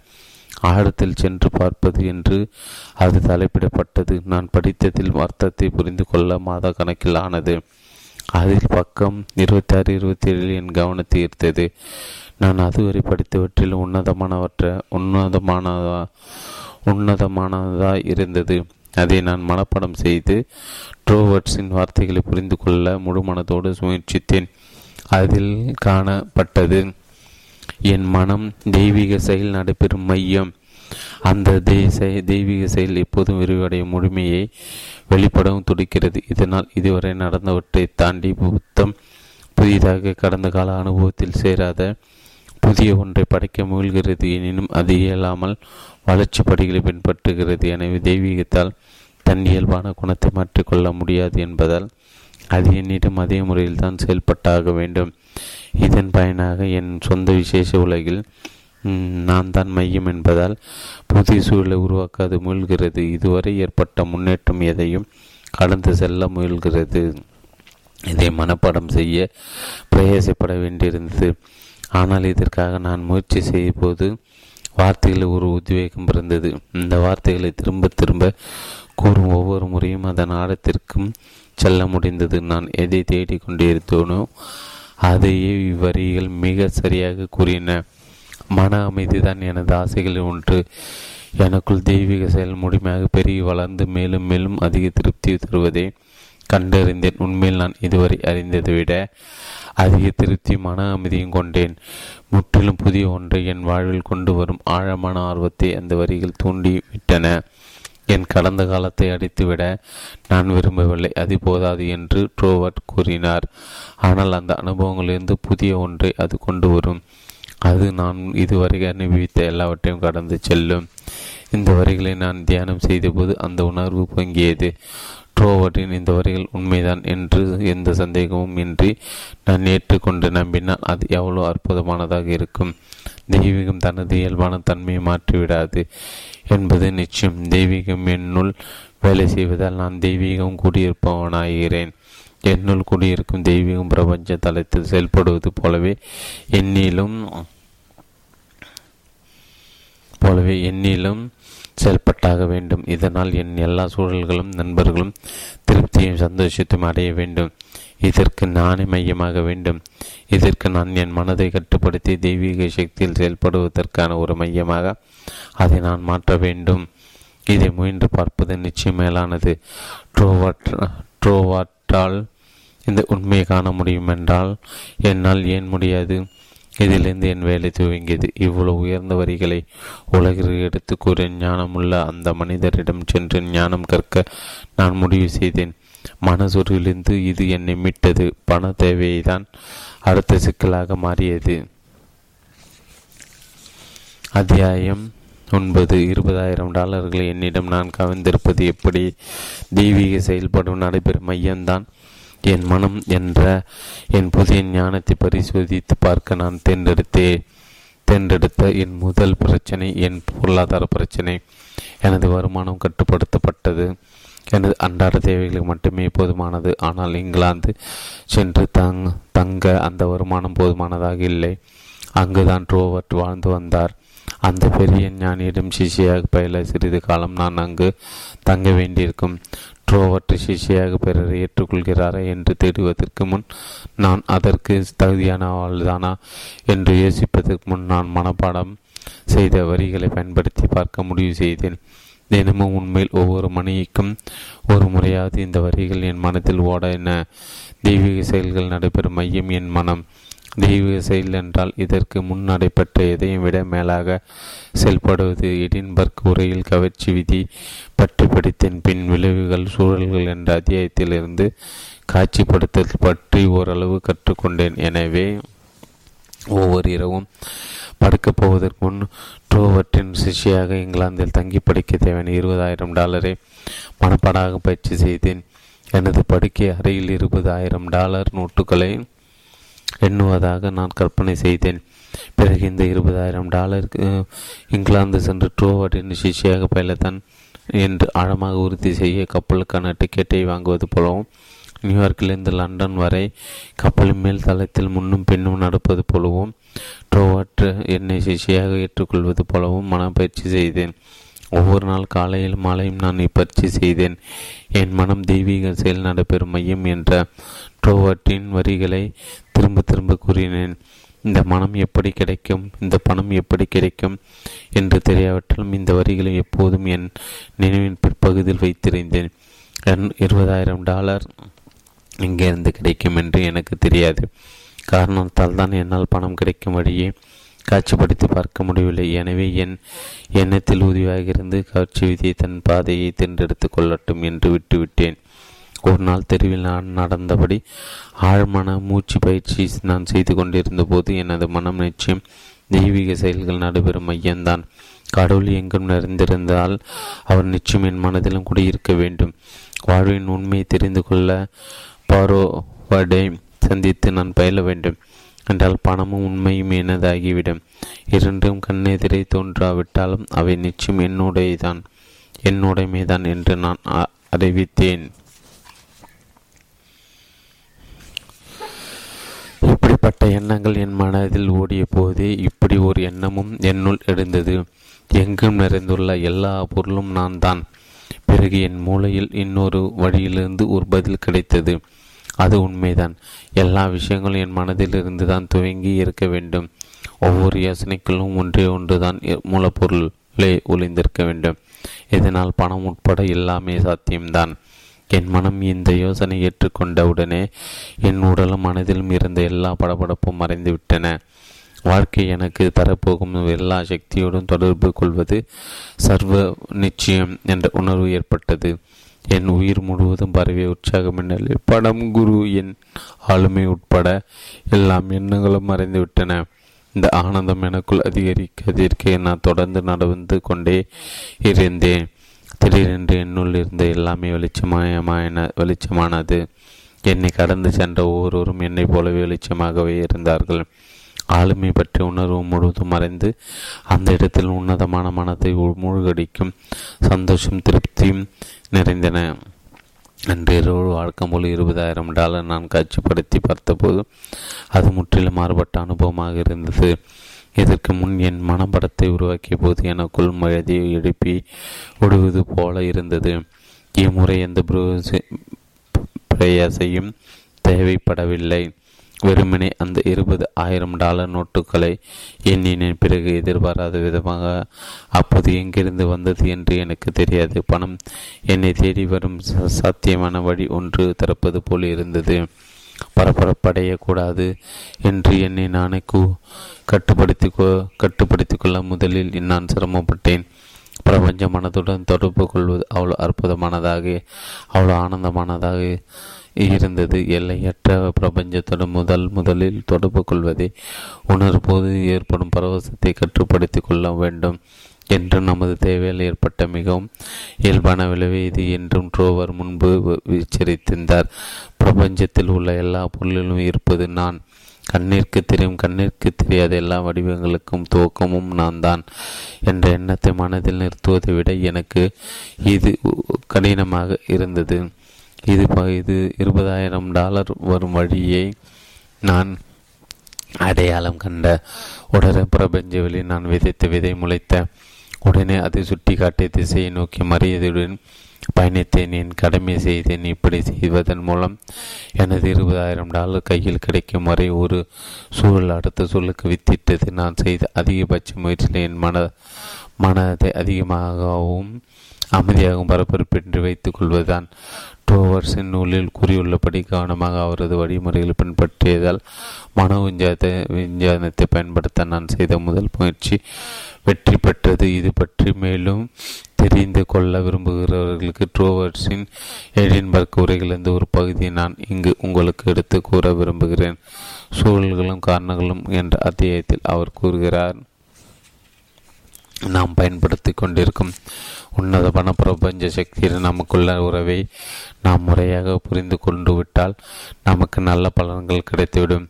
ஆழத்தில் சென்று பார்ப்பது என்று அது தலைப்பிடப்பட்டது. நான் படித்ததில் அர்த்தத்தை புரிந்து கொள்ள மாத கணக்கில் ஆனது. அதில் பக்கம் இருபத்தி ஆறு இருபத்தி ஏழில் என் கவனத்தை ஈர்த்தது. நான் அதுவரை படித்தவற்றில் உன்னதமானவற்ற உன்னதமானதா உன்னதமானதா இருந்தது. அதை நான் மனப்படம் செய்து ட்ரோவர்ட்ஸின் வார்த்தைகளை புரிந்து கொள்ள முழு மனத்தோடு முயற்சித்தேன். அதில் காணப்பட்டது என் மனம் தெய்வீக செயல் நடைபெறும் மையம். அந்த தெய்வீக செயல் எப்போதும் விரிவடையும் முழுமையை வெளிப்படவும் துடிக்கிறது. இதனால் இதுவரை நடந்தவற்றை தாண்டி புத்தம் புதிதாக கடந்த கால அனுபவத்தில் சேராத புதிய ஒன்றை படைக்க முயல்கிறது. எனினும் அது இயலாமல் வளர்ச்சி படிகளை பின்பற்றுகிறது. எனவே தெய்வீகத்தால் தன் இயல்பான குணத்தை மாற்றிக்கொள்ள முடியாது என்பதால் அது என்னிடம் அதே முறையில் தான் செயல்பட்டாக வேண்டும். இதன் பயனாக என் சொந்த விசேஷ உலகில் நான் தான் மையம் என்பதால் புதிய சூழலை உருவாக்காது முயல்கிறது. இதுவரை ஏற்பட்ட முன்னேற்றம் எதையும் கடந்து செல்ல முயல்கிறது. இதை மனப்பாடம் செய்ய பிரயாசப்பட வேண்டியிருந்தது. ஆனால் இதற்காக நான் முயற்சி செய்ய போது வார்த்தைகளில் ஒரு உத்வேகம் பிறந்தது. இந்த வார்த்தைகளை திரும்ப திரும்ப கூறும் ஒவ்வொரு முறையும் அதன் ஆழத்திற்கும் செல்ல முடிந்தது. நான் எதை தேடிக்கொண்டிருந்தோனோ அதையே இவ்வரிகள் மிக சரியாக கூறின. மன அமைதிதான் எனது ஆசைகளில் ஒன்று. எனக்குள் தெய்வீக செயல் முழுமையாக பெருகி வளர்ந்து மேலும் மேலும் அதிக திருப்தி தருவதை. கண்டறிந்தேன். உண்மையில் நான் இதுவரை அறிந்ததை விட அதிக திருப்தி மன அமைதியும் கொண்டேன். முற்றிலும் புதிய ஒன்றை என் வாழ்வில் கொண்டு வரும் ஆழமான ஆர்வத்தை அந்த வரிகள் தூண்டிவிட்டன. என் கடந்த காலத்தை அடித்துவிட நான் விரும்பவில்லை. அது போதாது என்று ட்ரோவர்ட் கூறினார். ஆனால் அந்த அனுபவங்களிலிருந்து புதிய ஒன்றை அது கொண்டு வரும். அது நான் இதுவரை அனுபவித்த எல்லாவற்றையும் கடந்து செல்லும். இந்த வரிகளை நான் தியானம் செய்தபோது அந்த உணர்வு பொங்கியது. ட்ரோவர்டின் இந்த வரிகள் உண்மைதான் என்று எந்த சந்தேகமும் இன்றி நான் ஏற்றுக்கொண்டு நம்பினால் அது எவ்வளோ அற்புதமானதாக இருக்கும். தெய்வீகம் தனது இயல்பான தன்மையை மாற்றிவிடாது. என்பது நிச்சயம். தெய்வீகம் என்னுள் வேலை செய்வதால் நான் தெய்வீகம் கூடியிருப்பவனாகிறேன். என்னுள் குடியிருக்கும் தெய்வீகம் பிரபஞ்ச தளத்தில் செயல்படுவது போலவே என்னிலும் போலவே என்னிலும் செயல்பட்டாக வேண்டும். இதனால் என் எல்லா சூழல்களும் நண்பர்களும் திருப்தியும் சந்தோஷத்தையும் அடைய வேண்டும். இதற்கு நானே மையமாக வேண்டும். இதற்கு நான் என் மனதை கட்டுப்படுத்தி தெய்வீக சக்தியில் செயல்படுவதற்கான ஒரு மையமாக அதை நான் மாற்ற வேண்டும். இதை முயன்று பார்ப்பது நிச்சயம் மேலானது. ட்ரோவாட் ட்ரோவாட்டால் இந்த உண்மையை காண முடியும் என்றால் என்னால் ஏன் முடியாது? இதிலிருந்து என் வேலை துவங்கியது. இவ்வளவு உயர்ந்த வரிகளை உலகிற்கு எடுத்து கூறிய ஞானமுள்ள அந்த மனிதரிடம் சென்று ஞானம் கற்க நான் முடிவு செய்தேன். மனசொருவிலிருந்து இது என்னை மீட்டது. பண தேவையை தான் அடுத்த சிக்கலாக மாறியது. அத்தியாயம் ஒன்பது. இருபதாயிரம் டாலர்களை என்னிடம் நான் கவர்ந்திருப்பது எப்படி? தெய்வீக செயல்படும் நடைபெறும் மையம்தான். என் மனம் என்ற என் புதிய ஞானத்தை பரிசோதித்து பார்க்க நான் தேர்ந்தெடுத்தேன் தேர்ந்தெடுத்த என் முதல் பிரச்சனை என் பொருளாதார பிரச்சனை. எனது வருமானம் கட்டுப்படுத்தப்பட்டது. எனது அன்றாட தேவைகளுக்கு மட்டுமே போதுமானது. ஆனால் இங்கிலாந்து சென்று தங் தங்க அந்த வருமானம் போதுமானதாக இல்லை. அங்குதான் ட்ரோவர்ட் வாழ்ந்து வந்தார். அந்த பெரிய ஞானியிடம் சிஷியாக பயில சிறிது காலம் நான் அங்கு தங்க வேண்டியிருக்கும். ட்ரோவர்ட் சிஷியாக பிறரை ஏற்றுக்கொள்கிறாரா என்று தேடுவதற்கு முன் நான் அதற்கு தகுதியானவள்தானா என்று யோசிப்பதற்கு முன் நான் மனப்பாடம் செய்த வரிகளை பயன்படுத்தி பார்க்க முடிவு செய்தேன். தினமும் உண்மையில் ஒவ்வொரு மணிக்கும் ஒரு முறையாவது இந்த வரிகள் என் மனத்தில் ஓட என தெய்வீக செயல்கள் நடைபெறும் மையம் என் மனம். தெய்வீக செயல் என்றால் இதற்கு முன் நடைபெற்ற எதையும் விட மேலாக செயல்படுவது. எடின்பர்க் உரையில் கவர்ச்சி விதி பற்றி படித்தேன். பின் விளைவுகள் சூழல்கள் என்ற அத்தியாயத்திலிருந்து காட்சிப்படுத்தல் பற்றி ஓரளவு கற்றுக்கொண்டேன். எனவே ஒவ்வொரு இரவும் படுக்கப் போவதற்கு முன் ட்ரோவர்ட்டின் சிஷியாக இங்கிலாந்தில் தங்கி படிக்க தேவையான இருபதாயிரம் டாலரை மனப்பாடாக பயிற்சி செய்தேன். எனது படுக்கை அறையில் இருபதாயிரம் டாலர் நோட்டுகளை எண்ணுவதாக நான் கற்பனை செய்தேன். பிறகு இந்த இருபதாயிரம் டாலருக்கு இங்கிலாந்து சென்று ட்ரோவர்ட்டின் சிஷியாக பயிலத்தான் என்று ஆழமாக உறுதி செய்ய கப்பலுக்கான டிக்கெட்டை வாங்குவது போலவும் நியூயார்க்கிலிருந்து லண்டன் வரை கப்பலின் மேல் தளத்தில் முன்னும் பின்னும் நடப்பது போலவும் மற்றவற்று என்னை சிஷியாக ஏற்றுக்கொள்வது போலவும் மனப்பயிற்சி செய்தேன். ஒவ்வொரு நாள் காலையில் மாலையும் நான் இப்பயிற்சி செய்தேன். என் மனம் தெய்வீக செயல் நடைபெறும் மையம் என்ற ட்ரோவர்ட்டின் வரிகளை திரும்ப திரும்ப கூறினேன். இந்த மனம் எப்படி கிடைக்கும்? இந்த பணம் எப்படி கிடைக்கும்? என்று தெரியாவிட்டாலும் இந்த வரிகளை எப்போதும் என் நினைவின் பிற்பகுதியில் வைத்திருந்தேன். இருபதாயிரம் டாலர் இங்கிருந்து கிடைக்கும் என்று எனக்கு தெரியாது. காரணத்தால் தான் என்னால் பணம் கிடைக்கும் வழியே காட்சிப்படுத்தி பார்க்க முடியவில்லை. எனவே என் எண்ணத்தில் உதவியாக இருந்து காட்சி விதியை தன் பாதையை தென்றெடுத்து கொள்ளட்டும் என்று விட்டுவிட்டேன். ஒரு நாள் தெருவில் நான் நடந்தபடி ஆழ்மன மூச்சு பயிற்சி நான் செய்து கொண்டிருந்த போது எனது மனம் நிச்சயம் தெய்வீக செயல்கள் நடைபெறும் மையம்தான் கடவுள் எங்கும் நிறைந்திருந்தால் அவர் நிச்சயம் என் மனதிலும் குடியிருக்க வேண்டும். வாழ்வின் உண்மையை தெரிந்து கொள்ள பாரோவடை சந்தித்து நான் பயில வேண்டும். என்றால் பணமும் உண்மையும் எனதாகிவிடும். இரண்டும் கண்ணெதிரை தோன்றாவிட்டாலும் அவை நிச்சயம் என்னுடையதான். என்னுடைமைதான் என்று நான் அறிவித்தேன். இப்படிப்பட்ட எண்ணங்கள் என் மனதில் ஓடிய போதே இப்படி ஒரு எண்ணமும் என்னுள் எழுந்தது. எங்கும் நிறைந்துள்ள எல்லா பொருளும் நான் தான் பிறகு என் மூளையில் இன்னொரு வழியிலிருந்து ஒரு பதில் கிடைத்தது. அது உண்மைதான். எல்லா விஷயங்களும் என் மனதிலிருந்து தான் துவங்கி இருக்க வேண்டும். ஒவ்வொரு யோசனைக்குள்ளும் ஒன்றே ஒன்றுதான் மூலப்பொருளே ஒளிந்திருக்க வேண்டும். இதனால் பணம் உட்பட எல்லாமே சாத்தியம்தான். என் மனம் இந்த யோசனை ஏற்றுக்கொண்ட உடனே என் உடலும் மனதிலும் இருந்த எல்லா படபடப்பும் மறைந்துவிட்டன. வாழ்க்கை எனக்கு தரப்போகும் எல்லா சக்தியோடும் தொடர்பு கொள்வது சர்வ நிச்சயம் என்ற உணர்வு ஏற்பட்டது. என் உயிர் முழுவதும் பரவிய உற்சாக மின்னலில் படம் குரு என் ஆளுமை உட்பட எல்லாம் எண்ணங்களும் மறைந்துவிட்டன இந்த ஆனந்தம் எனக்குள் அதிகரிக்க அதிகரிக்க நான் தொடர்ந்து நடந்து கொண்டே இருந்தேன். திடீரென்று என்னுள் இருந்த எல்லாமே வெளிச்சமயமான வெளிச்சமானது. என்னை கடந்து சென்ற ஒவ்வொருவரும் என்னை போலவே வெளிச்சமாகவே இருந்தார்கள். ஆளுமை பற்றிய உணர்வு முழுவதும் மறைந்து அந்த இடத்தில் உன்னதமான மனத்தை மூழ்கடிக்கும் சந்தோஷம் திருப்தியும் நிறைந்தன. அன்று இரவு வழக்கம் போல் இருபதாயிரம் டாலர் நான் காட்சிப்படுத்தி பார்த்தபோது அது முற்றிலும் மாறுபட்ட அனுபவமாக இருந்தது. இதற்கு முன் என் மனப்படத்தை உருவாக்கிய போது எனக்குள் மழதியை எழுப்பி விடுவது போல இருந்தது. இம்முறை எந்த பிரயாசையும் தேவைப்படவில்லை. வெறுமனே அந்த இருபது ஆயிரம் டாலர் நோட்டுகளை எண்ணினேன். பிறகு எதிர்பாராத விதமாக அப்போது எங்கிருந்து வந்தது என்று எனக்கு தெரியாது. பணம் என்னை தேடி வரும் சாத்தியமான வழி ஒன்று திறப்பது போல் இருந்தது. பரபரப்படையக்கூடாது என்று என்னை நானே கூ கட்டுப்படுத்தி கட்டுப்படுத்தி கொள்ள முதலில் நான் சிரமப்பட்டேன். பிரபஞ்ச மனதுடன் தொடர்பு கொள்வது அவ்வளோ அற்புதமானதாக அவ்வளோ ஆனந்தமானதாக இருந்தது. எல்லையற்ற பிரபஞ்சத்துடன் முதல் முதலில் தொடர்பு கொள்வதை உணர்போது ஏற்படும் பரவசத்தை கட்டுப்படுத்தி கொள்ள வேண்டும் என்று நமது தேவையில் ஏற்பட்ட மிகவும் இயல்பான விளைவு இது என்றும் ட்ரோவர் முன்பு எச்சரித்திருந்தார் பிரபஞ்சத்தில் உள்ள எல்லா பொருளிலும் இருப்பது நான். கண்ணிற்கு தெரியும் கண்ணிற்கு தெரியாத எல்லா வடிவங்களுக்கும் துவக்கமும் நான் தான் என்ற எண்ணத்தை மனதில் நிறுத்துவதை விட எனக்கு இது கடினமாக இருந்தது. இது இது இருபதாயிரம் டாலர் வரும் வழியை நான் அடையாளம் கண்ட உடனே பிரபஞ்சவெளி நான் விதைத்த விதை முளைத்த உடனே அதை சுட்டி காட்டிய திசையை நோக்கி மறியதுடன் பயணித்தேன் என் கடமை செய்தேன். இப்படி செய்வதன் மூலம் எனது இருபதாயிரம் டாலர் கையில் கிடைக்கும் வரை ஒரு சூழல் அடுத்த சூழலுக்கு வித்திட்டது. நான் செய்த அதிகபட்ச முயற்சியில் என் மன மனதை அதிகமாகவும் அமைதியாகவும் பரபரப்பின்றி வைத்துக் கொள்வதுதான். டோவர்ஸின் நூலில் கூறியுள்ளபடி கவனமாக அவரது வழிமுறைகளை பின்பற்றியதால் மன விஞ்ஞாத விஞ்ஞானத்தை பயன்படுத்த நான் செய்த முதல் முயற்சி வெற்றி பெற்றது. இது பற்றி மேலும் தெரிந்து கொள்ள விரும்புகிறவர்களுக்கு ட்ரோவர்ஸின் எடின்பர்க் உரைகளிலிருந்து ஒரு பகுதியை நான் இங்கு உங்களுக்கு எடுத்து கூற விரும்புகிறேன். சூழல்களும் காரணங்களும் என்ற அத்தியாயத்தில் அவர் கூறுகிறார். நாம் பயன்படுத்தி கொண்டிருக்கும் உன்னத பண பிரபஞ்ச சக்தியுடன் நமக்குள்ள உறவை நாம் முறையாக புரிந்து கொண்டு விட்டால் நமக்கு நல்ல பலன்கள் கிடைத்துவிடும்.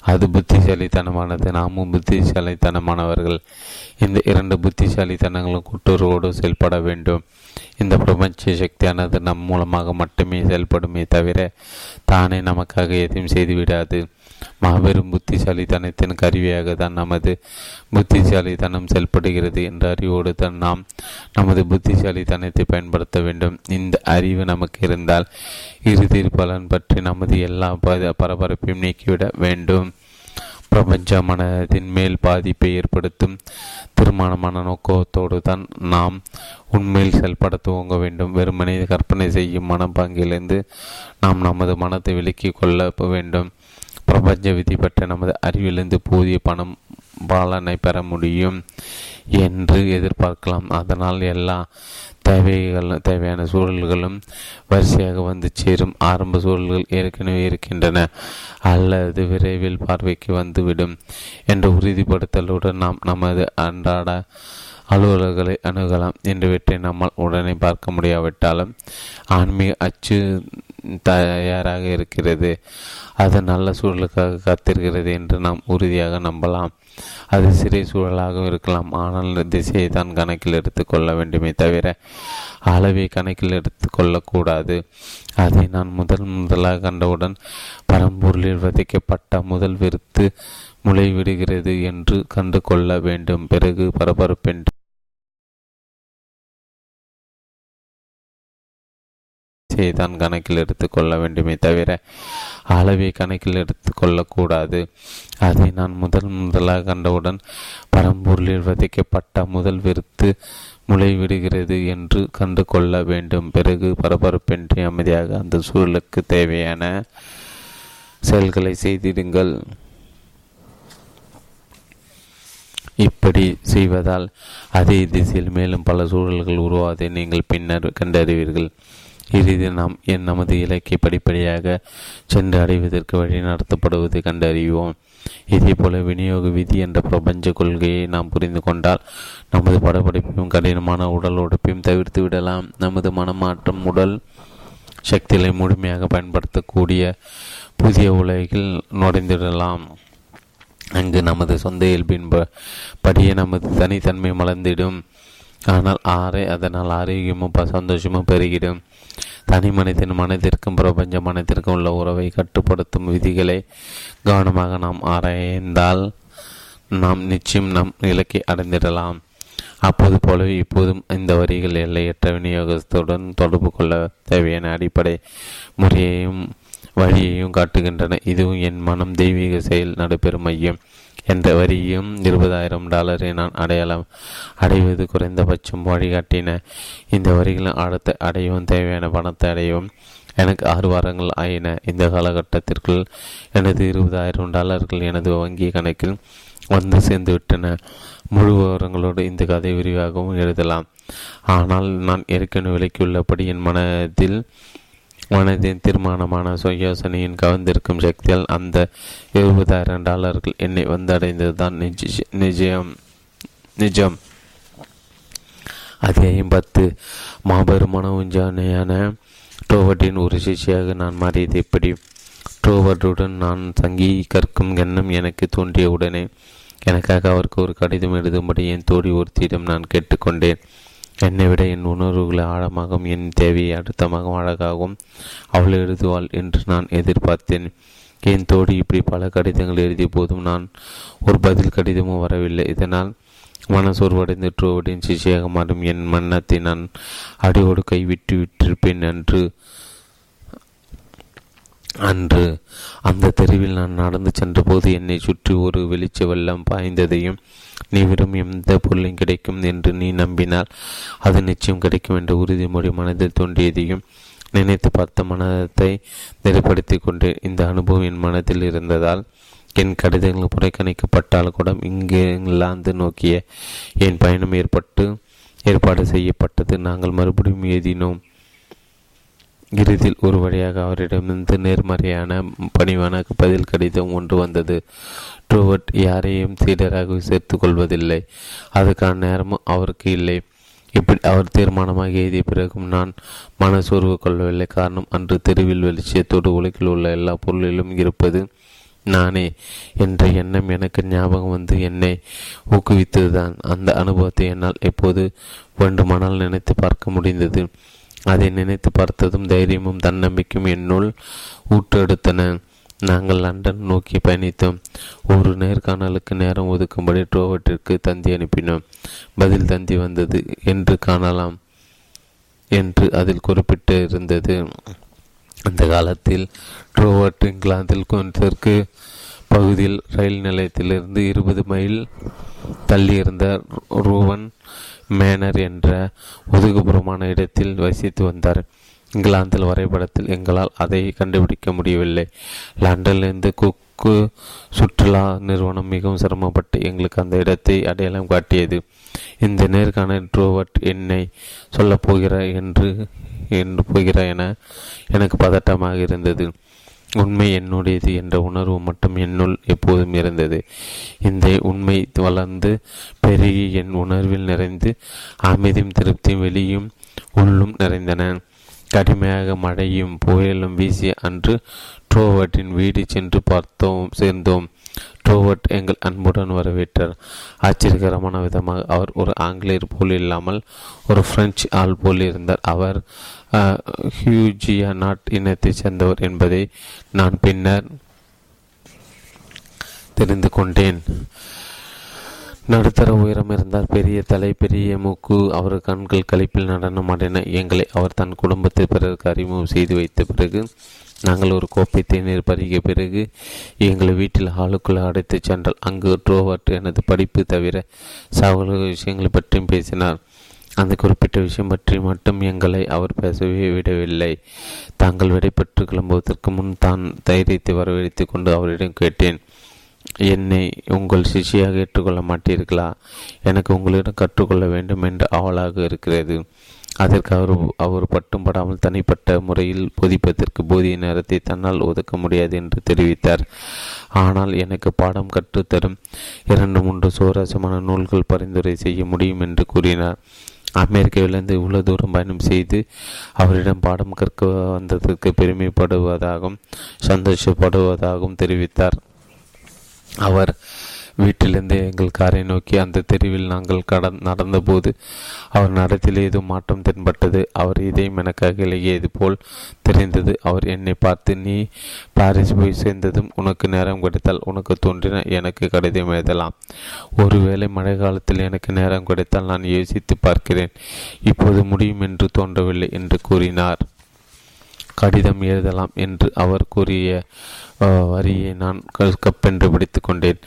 அது புத்திசாலித்தனமானது. நாமும் புத்திசாலித்தனமானவர்கள். இந்த இரண்டு புத்திசாலித்தனங்களும் கூட்டுறவோடு செயல்பட வேண்டும். இந்த பிரபஞ்ச சக்தியானது நம் மூலமாக மட்டுமே செயல்படுமே தவிர தானே நமக்காக எதையும் செய்துவிடாது. மாபெரும் புத்திசாலித்தனத்தின் கருவியாக தான் நமது புத்திசாலித்தனம் செயல்படுகிறது என்ற அறிவோடு தான் நாம் நமது புத்திசாலித்தனத்தை பயன்படுத்த வேண்டும். இந்த அறிவு நமக்கு இருந்தால் இறுதி பலன் பற்றி நமது எல்லா பரபரப்பையும் நீக்கிவிட வேண்டும். பிரபஞ்ச மனதின் மேல் பாதிப்பை ஏற்படுத்தும் திருமணமான நோக்கத்தோடு தான் நாம் உண்மையில் செயல்பட துவங்க வேண்டும். வெறுமனை கற்பனை செய்யும் மனப்பாங்கிலிருந்து நாம் நமது மனத்தை விலக்கிக் கொள்ள வேண்டும். பிரபஞ்ச விதி பற்ற நமது அறிவிலிருந்து போதிய பணம் பாலனை பெற முடியும் என்று எதிர்பார்க்கலாம். அதனால் எல்லா தேவைகள் தேவையான சூழல்களும் வரிசையாக வந்து சேரும். ஆரம்ப சூழல்கள் ஏற்கனவே இருக்கின்றன. அல்லது விரைவில் பார்வைக்கு வந்துவிடும். என்ற உறுதிப்படுத்தலுடன் நாம் நமது அன்றாட அலுவலர்களை அணுகலாம் என்றுவற்றை நம்மால் உடனே பார்க்க முடியாவிட்டாலும் ஆன்மீக அச்சு தயாராக இருக்கிறது. அது நல்ல சூழலுக்காக காத்திருக்கிறது என்று நாம் உறுதியாக நம்பலாம். அது சிறை சூழலாக இருக்கலாம். ஆனால் திசையை தான் கணக்கில் எடுத்துக்கொள்ள வேண்டுமே தவிர அளவை கணக்கில் எடுத்துக்கொள்ளக்கூடாது அதை நான் முதல் முதலாக கண்டவுடன் பரம்பொருளில் விதைக்கப்பட்ட முதல் விருத்து முளைவிடுகிறது என்று கண்டு கொள்ள வேண்டும். பிறகு பரபரப்பென்று தான் கணக்கில் எடுத்துக்கொள்ள வேண்டுமே தவிர அளவை கணக்கில் எடுத்துக்கொள்ளக்கூடாது அதை நான் முதல் முதலாக கண்டவுடன் பரம்பூரில் விதைக்கப்பட்ட முதல் விருத்து முளைவிடுகிறது என்று கண்டு கொள்ள வேண்டும். பிறகு பரபரப்பின்றி அமைதியாக அந்த சூழலுக்கு தேவையான செயல்களை செய்திடுங்கள். இப்படி செய்வதால் அதே திசையில் மேலும் பல சூழல்கள் உருவாவதை நீங்கள் பின்னர் கண்டறிவீர்கள். இறுதியில் நாம் என் நமது இலக்கை படிப்படியாக சென்று அடைவதற்கு வழி நடத்தப்படுவதை கண்டறிவோம். இதேபோல விநியோக விதி என்ற பிரபஞ்ச கொள்கையை நாம் புரிந்து கொண்டால் நமது படப்பிடிப்பையும் கடினமான உடல் உடைப்பையும் தவிர்த்து விடலாம். நமது மனமாற்றம் உடல் சக்திகளை முழுமையாக பயன்படுத்தக்கூடிய புதிய உலகில் நுழைந்திடலாம். அங்கு நமது சொந்த இயல்பின் படியே நமது தனித்தன்மை மலர்ந்திடும். ஆனால் ஆறே அதனால் ஆரோக்கியமும் சந்தோஷமும் பெருகிடும். தனி மனிதன் மனதிற்கும் பிரபஞ்ச மனத்திற்கும் உள்ள உறவை கட்டுப்படுத்தும் விதிகளை கவனமாக நாம் ஆராய்ந்தால் நாம் நிச்சயம் நம் இலக்கை அடைந்திடலாம். அப்போது போலவே இப்போதும் இந்த வரிகள் எல்லையற்ற விநியோகத்துடன் தொடர்பு கொள்ள தேவையான அடிப்படை முறையையும் வழியையும் காட்டுகின்றன. இதுவும் என் மனம் தெய்வீக செயல் நடைபெறும் மையம். எந்த வரியும் இருபதாயிரம் டாலரை நான் அடையலாம் அடைவது குறைந்தபட்சம் வழிகாட்டின. இந்த வரிகளின் அடுத்த அடையவும் தேவையான பணத்தை அடையவும் எனக்கு ஆறு வாரங்கள் ஆயின. இந்த காலகட்டத்திற்குள் எனது இருபதாயிரம் டாலர்கள் எனது வங்கி கணக்கில் வந்து சேர்ந்துவிட்டன முழு விவரங்களோடு இந்த கதை விரிவாகவும் எழுதலாம். ஆனால் நான் ஏற்கனவே விலக்கியுள்ளபடி என் மனதில் மனதின் தீர்மானமான சுயோசனையின் கவர்ந்திருக்கும் சக்தியால் அந்த இருபதாயிரம் டாலர்கள் என்னை வந்தடைந்தது தான் நிஜம். நிஜம். அத்தியாயம் பத்து மாபெரும் உஞ்சானையான டோவர்டின் ஒரு சிஷியாக நான் மாறியது எப்படி? டோவர்டுடன் நான் தங்கி கற்கும் எண்ணம் எனக்கு தோன்றிய உடனே எனக்காக அவருக்கு ஒரு கடிதம் எழுதும்படி என் தோழி ஒருத்தியிடம் நான் கேட்டுக்கொண்டேன். என்னை விட என் உணர்வுகளை ஆழமாகவும் என் தேவையை அடுத்தமாகவும் அழகாகவும் அவள் எழுதுவாள் என்று நான் எதிர்பார்த்தேன். என் தோடி இப்படி பல கடிதங்கள் எழுதிய போதும் நான் ஒரு பதில் கடிதமும் வரவில்லை. இதனால் மனசோர்வடைந்து ட்ரோவடின் சிஷியாக மாறும். என் மன்னத்தை நான் அடியோடு கைவிட்டு விட்டிருப்பேன் என்று அன்று அந்த தெருவில் நான் நடந்து சென்றபோது என்னை சுற்றி ஒரு வெளிச்ச வெள்ளம் பாய்ந்ததையும் நீ விரும்பும் எந்த பொருளும் கிடைக்கும் என்று நீ நம்பினால் அது நிச்சயம் கிடைக்கும் என்ற உறுதிமொழி மனதில் தோன்றியதையும் நினைத்து பார்த்த மனத்தை நெறிப்படுத்தி கொண்டு இந்த அனுபவம் என் மனதில் இருந்ததால் என் கடிதங்கள் புறக்கணிக்கப்பட்டால் கூட இங்கு இங்கிலாந்து நோக்கிய என் பயணம் ஏற்பட்டு ஏற்பாடு செய்யப்பட்டது. நாங்கள் மறுபடியும் எழுதினோம். இறுதியில் ஒரு வழியாக அவரிடமிருந்து நேர்மறையான பணிவான பதில் கடிதம் ஒன்று வந்தது. ட்ரூவர்ட் யாரையும் சீடராக சேர்த்து கொள்வதில்லை. அதுக்கான நேரமும் அவருக்கு இல்லை. இப்படி அவர் தீர்மானமாக எழுதிய பிறகும் நான் மனசோர்வு கொள்ளவில்லை. காரணம் அன்று தெருவில் வெளிச்சத்தோடு உலகில் உள்ள எல்லா பொருளிலும் இருப்பது நானே. என்ற எண்ணம் எனக்கு ஞாபகம் வந்து என்னை ஊக்குவித்ததுதான். அந்த அனுபவத்தை என்னால் எப்போது வேண்டுமானால் நினைத்து பார்க்க முடிந்தது. அதை நினைத்து பார்த்ததும் தைரியமும் தன்னம்பிக்கையும் என்னுள் ஊற்றெடுத்தன. நாங்கள் லண்டன் நோக்கி பயணித்தோம். ஒரு நேர்காணலுக்கு நேரம் ஒதுக்கும்படி ட்ரோவட்டிற்கு தந்தி அனுப்பினோம். பதில் தந்தி வந்தது என்று காணலாம் என்று அதில் குறிப்பிட்டு இருந்தது அந்த காலத்தில் ட்ரோவர்ட் இங்கிலாந்தில் தெற்கு பகுதியில் ரயில் நிலையத்திலிருந்து இருபது மைல் தள்ளியிருந்த ரூவன் மேனர் என்ற ஒதுக்குபுறமான இடத்தில் வசித்து வந்தார். இங்கிலாந்தில் வரைபடத்தில் எங்களால் அதை கண்டுபிடிக்க முடியவில்லை. லண்டனிலிருந்து குக்கு சுற்றுலா நிறுவனம் மிகவும் சிரமப்பட்டு எங்களுக்கு அந்த இடத்தை அடையாளம் காட்டியது. இந்த நேர்காணல் ட்ரோவர்ட் என்னை சொல்லப் போகிறார் என்று என்று போகிறார் என எனக்கு பதட்டமாக இருந்தது. உண்மை என்னுடையது என்ற உணர்வு மட்டும் என்னுள் எப்போதும் இருந்தது. இந்த உண்மை வளர்ந்து பெருகி என் உணர்வில் நிறைந்து அமைதியும் திருப்தியும் வெளியும் உள்ளும் நிறைந்தன. கடுமையாக மழையும் புயலும் வீசிய அன்று ட்ரோவர்ட்டின் வீடு சென்று பார்த்தோம் சேர்ந்தோம். ட்ரோவர்ட் எங்கள் அன்புடன் வரவேற்றார். ஆச்சரியகரமான விதமாக அவர் ஒரு ஆங்கிலேயர் போல் இல்லாமல் ஒரு பிரெஞ்சு ஆள் போல் இருந்தார். அவர் ஹியூஜியா நாட் இனத்தைச் சேர்ந்தவர் என்பதை நான் பின்னர் தெரிந்து கொண்டேன். நடுத்தர உயரம் இருந்தால் பெரிய தலை பெரிய மூக்கு அவர் கண்கள் கழிப்பில் நடனமாடின எங்களை அவர் தன் குடும்பத்தை பிறருக்கு அறிமுகம் செய்து வைத்த பிறகு நாங்கள் ஒரு கோப்பை தேநீர் பருகிய பிறகு எங்களை வீட்டில் ஹாலுக்குள் அடைத்து சென்றால் அங்கு ட்ரோவர்ட் எனது படிப்பு தவிர சகல விஷயங்களை பற்றியும் பேசினார். அந்த குறிப்பிட்ட விஷயம் பற்றி மட்டும் எங்களை அவர் பேசவே விடவில்லை. தாங்கள் விடைபெற்று கிளம்புவதற்கு முன் தான் தைரியத்தை வரவழைத்து கொண்டு அவரிடம் கேட்டேன். என்னை உங்கள் சிஷியாக ஏற்றுக்கொள்ள மாட்டீர்களா? எனக்கு உங்களிடம் கற்றுக்கொள்ள வேண்டும் என்று அவளாக இருக்கிறது. அதற்கு அவர் அவர் பட்டும் படாமல் தனிப்பட்ட முறையில் போதிப்பதற்கு போதிய நேரத்தை தன்னால் ஒதுக்க முடியாது என்று தெரிவித்தார். ஆனால் எனக்கு பாடம் கற்றுத்தரும் இரண்டு மூன்று சுவாரஸ்யமான நூல்கள் பரிந்துரை செய்ய முடியும் என்று கூறினார். அமெரிக்காவிலிருந்து இவ்வளவு தூரம் பயணம் செய்து அவரிடம் பாடம் கற்க வந்ததற்கு பெருமைப்படுவதாகவும் சந்தோஷப்படுவதாகவும் தெரிவித்தார். அவர் வீட்டிலிருந்து எங்கள் காரை நோக்கி அந்த தெருவில் நாங்கள் கடந் நடந்தபோது அவர் நடத்தில் ஏதோ மாற்றம் தென்பட்டது. அவர் இதயம் எனக்காக இலகியது போல் தெரிந்தது. அவர் என்னை பார்த்து நீ பாரிஸ் போய் சேர்ந்ததும் உனக்கு நேரம் கிடைத்தால் உனக்கு தோன்றின எனக்கு கடிதம் எழுதலாம். ஒருவேளை மழை காலத்தில் எனக்கு நேரம் கிடைத்தால் நான் யோசித்து பார்க்கிறேன். இப்போது முடியும் என்று தோன்றவில்லை என்று கூறினார். கடிதம் எழுதலாம் என்று அவர் கூறிய வரியை நான் கப்பென்று பிடித்து கொண்டேன்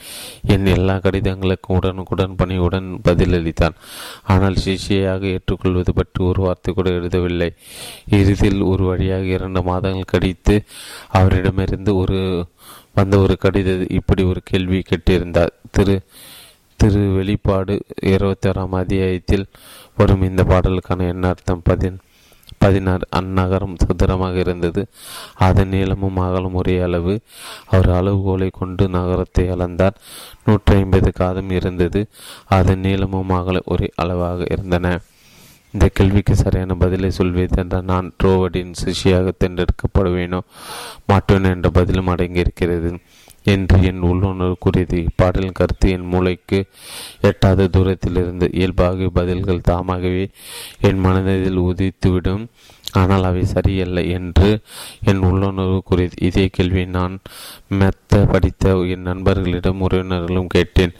என் எல்லா கடிதங்களுக்கும் உடனுக்குடன் பணியுடன் பதிலளித்தான். ஆனால் சிஷியாக ஏற்றுக்கொள்வது பற்றி ஒரு வார்த்தை கூட எழுதவில்லை. இறுதியில் ஒரு வழியாக இரண்டு மாதங்கள் கடித்து அவரிடமிருந்து ஒரு வந்த ஒரு கடித இப்படி ஒரு கேள்வி கேட்டிருந்தார். திரு திரு வெளிப்பாடு இருபத்தி ஆறாம் அத்தியாயத்தில் வரும் இந்த பாடலுக்கான என்ன அர்த்தம்? பதின் பதினாறு அந்நகரம் சதுரமாக இருந்தது. அதன் நீளமும் அகலும் ஒரே அளவு. அவர் அளவுகோலை கொண்டு நகரத்தை அளந்தார். நூற்றி ஐம்பது காதம் இருந்தது. அதன் நீளமும் அகலும் ஒரே அளவாக இருந்தன. இந்த கேள்விக்கு சரியான பதிலை சொல்வதென்றால் நான் ட்ரோவடின் சிஷியாக தேர்ந்தெடுக்கப்படுவேனோ மாட்டேன் என்ற பதிலும் அடங்கியிருக்கிறது. என்று என் உள்ளுணர்வு கூறியது இப்பாடலின் கருத்து என் மூளைக்கு எட்டாத தூரத்தில் இருந்து இயல்பாக பதில்கள் தாமாகவே என் மனதில் உதித்துவிடும். ஆனால் அவை சரியல்ல என்று என் உள்ளுணர்வு கூறியது இதே கேள்வி நான் மெத்த படித்த என் நண்பர்களிடம் உறவினர்களும் கேட்டேன்.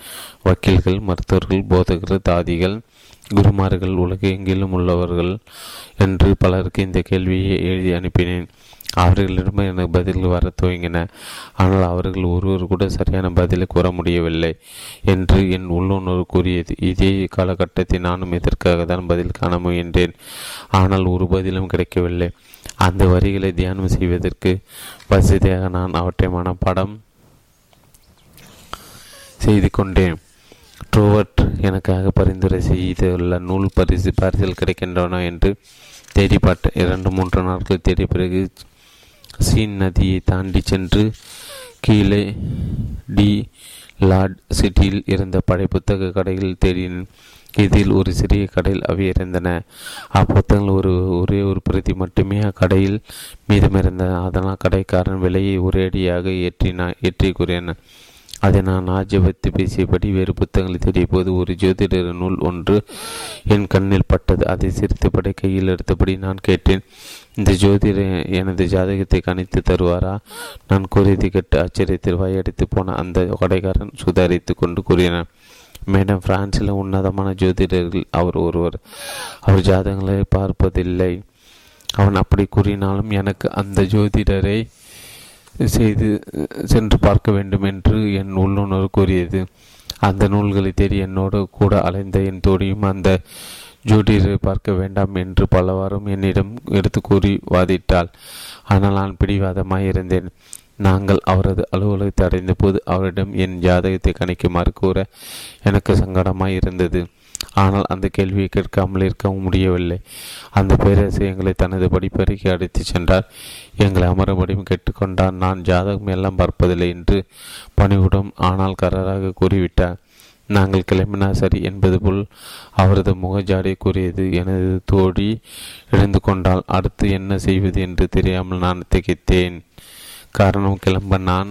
வக்கீல்கள் மருத்துவர்கள் போதகர்கள் தாதிகள் குருமார்கள் உலகெங்கிலும் உள்ளவர்கள் என்று பலருக்கு இந்த கேள்வியை எழுதி அனுப்பினேன். அவர்களிடம் எனக்கு பதில்கள் வர துவங்கின. ஆனால் அவர்கள் ஒருவர் கூட சரியான பதிலை கூற முடியவில்லை என்று என் உள்ளுணர்வு கூறியது. இதே காலகட்டத்தில் நானும் இதற்காக தான் பதில் காண முயன்றேன்? ஆனால் ஒரு பதிலும் கிடைக்கவில்லை. அந்த வரிகளை தியானம் செய்வதற்கு வசதியாக நான் அவற்றை மனப்பாடம் செய்து கொண்டேன். ட்ரோவர்ட் எனக்காக பரிந்துரை செய்துள்ள நூல் பரிசு பரிசில் கிடைக்கின்றன என்று தேடி இரண்டு மூன்று நாட்கள் தேடிய பிறகு சீன் நதியை தாண்டி சென்று கீழே டி லார்ட் சிட்டியில் இருந்த பழைய புத்தக கடையில் தேடினேன். இதில் ஒரு சிறிய கடையில் அவை இருந்தன. அப்புத்தகங்கள் ஒரு ஒரே ஒரு பிரதி மட்டுமே அக்கடையில் மீதமிருந்தன. அதனால் கடைக்காரன் விலையை ஒரேடியாக ஏற்றினா ஏற்றி கூறினான். அதை நான் ஆஜபத்து பேசியபடி வேறு புத்தகங்களை தேடிய போது ஒரு ஜோதிடர் நூல் ஒன்று என் கண்ணில் பட்டது. அதை சிரித்தபடி கையில் எடுத்தபடி நான் கேட்டேன் இந்த ஜோதிடர் எனது ஜாதகத்தை கணித்து தருவாரா? நான் கூறியதை கேட்டு ஆச்சரியத்தில் வாயடித்து போன அந்த கொடைக்காரன் சுதாரித்து கொண்டு கூறினான் மேடம் பிரான்சில் உன்னதமான ஜோதிடர்கள் அவர் ஒருவர். அவர் ஜாதகங்களை பார்ப்பதில்லை. அவன் அப்படி கூறினாலும் எனக்கு அந்த ஜோதிடரை செய்து சென்று பார்க்க வேண்டும் என்று என் உள்ளுணர்வு கூறியது. அந்த நூல்களை தேடி என்னோடு கூட அலைந்த என் தோழியும் அந்த ஜோடியரை பார்க்க வேண்டாம் என்று பலவாறும் என்னிடம் எடுத்து கூறி வாதிட்டாள். ஆனால் நான் பிடிவாதமாய் இருந்தேன் நாங்கள் அவரது அலுவலகத்தை அடைந்த போது அவரிடம் என் ஜாதகத்தை கணிக்குமாறு கூற எனக்கு சங்கடமாய் இருந்தது ஆனால் அந்த கேள்வியை கேட்காமல் இருக்கவும் முடியவில்லை. அந்த பேரரசு எங்களை தனது படிப்பறைக்கு அழைத்து சென்றார். எங்களை அமரபடியும் கேட்டுக்கொண்டார் நான் ஜாதகம் எல்லாம் பார்ப்பதில்லை என்று பணிவுடன் ஆனால் கரராக கூறிவிட்டார். நாங்கள் கிளம்பினா சரி என்பது போல் அவரது முகஜாடை கூறியது. எனது தோழி எழுந்து கொண்டால் அடுத்து என்ன செய்வது என்று தெரியாமல் நான் திகைத்தேன். காரணம் கிளம்ப நான்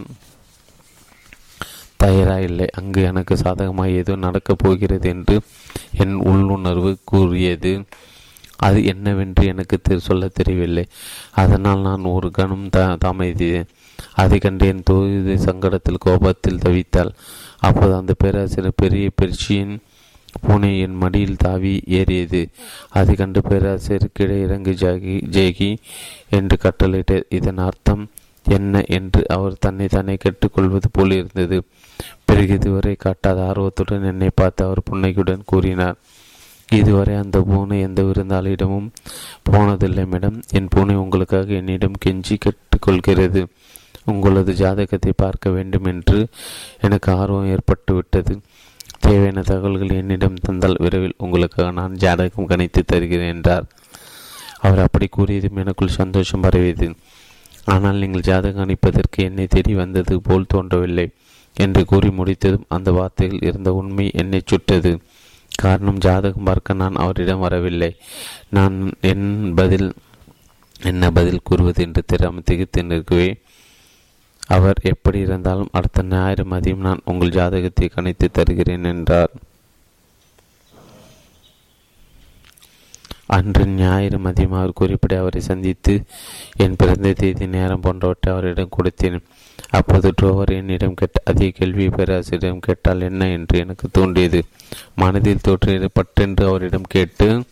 தயாராயில்லை அங்கு எனக்கு சாதகமாக ஏதோ நடக்கப் போகிறது என்று என் உள்ளுணர்வு கூறியது. அது என்னவென்று எனக்கு சொல்ல தெரியவில்லை. அதனால் நான் ஒரு கணம் த தாமதித்தேன் அதை கண்டு என் தொகுதி சங்கடத்தில் கோபத்தில் தவித்தாள். அப்போது அந்த பேராசிரியர் பெரிய பெருச்சியின் பூனை என் மடியில் தாவி ஏறியது. அதை கண்டு பேராசிரியர் கீழே இறங்கு ஜாகி ஜேகி என்று கட்டளையிட்டார் இதன் அர்த்தம் என்ன என்று அவர் தன்னை தானே கேட்டுக்கொள்வது போல் இருந்தது பிறகு இதுவரை காட்டாத ஆர்வத்துடன் என்னை பார்த்து அவர் புன்னகையுடன் கூறினார். இதுவரை அந்த பூனை எந்த விருந்தாளியிடமும் போனதில்லை மேடம். என் பூனை உங்களுக்காக என்னிடம் கெஞ்சி கேட்டுக்கொள்கிறது. உங்களது ஜாதகத்தை பார்க்க வேண்டும் என்று எனக்கு ஆர்வம் ஏற்பட்டுவிட்டது. தேவையான தகவல்கள் என்னிடம் தந்தால் விரைவில் உங்களுக்காக நான் ஜாதகம் கணித்து தருகிறேன் என்றார். அவர் அப்படி கூறியதும் எனக்குள் சந்தோஷம் பரவியது. ஆனால் நீங்கள் ஜாதகம் அனுப்பதற்கு என்னை தேடி வந்தது போல் தோன்றவில்லை. என்று கூறி முடித்ததும் அந்த வார்த்தையில் இருந்த உண்மை என்னை சுட்டது. காரணம் ஜாதகம் பார்க்க நான் அவரிடம் வரவில்லை. நான் என் பதில் என்ன பதில் கூறுவது என்று தெரியாமல் திகைத்து நிற்கவே அவர் எப்படி இருந்தாலும் அடுத்த ஞாயிறு மதியம் நான் உங்கள் ஜாதகத்தை கணித்து தருகிறேன் என்றார். அன்று ஞாயிறு மதியம் அவர் குறிப்பிட அவரை சந்தித்து என் பிறந்த தேதி நேரம் போன்றவற்றை அவரிடம் கொடுத்தேன். அப்போது ட்ரோவர் என்னிடம் கேட்ட அதே கேள்வி பேராசிரியரிடம் கேட்டால் என்ன என்று எனக்கு தோன்றியது. மனதில் தோற்றியது பட்டென்று அவரிடம் கேட்டு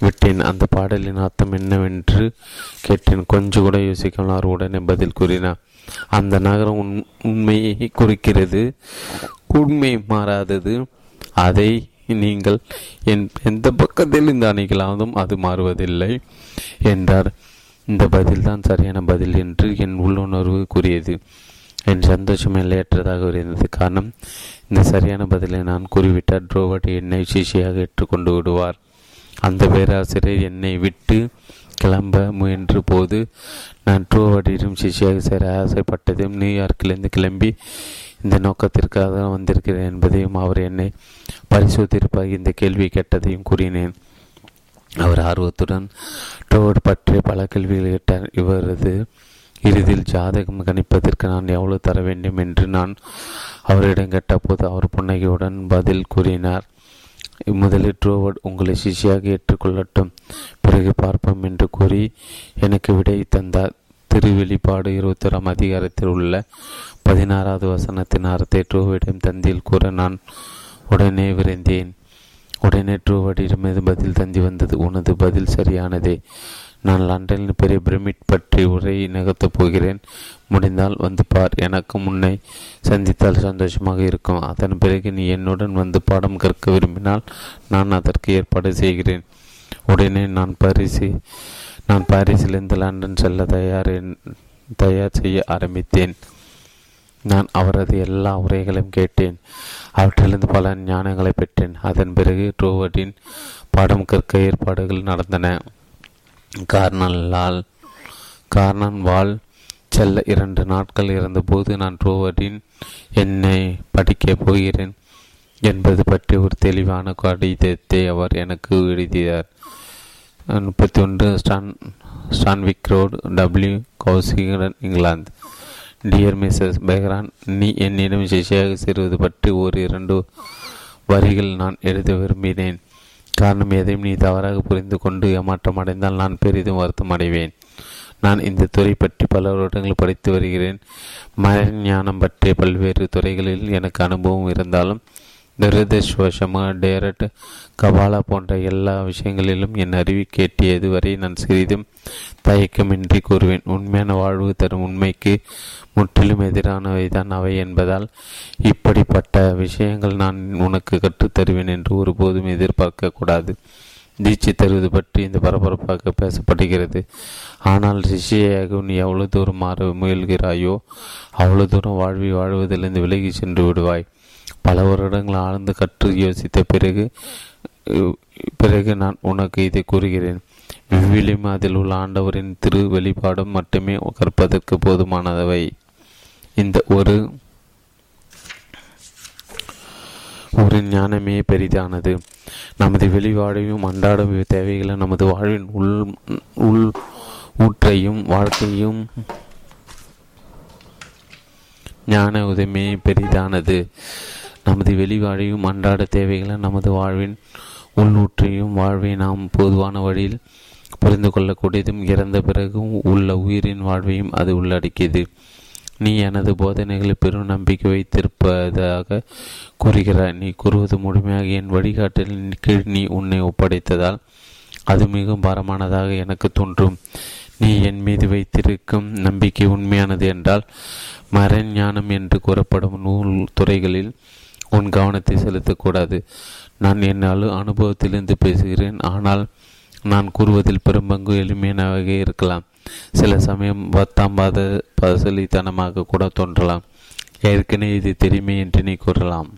விட்டேன். அந்த பாடலின் அர்த்தம் என்னவென்று கேட்டேன். கொஞ்சம் கூட யோசிக்காமல் அவர் உடனே பதில் கூறினார். அந்த நகரம் உண் உண்மையை குறிக்கிறது. உண்மை மாறாதது. அதை நீங்கள் என் எந்த பக்கத்தில் இந்த அணிகளாவதும் அது மாறுவதில்லை என்றார். இந்த பதில்தான் சரியான பதில் என்று என் உள்ளுணர்வு கூறியது. என் சந்தோஷம் எல்லையற்றதாக இருந்தது. காரணம் இந்த சரியான பதிலை நான் கூறிவிட்டால் ட்ரோவர்ட் என்னை சிஷியாக ஏற்றுக்கொண்டு விடுவார். அந்த பேராசிரியர் என்னை விட்டு கிளம்ப முயன்ற போது நான் ட்ரோவர்டிடம் சிஷியாக சேர ஆசைப்பட்டதையும் நியூயார்க்கிலிருந்து கிளம்பி இந்த நோக்கத்திற்காக வந்திருக்கிறேன் என்பதையும் அவர் என்னை பரிசோதிப்பாக இந்த கேள்வி கேட்டதையும் கூறினேன். அவர் ஆர்வத்துடன் ட்ரோவர்ட் பற்றிய பல கேள்விகளை கேட்டார். இவரது இறுதியில் ஜாதகம் கணிப்பதற்கு நான் எவ்வளவு தர வேண்டும் என்று நான் அவரிடம் கேட்டபோது அவர் புன்னகையுடன் பதில் கூறினார். முதலில் ட்ரோவர்ட் உங்களை சிஷியாக ஏற்றுக்கொள்ளட்டும். பிறகு பார்ப்போம் என்று கூறி எனக்கு விடை தந்தார். திருவெளிப்பாடு இருபத்தோராம் அதிகாரத்தில் உள்ள பதினாறாவது வசனத்தின் அர்த்தத்தை ட்ரோவிடம் தந்தியில் கூற நான் உடனே விரைந்தேன். உடனே ட்ரூவர்டிடமிருந்து பதில் தந்தி வந்தது? உனது பதில் சரியானதே. நான் லண்டனில் பெரிய பிரமிட் பற்றி உரை நிகழ்த்தப் போகிறேன். முடிந்தால் வந்து பார். எனக்கு முன்னை சந்தித்தால் சந்தோஷமாக இருக்கும். அதன் பிறகு நீ என்னுடன் வந்து பாடம் கற்க விரும்பினால் நான் அதற்கு ஏற்பாடு செய்கிறேன். உடனே நான் பாரிசி நான் பாரிஸிலிருந்து லண்டன் செல்ல தயார் தயார் செய்ய ஆரம்பித்தேன். நான் அவரது எல்லா உரைகளையும் கேட்டேன். அவற்றிலிருந்து பல ஞானங்களை பெற்றேன். அதன் பிறகு ட்ரோவர்டின் பாடம் கற்க ஏற்பாடுகள் நடந்தன. கார்னலால் கார்னன் வால் செல்ல இரண்டு நாட்கள் இருந்தபோது நான் ட்ரோவர்டின் என்னை படிக்கப் போகிறேன் என்பது பற்றி ஒரு தெளிவான கடிதத்தை அவர் எனக்கு எழுதினார். முப்பத்தி ஒன்று Stan Stanwick road W Kausikan இங்கிலாந்து. டியர் மிஸ்ஸஸ் பெஹ்ரான் நீ என்னிடம் சிஷியாக சேருவது பற்றி ஒரு இரண்டு வரிகள் நான் எழுத விரும்பினேன். காரணம் எதையும் நீ தவறாக புரிந்து கொண்டு ஏமாற்றம் அடைந்தால் நான் பெரிதும் வருத்தம் அடைவேன். நான் இந்த துறை பற்றி பல வருடங்கள் படித்து வருகிறேன். மரஞானம் பற்றிய பல்வேறு துறைகளில் எனக்கு அனுபவம் இருந்தாலும் துரதிருஷ்வசமாக டேரட் கபாலா போன்ற எல்லா விஷயங்களிலும் என் அறிவி கேட்டியது வரை நான் சிறிதும் தயக்கமின்றி கூறுவேன். உண்மையான வாழ்வு தரும் உண்மைக்கு முற்றிலும் எதிரானவைதான் அவை என்பதால் இப்படிப்பட்ட விஷயங்கள் நான் உனக்கு கற்றுத்தருவேன் என்று ஒருபோதும் எதிர்பார்க்கக்கூடாது தீட்சை தருவது பற்றி இந்த பரபரப்பாக பேசப்படுகிறது. ஆனால் சிஷியாக நீ எவ்வளவு தூரம் மாற முயல்கிறாயோ அவ்வளவு தூரம் வாழ்வி வாழ்வதிலிருந்து விலகி சென்று விடுவாய். பல வருடங்கள் ஆழ்ந்து கற்று யோசித்த பிறகு பிறகு நான் உனக்கு இதை கூறுகிறேன். விவிலியம் அதில் உள்ள ஆண்டவரின் திரு வெளிப்பாடும் மட்டுமே கற்பதற்கு போதுமானவை இந்த ஒரு ஒரு ஞானமே பெரிதானது. நமது வெளிவாடையும் அன்றாட தேவைகளை நமது வாழ்வின் உள் உள் ஊற்றையும் வாழ்க்கையும் ஞான உதவியே பெரிதானது. நமது வெளிவாழையும் அன்றாட தேவைகளை நமது வாழ்வின் உள்ளூற்றையும் வாழ்வை நாம் பொதுவான வழியில் புரிந்து கொள்ளக்கூடியதும் இறந்த பிறகும் உள்ள உயிரின் வாழ்வையும் அது உள்ளடக்கியது. நீ எனது போதனைகளை பெரும் நம்பிக்கை வைத்திருப்பதாக கூறுகிறாய். நீ கூறுவது முழுமையாக என் வழிகாட்டலின் கீழ் நீ உன்னை ஒப்படைத்ததால் அது மிகவும் பாரமானதாக எனக்கு தோன்றும். நீ என் மீது வைத்திருக்கும் நம்பிக்கை உண்மையானது என்றால் மரஞானம் என்று கூறப்படும் நூல் துறைகளில் உன் கவனத்தை செலுத்தக்கூடாது. நான் என்னால் அனுபவத்திலிருந்து பேசுகிறேன். ஆனால் நான் கூறுவதில் பெரும்பங்கு எளிமையானவாக இருக்கலாம். சில சமயம் பத்தாம் பாத பசலித்தனமாக கூட தோன்றலாம். ஏற்கனவே இது தெரியுமே என்று நீ கூறலாம்.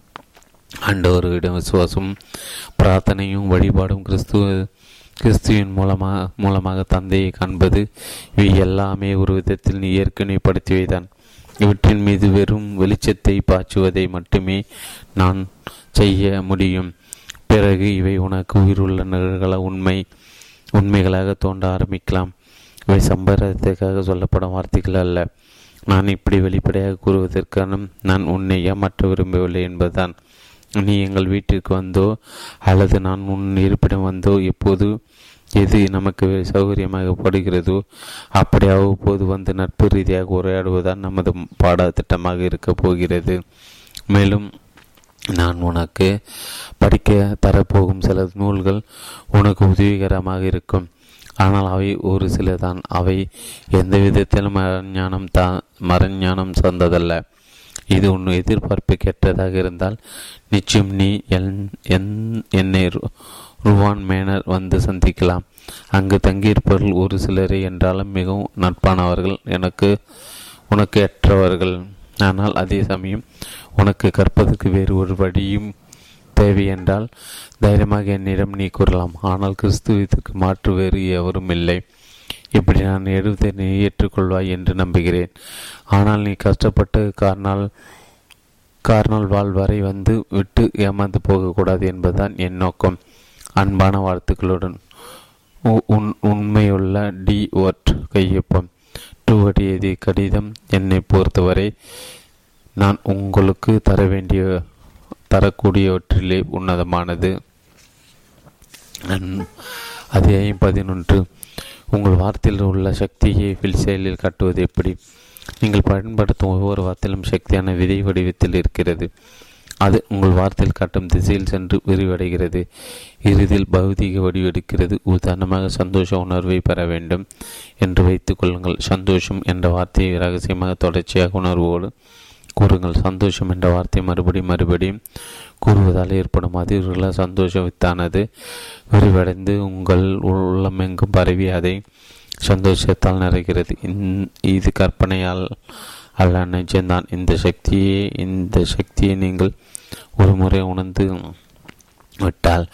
ஆண்டவர்களிடம் விசுவாசம் பிரார்த்தனையும் வழிபாடும் கிறிஸ்துவ கிறிஸ்துவின் மூலமாக மூலமாக தந்தையை காண்பது இவை எல்லாமே ஒரு விதத்தில் நீ ஏற்கனவே படுத்தியவைதான் இவற்றின் மீது வெறும் வெளிச்சத்தை பாய்ச்சுவதை மட்டுமே நான் செய்ய முடியும். பிறகு இவை உனக்கு உயிருள்ள நிகழ்கள உண்மை உண்மைகளாக தோன்ற ஆரம்பிக்கலாம். இவை சம்பிரதாயத்துக்காக சொல்லப்படும் வார்த்தைகள் அல்ல. நான் இப்படி வெளிப்படையாக கூறுவதற்கான நான் உன்னை ஏமாற்ற விரும்பவில்லை என்பதுதான். நீ எங்கள் வீட்டிற்கு வந்தோ அல்லது நான் உன் இருப்பிடம் வந்தோ எப்போது எது நமக்கு சௌகரியமாக படுகிறதோ அப்படி அவ்வப்போது வந்து நட்பு ரீதியாக உரையாடுவதுதான் நமது பாடத்திட்டமாக இருக்கப் போகிறது. மேலும் நான் உனக்கு படிக்க தரப்போகும் சில நூல்கள் உனக்கு உதவிகரமாக இருக்கும். ஆனால் அவை ஒரு சில தான் அவை எந்த விதத்திலும் மரஞானம் தா மரஞானம் சார்ந்ததல்ல. இது உன் எதிர்பார்ப்பு கெட்டதாக இருந்தால் நிச்சயம் நீ என் என்னை ருவான் மேனர் வந்து சந்திக்கலாம். அங்கு தங்கியிருப்பவர்கள் ஒரு சிலரே என்றாலும் மிகவும் நட்பானவர்கள். எனக்கு உனக்கு ஏற்றவர்கள். ஆனால் அதே சமயம் உனக்கு கற்பதற்கு வேறு ஒரு வழியும் தேவை என்றால் தைரியமாக என்னிடம் நீ கூறலாம். ஆனால் கிறிஸ்துவத்துக்கு மாற்று வேறு எவரும் இல்லை. இப்படி நான் எழுதை நீ ஏற்றுக்கொள்வாய் என்று நம்புகிறேன். ஆனால் நீ கஷ்டப்பட்டு காரணால் கார்னால் வாழ் வரை வந்து விட்டு ஏமாந்து போகக்கூடாது என்பதுதான் என் நோக்கம். அன்பான வாழ்த்துக்களுடன். உன் உண்மையுள்ள டி ஒர்ட் கையொப்பம். டூ அடி கடிதம் என்னை பொறுத்தவரை நான் உங்களுக்கு தர வேண்டிய தரக்கூடியவற்றிலே உன்னதமானது. அத்தியாயம் பதினொன்று. உங்கள் வார்த்தையில் உள்ள சக்தியை வில் செயலில் காட்டுவது எப்படி? நீங்கள் பயன்படுத்தும் ஒவ்வொரு வார்த்தையிலும் சக்தியான விதை வடிவத்தில் இருக்கிறது. அது உங்கள் வார்த்தையில் காட்டும் திசையில் சென்று விரிவடைகிறது. இறுதியில் பௌதீக வடிவெடுக்கிறது. உதாரணமாக சந்தோஷ உணர்வை பெற வேண்டும் என்று வைத்துக் கொள்ளுங்கள். சந்தோஷம் என்ற வார்த்தையை ரகசியமாக தொடர்ச்சியாக உணர்வோடு கூறுங்கள். சந்தோஷம் என்ற வார்த்தை மறுபடியும் மறுபடியும் கூறுவதால் ஏற்படும் அதிர்வுகள சந்தோஷத்தானது. விரிவடைந்து உங்கள் உள்ளமெங்கும் பரவி அதை சந்தோஷத்தால் நிறைகிறது. இது கற்பனையால் அல்ல நிஜம்தான். இந்த சக்தியை இந்த சக்தியை நீங்கள் ஒரு முறை உணர்ந்து விட்டால்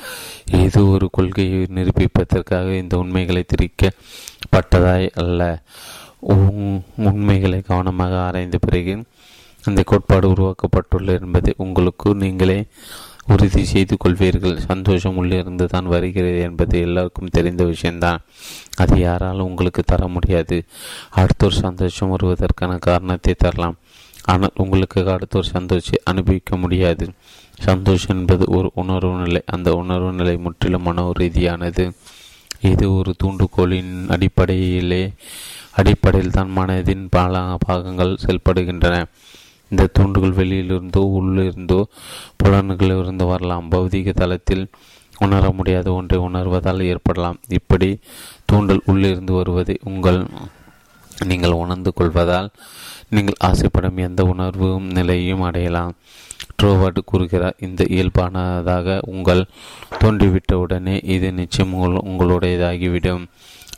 இது ஒரு கொள்கையை நிரூபிப்பதற்காக இந்த உண்மைகளை திரிக்கப்பட்டதாய் அல்ல. உண்மைகளை கவனமாக ஆராய்ந்த பிறகு அந்த கோட்பாடு உருவாக்கப்பட்டுள்ள என்பதை உங்களுக்கு நீங்களே உறுதி செய்து கொள்வீர்கள். சந்தோஷம் உள்ளிருந்து தான் வருகிறது என்பது எல்லாருக்கும் தெரிந்த விஷயம்தான். அது யாராலும் உங்களுக்கு தர முடியாது. அடுத்த ஒரு சந்தோஷம் வருவதற்கான காரணத்தை தரலாம். ஆனால் உங்களுக்கு அடுத்த ஒரு சந்தோஷத்தை அனுபவிக்க முடியாது. சந்தோஷம் என்பது ஒரு உணர்வு நிலை. அந்த உணர்வு நிலை முற்றிலும் மனோ ரீதியானது. இது ஒரு தூண்டுகோலின் அடிப்படையிலே அடிப்படையில் தான் மனதின் பல பாகங்கள் செயல்படுகின்றன. இந்த தூண்டுகள் வெளியிலிருந்தோ உள்ளிருந்தோ புலன்களிலிருந்து வரலாம். பௌதிக தளத்தில் உணர முடியாத ஒன்றை உணர்வதால் ஏற்படலாம். இப்படி தூண்டல் உள்ளிருந்து வருவதை உங்கள் நீங்கள் உணர்ந்து கொள்வதால் நீங்கள் ஆசைப்படும் எந்த உணர்வும் நிலையும் அடையலாம். ட்ரோவர்ட் கூறுகிறார் இந்த இயல்பானதாக உங்கள் தோன்றிவிட்ட உடனே இது நிச்சயம் உங்களுடையதாகிவிடும்.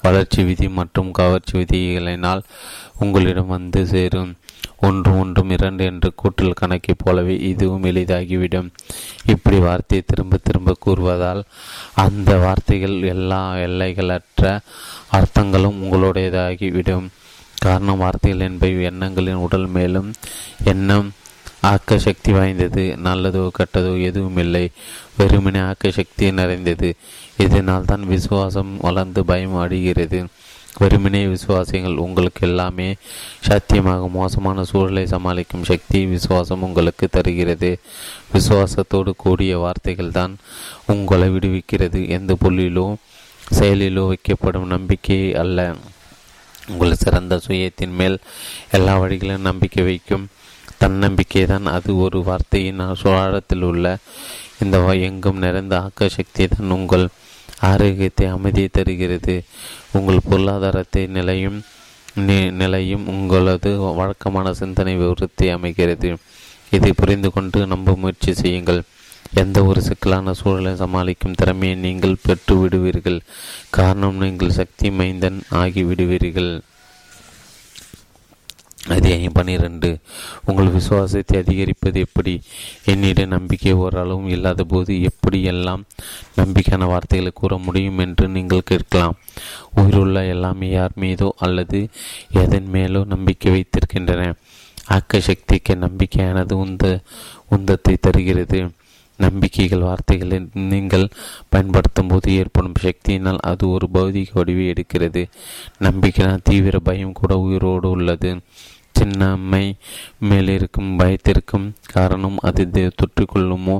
வளர்ச்சி விதி மற்றும் கவர்ச்சி விதிகளினால் உங்களிடம் வந்து சேரும். ஒன்று ஒன்றும் இரண்டு என்று கூட்டல் கணக்கைப் போலவே இதுவும் எளிதாகிவிடும். இப்படி வார்த்தையை திரும்ப திரும்ப கூறுவதால் அந்த வார்த்தைகள் எல்லா எல்லைகளற்ற அர்த்தங்களும் உங்களுடையதாகிவிடும். காரணம் வார்த்தைகள் என்பவை எண்ணங்களின் உடல் மேலும் எண்ணம் ஆக்க சக்தி வாய்ந்தது நல்லதோ கெட்டதோ எதுவும் இல்லை வெறுமனே ஆக்க சக்தி நிறைந்தது. இதனால் தான் விசுவாசம் வளர்ந்து பயம் அடைகிறது வெறுமனே விசுவாசிகள் உங்களுக்கு எல்லாமே சத்தியமாக மோசமான சூழலை சமாளிக்கும் சக்தி விசுவாசம் உங்களுக்கு தருகிறது. விசுவாசத்தோடு கூடிய வார்த்தைகள் தான் உங்களை விடுவிக்கிறது. எந்த புள்ளியிலோ செயலிலோ வைக்கப்படும் நம்பிக்கை அல்ல. உங்கள் சிறந்த சுயத்தின் மேல் எல்லா வழிகளிலும் நம்பிக்கை வைக்கும் தன்னம்பிக்கை தான் அது ஒரு வார்த்தையின் சுழாரத்தில் உள்ள. இந்த எங்கும் நிறைந்த ஆக்க சக்தி தான் உங்கள் ஆரோக்கியத்தை அமைதியை தருகிறது. உங்கள் பொருளாதாரத்தை நிலையும் நிலையும் உங்களது வழக்கமான சிந்தனை விவரத்தை அமைகிறது இதை புரிந்து கொண்டு நம்ப முயற்சி செய்யுங்கள். எந்த ஒரு சிக்கலான சூழலை சமாளிக்கும் திறமையை நீங்கள் பெற்று விடுவீர்கள் காரணம் நீங்கள் சக்தி மைந்தன் ஆகிவிடுவீர்கள். விடுவீர்கள் பன்னிரண்டு. உங்கள் விசுவாசத்தை அதிகரிப்பது எப்படி? என்னிடம் நம்பிக்கை ஓரளவும் இல்லாத போது எப்படி எல்லாம் நம்பிக்கையான வார்த்தைகளை கூற முடியும் என்று நீங்கள் கேட்கலாம். உயிருள்ள எல்லாமே யார் மீதோ அல்லது எதன் மேலோ நம்பிக்கை வைத்திருக்கின்றன. ஆக்க சக்திக்கு நம்பிக்கையானது உந்த உந்தத்தை தருகிறது. நம்பிக்கைகள் வார்த்தைகளை நீங்கள் பயன்படுத்தும் போது ஏற்படும் சக்தியினால் அது ஒரு பௌதிக வடிவை எடுக்கிறது. நம்பிக்கையினால் தீவிர பயம் கூட உயிரோடு உள்ளது. சின்னம்மை மேலிருக்கும் பயத்திற்கும் காரணம் அது தொற்று கொள்ளுமோ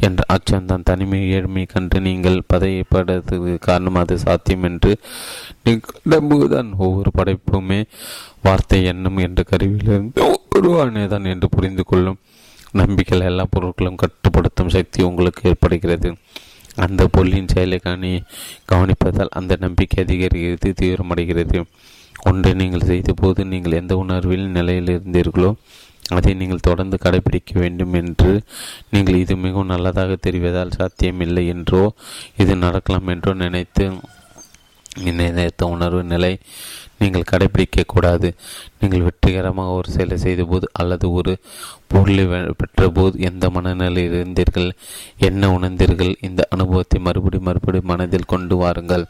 என்ற அச்சம்தான். தனிமை ஏழ்மை கண்டு நீங்கள் பதையப்படுறதுக்கு காரணம் அது சாத்தியம் என்று நம்புதான் ஒவ்வொரு படைப்புமே வார்த்தை எண்ணம் என்ற கருவியிலிருந்து உருவானேதான் என்று புரிந்து கொள்ளும் நம்பிக்கையில் எல்லா பொருட்களும் கட்டுப்படுத்தும் சக்தி உங்களுக்கு ஏற்படுகிறது. அந்த பொருளின் செயலை கவனி கவனிப்பதால் அந்த நம்பிக்கை அதிகரிக்கிறது தீவிரமடைகிறது. ஒன்றை நீங்கள் செய்தபோது நீங்கள் எந்த உணர்வில் நிலையில் இருந்தீர்களோ அதை நீங்கள் தொடர்ந்து கடைபிடிக்க வேண்டும் என்று நீங்கள் இது மிகவும் நல்லதாக தெரிவதால் சாத்தியமில்லை என்றோ இது நடக்கலாம் என்றோ நினைத்து நினைத்த உணர்வு நிலை நீங்கள் கடைபிடிக்கக்கூடாது நீங்கள் வெற்றிகரமாக ஒரு செயலை செய்தபோது அல்லது ஒரு பொருளை பெற்றபோது எந்த மனநிலையில் இருந்தீர்கள் என்ன உணர்ந்தீர்கள் இந்த அனுபவத்தை மறுபடி மறுபடி மனதில் கொண்டு வாருங்கள்.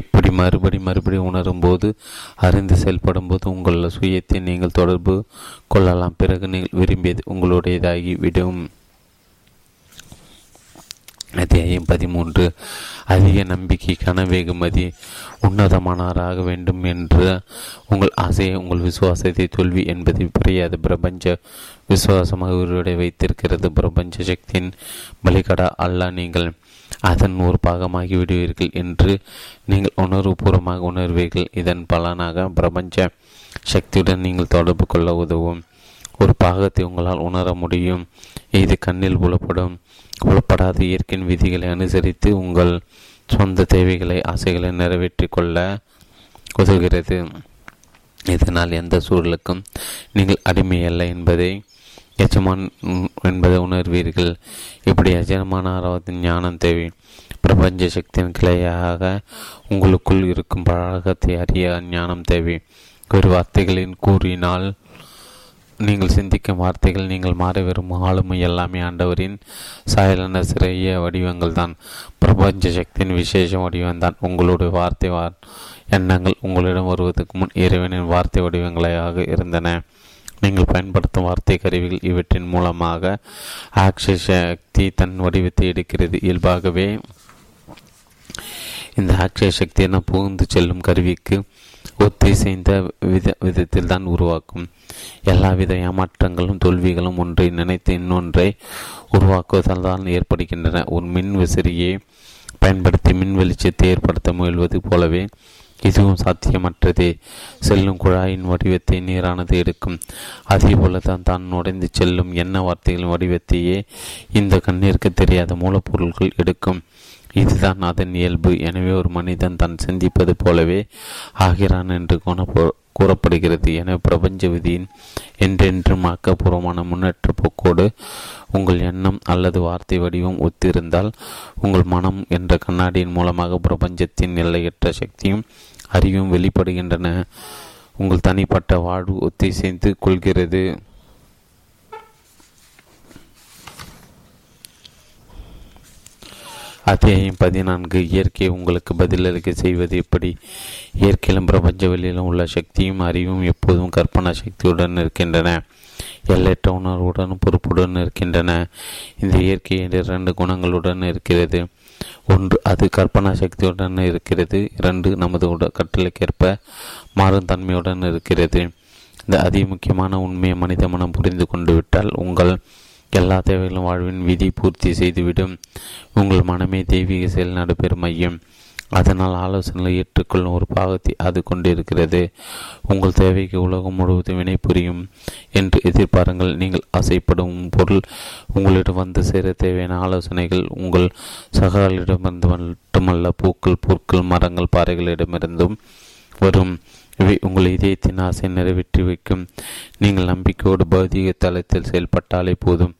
இப்படி மறுபடி மறுபடி உணரும்போது அறிந்து செயல்படும் போது உங்கள் சுயத்தை நீங்கள் தொடர்பு கொள்ளலாம். பிறகு நீங்கள் விரும்பியது உங்களுடையதாகி விடும். அத்தியாயம் பதிமூன்று. அதிக நம்பிக்கைக்கான வெகுமதி உன்னதமானவராக வேண்டும் என்ற உங்கள் ஆசையை உங்கள் விசுவாசத்தை தோல்வி என்பதை புரியாத. பிரபஞ்ச விசுவாசமாக உருவடை வைத்திருக்கிறது. பிரபஞ்ச சக்தியின் பலிகடா அல்ல நீங்கள். அதன் ஒரு பாகமாகி விடுவீர்கள் என்று நீங்கள் உணர்வுபூர்வமாக உணர்வீர்கள். இதன் பலனாக பிரபஞ்ச சக்தியுடன் நீங்கள் தொடர்பு கொள்ள உதவும். ஒரு பாகத்தை உங்களால் உணர முடியும். இது கண்ணில் புலப்படும். புலப்படாத இயற்கையின் விதிகளை அனுசரித்து உங்கள் சொந்த தேவைகளை ஆசைகளை நிறைவேற்றி கொள்ள உதவுகிறது. இதனால் எந்த சூழலுக்கும் நீங்கள் அடிமையல்ல என்பதை எஜமான் என்பதை உணர்வீர்கள். இப்படி எஜமான ஆர்வத்தின் ஞானம் தேவை. பிரபஞ்ச சக்தியின் கிளையாக உங்களுக்குள் இருக்கும் பழகத்தை அறிய ஞானம் தேவை. ஒரு வார்த்தைகளின் கூறினால் நீங்கள் சிந்திக்கும் வார்த்தைகள் நீங்கள் மாற விரும்பும் ஆளுமை எல்லாமே ஆண்டவரின் சாயலான சிறிய வடிவங்கள் தான் பிரபஞ்ச சக்தியின் விசேஷ வடிவம் தான் உங்களுடைய வார்த்தை வார் எண்ணங்கள் உங்களிடம் வருவதற்கு முன் இறைவனின் வார்த்தை வடிவங்களாக இருந்தன. நீங்கள் பயன்படுத்தும் வார்த்தை கருவிகள் இவற்றின் மூலமாக ஆக்ஷ சக்தி தன் வடிவத்தை எடுக்கிறது. இயல்பாகவே இந்த ஆக்ஷய சக்தி என புகுந்து செல்லும் கருவிக்கு ஒத்திசைந்த வித விதத்தில் தான் உருவாக்கும். எல்லாவித ஏமாற்றங்களும் தோல்விகளும் ஒன்றை நினைத்து இன்னொன்றை உருவாக்குவதால் தான் ஏற்படுகின்றன. ஒரு மின் விசிறியை பயன்படுத்தி மின் வெளிச்சத்தை ஏற்படுத்த முயல்வது போலவே இதுவும் சாத்தியமற்றதே. செல்லும் குழாயின் வடிவத்தை நீரானது எடுக்கும். அதேபோல தான் தான் நுழைந்து செல்லும் எண்ண வார்த்தைகளின் வடிவத்தையே இந்த கண்ணிற்கு தெரியாத மூலப்பொருள்கள் எடுக்கும். இதுதான் அதன் இயல்பு. எனவே ஒரு மனிதன் தான் சிந்திப்பது போலவே ஆகிறான் என்று கூறப்படுகிறது. என பிரபஞ்ச விதியின் என்றென்றும் ஆக்கப்பூர்வமான முன்னேற்ற போக்கோடு உங்கள் எண்ணம் அல்லது வார்த்தை வடிவம் ஒத்திருந்தால் உங்கள் மனம் என்ற கண்ணாடியின் மூலமாக பிரபஞ்சத்தின் எல்லையற்ற சக்தியும் அறிவும் வெளிப்படுகின்றன. உங்கள் தனிப்பட்ட வாழ்வு ஒத்திசைந்து கொள்கிறது. அத்தியாயம் பதினான்கு. இயற்கை உங்களுக்கு பதிலளிக்க செய்வது எப்படி? இயற்கையிலும் பிரபஞ்ச வெளியிலும் உள்ள சக்தியும் அறிவும் எப்போதும் கற்பனா சக்தியுடன் இருக்கின்றன எல்லையற்ற உணர்வுடன் பொறுப்புடன் இருக்கின்றன இந்த இயற்கை இரண்டு குணங்களுடன் இருக்கிறது. ஒன்று அது கற்பனா சக்தியுடன் இருக்கிறது. இரண்டு நமது உட கட்டளைக்கேற்ப மாறும் தன்மையுடன் இருக்கிறது. இந்த அதி முக்கியமான உண்மையை மனித மனம் புரிந்து கொண்டு விட்டால் உங்கள் எல்லா தேவைகளும் வாழ்வின் விதி பூர்த்தி செய்துவிடும். உங்கள் மனமே தெய்வீக செயல் நடைபெறும் மையம். அதனால் ஆலோசனைகளை ஏற்றுக்கொள்ளும் ஒரு பாகத்தை அது கொண்டிருக்கிறது. உங்கள் தேவைக்கு உலகம் முழுவதும் வினை புரியும் என்று எதிர்பாருங்கள். நீங்கள் ஆசைப்படும் பொருள் உங்களிடம் வந்து சேர தேவையான ஆலோசனைகள் உங்கள் சகாலிடமிருந்து மட்டுமல்ல பூக்கள் பொருட்கள் மரங்கள் பாறைகளிடமிருந்தும் வரும். இவை உங்கள் இதயத்தின் ஆசை நிறைவேற்றி வைக்கும். நீங்கள் நம்பிக்கையோடு பௌதிக தளத்தில் செயல்பட்டாலே போதும்.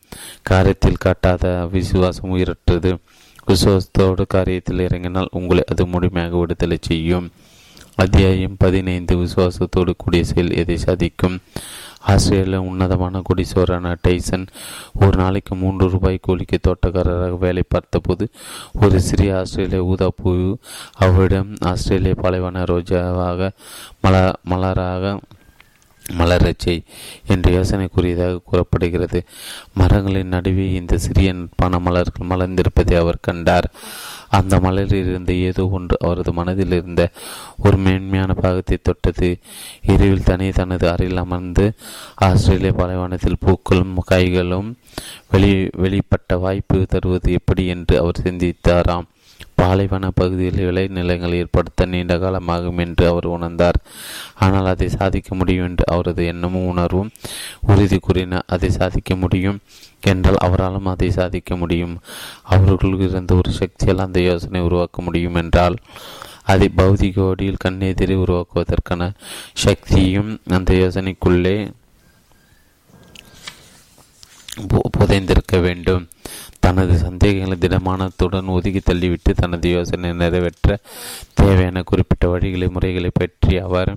காரியத்தில் காட்டாத விசுவாசம் உயிரற்றது. விசுவாசத்தோடு காரியத்தில் இறங்கினால் உங்களை அது முழுமையாக விடுதலை செய்யும். அத்தியாயம் பதினைந்து. விசுவாசத்தோடு கூடிய செயல் எதை சாதிக்கும்? ஆஸ்திரேலியா உன்னதமான குடிசோரான டைசன் ஒரு நாளைக்கு மூன்று ரூபாய் கூலிக்கு தோட்டக்காரராக வேலை பார்த்தபோது ஒரு சிறிய ஆஸ்திரேலிய ஊதாப்பூ அவரிடம் ஆஸ்திரேலிய பாலைவன ரோஜாவாக மல மலராக மலரச்சை என்று யோசனை கூறியதாக கூறப்படுகிறது. மரங்களின் நடுவே இந்த சிறிய நட்பான மலர்கள் மலர்ந்திருப்பதை அவர் கண்டார். அந்த மலரில் இருந்த ஏதோ ஒன்று அவரது மனதில் இருந்த ஒரு மேன்மையான பாகத்தை தொட்டது. இரவில் தனி தனது அறையில் அமர்ந்து ஆஸ்திரேலிய பாலைவனத்தில் பூக்களும் காய்களும் வெளி வெளிப்பட்ட வாய்ப்பு தருவது எப்படி என்று அவர் சிந்தித்தாராம். பாலைவன பகுதியில் விளைநிலங்களை ஏற்படுத்த நீண்ட காலமாகும் என்று அவர் உணர்ந்தார். ஆனால் அதை சாதிக்க முடியும் என்று அவரது எண்ணமும் உணர்வும் உறுதி கூறினார் அதை சாதிக்க முடியும் என்றால் அவராலும் அதை சாதிக்க முடியும். அவர்களுக்கு இருந்த ஒரு சக்தியால் அந்த யோசனை உருவாக்க முடியும் என்றால் அதை பௌதிக ஓடியில் கண்ணெதிரை உருவாக்குவதற்கான சக்தியும் அந்த யோசனைக்குள்ளே புதைந்திருக்க வேண்டும். தனது சந்தேகங்களை திடமானத்துடன் ஒதுக்கி தள்ளிவிட்டு தனது யோசனை நிறைவேற்ற தேவையான குறிப்பிட்ட வழிகளை முறைகளை பற்றி அவர்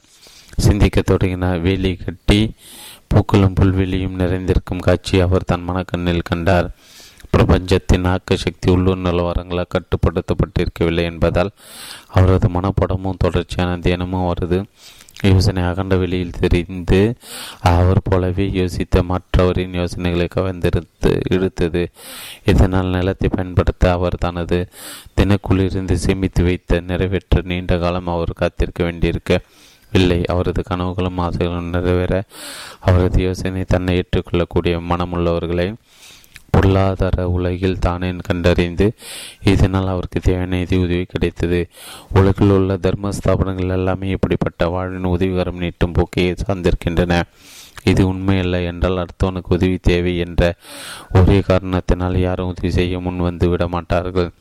சிந்திக்க தொடங்கினார். வேலி கட்டி பூக்களும் புல்வெளியும் நிறைந்திருக்கும் காட்சி அவர் தன் மனக்கண்ணில் கண்டார். பிரபஞ்சத்தின் ஆக்க சக்தி உள்ளூர் நிலவரங்களால் கட்டுப்படுத்தப்பட்டிருக்கவில்லை என்பதால் அவரது மனப்படமும் தொடர்ச்சியான தினமும் அவரது யோசனை அகண்ட வெளியில் தெரிந்து அவர் போலவே யோசித்த மற்றவரின் யோசனைகளை கவர்ந்தெடுத்து இழுத்தது. இதனால் நிலத்தை பயன்படுத்த அவர் தனது தினக்குள்ளிருந்து சேமித்து வைத்த நிறைவேற்ற நீண்ட காலம் அவர் காத்திருக்க வேண்டியிருக்க. இல்லை அவரது கனவுகளும் ஆசைகளும் நிறைவேற அவரது யோசனை தன்னை ஏற்றுக்கொள்ளக்கூடிய மனமுள்ளவர்களை பொருளாதார உலகில் தானே கண்டறிந்து இதனால் அவருக்கு தேவையான நிதி உதவி கிடைத்தது. உலகில் உள்ள தர்ம ஸ்தாபனங்கள் எல்லாமே இப்படிப்பட்ட வாழ்வின் உதவிகரம் நீட்டும் போக்கையை சார்ந்திருக்கின்றன. இது உண்மையல்ல என்றால் அடுத்தவனுக்கு உதவி தேவை என்ற ஒரே காரணத்தினால் யாரும் உதவி செய்ய முன் வந்து விட மாட்டார்கள்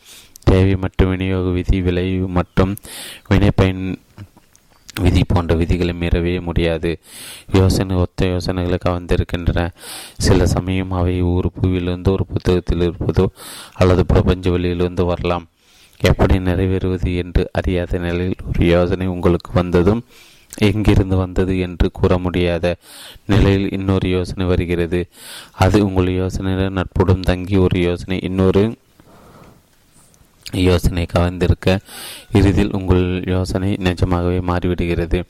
தேவை மற்றும் விநியோக விதி விளைவு மற்றும் வினைப்பயன் விதி போன்ற விதிகளை மீறவே முடியாது. யோசனை ஒத்த யோசனைகளை கவர்ந்திருக்கின்றன. சில சமயம் அவை ஒரு புவியிலிருந்து ஒரு புத்தகத்தில் இருப்பதோ அல்லது பிரபஞ்ச வெளியிலிருந்து வரலாம். எப்படி நிறைவேறுவது என்று அறியாத நிலையில் ஒரு யோசனை உங்களுக்கு வந்ததும் எங்கிருந்து வந்தது என்று கூற முடியாத நிலையில் இன்னொரு யோசனை வருகிறது. அது உங்கள் யோசனையுடன் நட்புடன் தங்கி ஒரு யோசனை இன்னொரு யோசனை கவர்ந்திருக்க இறுதியில் உங்கள் யோசனை நிஜமாகவே மாறிவிடுகிறது.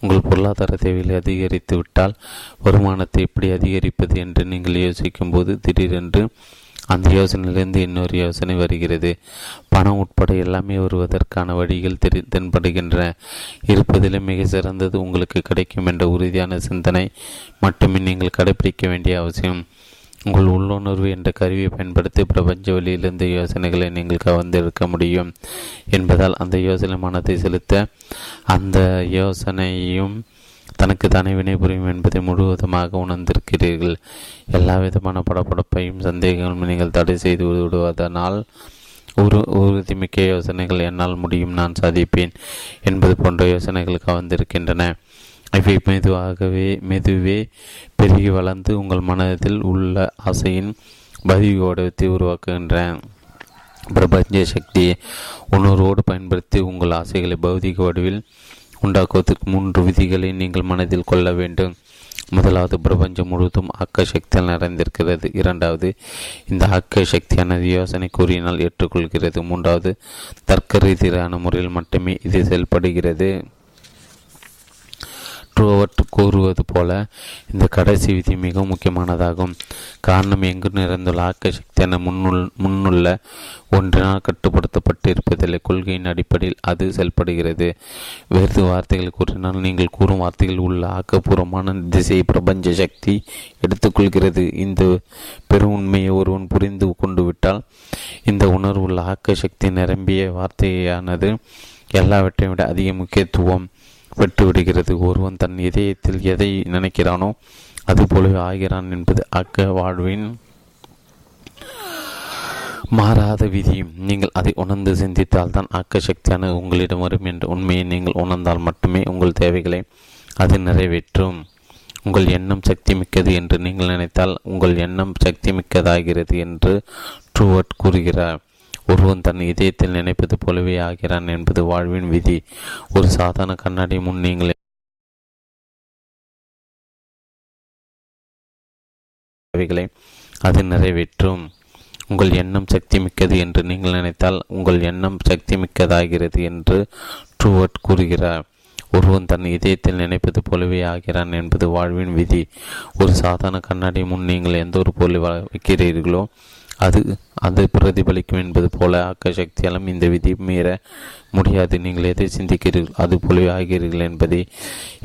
உங்கள் பொருளாதார தேவைகளை அதிகரித்து விட்டால் வருமானத்தை எப்படி அதிகரிப்பது என்று நீங்கள் யோசிக்கும் போது திடீரென்று அந்த யோசனையிலிருந்து இன்னொரு யோசனை வருகிறது. பணம் உட்பட எல்லாமே வருவதற்கான வழிகள் தெரி தென்படுகின்றன இருப்பதிலே மிக சிறந்தது உங்களுக்கு கிடைக்கும் என்ற உறுதியான சிந்தனை மட்டுமே நீங்கள் கடைபிடிக்க வேண்டிய அவசியம். உங்கள் உள்ளுணர்வு என்ற கருவியை பயன்படுத்தி பிரபஞ்ச வழியிலிருந்து யோசனைகளை நீங்கள் கவர்ந்திருக்க முடியும் என்பதால் அந்த யோசனை மனத்தை செலுத்த அந்த யோசனையும் தனக்கு தானே வினைபுரியும் என்பதை முழுவதுமாக உணர்ந்திருக்கிறீர்கள். எல்லா விதமான படப்படப்பையும் சந்தேகங்களும் நீங்கள் தடை செய்து விடுவதனால் உரு உறுதிமிக்க யோசனைகள் என்னால் முடியும் நான் சாதிப்பேன் என்பது போன்ற யோசனைகள் கவர்ந்திருக்கின்றன. இவை மெதுவாகவே மெதுவே பெருகி வளர்ந்து உங்கள் மனதில் உள்ள ஆசையின் பதிவோடத்தை உருவாக்குகின்றன. பிரபஞ்ச சக்தியை உணர்வோடு பயன்படுத்தி உங்கள் ஆசைகளை பௌதிக வடிவில் உண்டாக்குவதற்கு மூன்று விதிகளை நீங்கள் மனதில் கொள்ள வேண்டும். முதலாவது பிரபஞ்சம் முழுவதும் ஆக்க சக்தியால் நிறைந்திருக்கிறது. இரண்டாவது இந்த ஆக்க சக்தியானது யோசனை கூறினால் ஏற்றுக்கொள்கிறது. மூன்றாவது தர்க்க ரீதியிலான முறையில் மட்டுமே இது செயல்படுகிறது. ட்ரூவர்ட் கூறுவது போல இந்த கடைசி விதி மிக முக்கியமானதாகும். காரணம் எங்கு நிறைந்துள்ள ஆக்க சக்தியான முன்னுள் முன்னுள்ள ஒன்றினால் கட்டுப்படுத்தப்பட்டிருப்பதில்லை. கொள்கையின் அடிப்படையில் அது செயல்படுகிறது. வேறு வார்த்தைகள் கூறினால் நீங்கள் கூறும் வார்த்தைகள் உள்ள ஆக்கப்பூர்வமான திசையை பிரபஞ்ச சக்தி எடுத்துக்கொள்கிறது. இந்த பெரும் உண்மையை ஒருவன் புரிந்து கொண்டு விட்டால் இந்த உணர்வுள்ள ஆக்க சக்தி நிரம்பிய வார்த்தையானது எல்லாவற்றையும் விட அதிக முக்கியத்துவம். விட்டுவிடுகிறது. ஒருவன் தன் இதயத்தில் எதை நினைக்கிறானோ அது போலவே ஆகிறான் என்பது அக்க வாழ்வின் மாறாத விதி. நீங்கள் அதை உணர்ந்து சிந்தித்தால் தான் ஆக்க சக்தியானது உங்களிடம் வரும் என்ற உண்மையை நீங்கள் உணர்ந்தால் மட்டுமே உங்கள் தேவைகளை அது நிறைவேற்றும். உங்கள் எண்ணம் சக்தி மிக்கது என்று நீங்கள் நினைத்தால் உங்கள் எண்ணம் சக்தி மிக்கதாகிறது என்று ட்ரூவர்ட் கூறுகிறார். ஒருவன் தன் இதயத்தில் நினைப்பது போலவே ஆகிறான் என்பது வாழ்வின் விதி. ஒரு சாதாரண கண்ணாடி முன் நீங்கள் தேவைகளை அது நிறைவேற்றும். உங்கள் எண்ணம் சக்தி மிக்கது என்று நீங்கள் நினைத்தால் உங்கள் எண்ணம் சக்தி மிக்கதாகிறது என்று ட்ரூவர்ட் கூறுகிறார். ஒருவன் தன் இதயத்தில் நினைப்பது போலவே ஆகிறான் என்பது வாழ்வின் விதி. ஒரு சாதாரண கண்ணாடி முன் நீங்கள் எந்த ஒரு பொருளை வைக்கிறீர்களோ அது அது பிரதிபலிக்கும் என்பது போல ஆக்க சக்தியாலும் இந்த விதி மீற முடியாது. நீங்கள் எதை சிந்திக்கிறீர்கள் அது போலவே ஆகிறீர்கள் என்பதை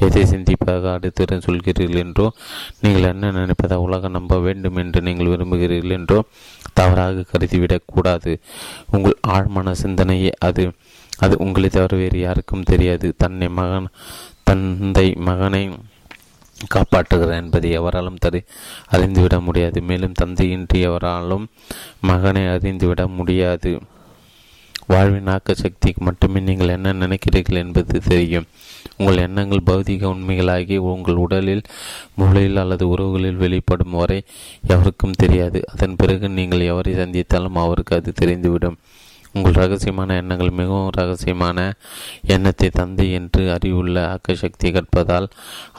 எதை சிந்திப்பாக அடுத்துடன் சொல்கிறீர்கள் என்றோ நீங்கள் என்ன நினைப்பதை உலகம் நம்ப வேண்டும் என்று நீங்கள் விரும்புகிறீர்கள் என்றோ தவறாக கருதிவிடக்கூடாது உங்கள் ஆழ்மான சிந்தனையே அது அது உங்களை தவிர வேறு யாருக்கும் தெரியாது. தன்னை மகன் தந்தை மகனை காப்பாற்றுகிறார் என்பதை எவராலும் தரு அறிந்துவிட முடியாது. மேலும் தந்தையின்றி எவராலும் மகனை அறிந்துவிட முடியாது. வாழ்வின் ஆக்க சக்திக்கு மட்டுமே நீங்கள் என்ன நினைக்கிறீர்கள் என்பது தெரியும். உங்கள் எண்ணங்கள் பௌதிக உண்மைகளாகி உங்கள் உடலில் மூளையில் அல்லது உறவுகளில் வெளிப்படும் வரை எவருக்கும் தெரியாது. அதன் பிறகு நீங்கள் எவரை சந்தித்தாலும் அவருக்கு அது தெரிந்துவிடும். உங்கள் ரகசியமான எண்ணங்கள் மிகவும் ரகசியமான எண்ணத்தை தந்தை என்று அறிவுள்ள ஆக்கசக்தி கற்பதால்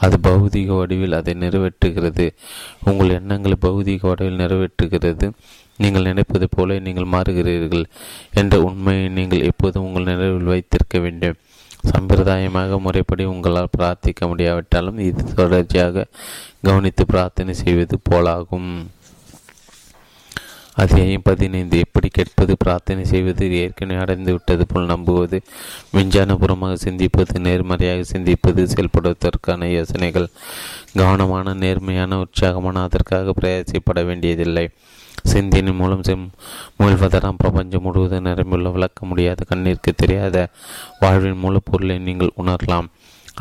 அது பௌதிக வடிவில் அதை நிறைவேற்றுகிறது. உங்கள் எண்ணங்களை பௌதிக வடிவில் நிறைவேற்றுகிறது. நீங்கள் நினைப்பது போல நீங்கள் மாறுகிறீர்கள் என்ற உண்மையை நீங்கள் எப்போதும் உங்கள் நினைவில் வைத்திருக்க வேண்டும். சம்பிரதாயமாக முறைப்படி உங்களால் பிரார்த்திக்க முடியாவிட்டாலும் இது தொடர்ச்சியாக கவனித்து பிரார்த்தனை செய்வது போலாகும். அதிகாயம் பதினைந்து. எப்படி கேட்பது பிரார்த்தனை செய்வது ஏற்கனவே அடைந்து விட்டது போல் நம்புவது விஞ்ஞானபுரமாக சிந்திப்பது நேர்மறையாக சிந்திப்பது செயல்படுவதற்கான யோசனைகள் கவனமான நேர்மையான உற்சாகமான அதற்காக பிரயாசப்பட வேண்டியதில்லை. சிந்தியின் மூலம் செம் முயல்வதெல்லாம் பிரபஞ்சம் முழுவதும் நிரம்பியுள்ள விளக்க முடியாத கண்ணிற்கு தெரியாத வாழ்வின் மூலப்பொருளை நீங்கள் உணரலாம்.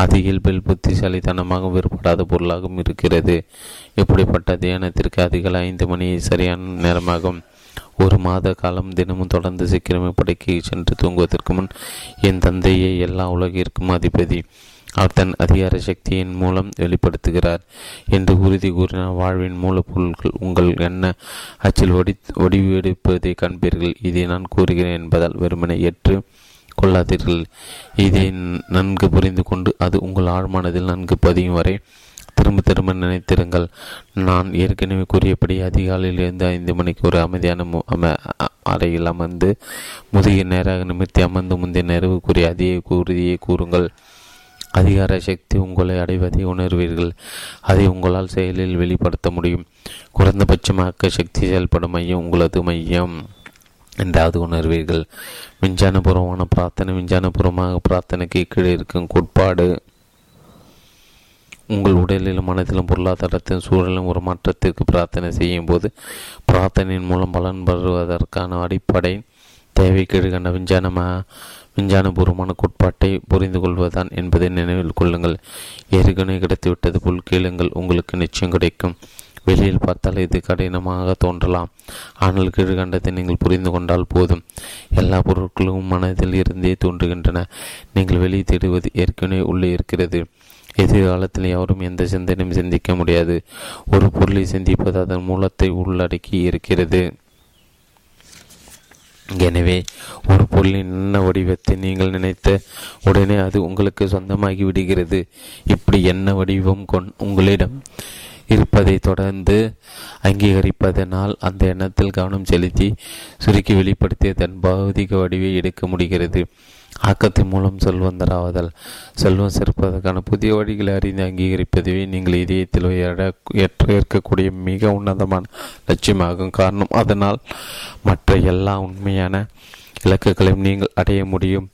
அது இயல்பில் புத்திசாலித்தனமாக வேறுபடாத பொருளாகவும் இருக்கிறது. இப்படிப்பட்ட தியானத்திற்கு அதிகாலை ஐந்து மணி சரியான நேரமாகும். ஒரு மாத காலம் தினமும் தொடர்ந்து சீக்கிரமே படைக்கு சென்று தூங்குவதற்கு முன் என் தந்தையை எல்லா உலகிற்கும் அதிபதி. அவர் தன் அதிகார சக்தியின் மூலம் வெளிப்படுத்துகிறார். என்று உறுதி கூறினார் வாழ்வின் மூலப்பொருட்கள் உங்கள் எண்ண அச்சில் ஒடி ஒடிவெடுப்பதை காண்பீர்கள். இதை நான் கூறுகிறேன் என்பதால் வெறுமனை ஏற்று கொள்ளாதீர்கள். இதை நன்கு புரிந்து கொண்டு அது உங்கள் ஆழ்மானதில் நன்கு பதியும் வரை திரும்ப திரும்ப நினைத்திருங்கள். நான் ஏற்கனவே கூறியபடி அதிகாலையில் இருந்து ஐந்து மணிக்கு ஒரு அமைதியான அறையில் அமர்ந்து முதுகை நேராக நிமிர்த்தி அமர்ந்து முந்தைய நிறைவு கூறிய அதிக உறுதியை கூறுங்கள். அதிகார சக்தி உங்களை அடைவதை உணர்வீர்கள். அதை உங்களால் செயலில் வெளிப்படுத்த முடியும். குறைந்தபட்சமாக சக்தி செயல்படும் மையம் உங்களது மையம். என்றாவது உணர்வீர்கள். விஞ்ஞானபூர்வமான பிரார்த்தனை விஞ்ஞானபூர்வமாக பிரார்த்தனைக்கு கீழே இருக்கும் கோட்பாடு உங்கள் உடலிலும் மனதிலும் பொருளாதாரத்தின் சூழலும் ஒரு மாற்றத்திற்கு பிரார்த்தனை செய்யும் போது பிரார்த்தனையின் மூலம் பலன் பெறுவதற்கான அடிப்படை தேவை கீழ்கண்ட விஞ்ஞானமா விஞ்ஞானபூர்வமான கோட்பாட்டை புரிந்து கொள்வதுதான் என்பதை நினைவில் கொள்ளுங்கள். ஏற்கனவே கிடைத்துவிட்டது போல் கேளுங்கள். உங்களுக்கு நிச்சயம் கிடைக்கும். வெளியில் பார்த்தால் இது கடினமாக தோன்றலாம். ஆனால் கீழ்கண்டத்தை நீங்கள் புரிந்து கொண்டால் போதும். எல்லா பொருட்களும் மனதில் இருந்தே தோன்றுகின்றன. நீங்கள் வெளியே தேடுவது ஏற்கனவே உள்ளே இருக்கிறது. எதிர்காலத்தில் யாரும் எந்த சிந்தனையும் சிந்திக்க முடியாது. ஒரு பொருளை சிந்திப்பது அதன் மூலத்தை உள்ளடக்கி இருக்கிறது. எனவே ஒரு பொருளின் என்ன வடிவத்தை நீங்கள் நினைத்த உடனே அது உங்களுக்கு சொந்தமாகி விடுகிறது. இப்படி என்ன வடிவம் கொண் உங்களிடம் இருப்பதை தொடர்ந்து அங்கீகரிப்பதனால் அந்த எண்ணத்தில் கவனம் செலுத்தி சுருக்கி வெளிப்படுத்திய தன் பௌதிக வடிவை எடுக்க முடிகிறது. ஆக்கத்தின் மூலம் செல்வந்தராவதல் செல்வம் சேர்ப்பதற்கான புதிய வழிகளை அறிந்து அங்கீகரிப்பதுவே நீங்கள் இதயத்தில் ஏற்கக்கூடிய மிக உன்னதமான லட்சியமாகும் காரணம். அதனால் மற்ற எல்லா உண்மையான இலக்குகளையும் நீங்கள் அடைய முடியும்.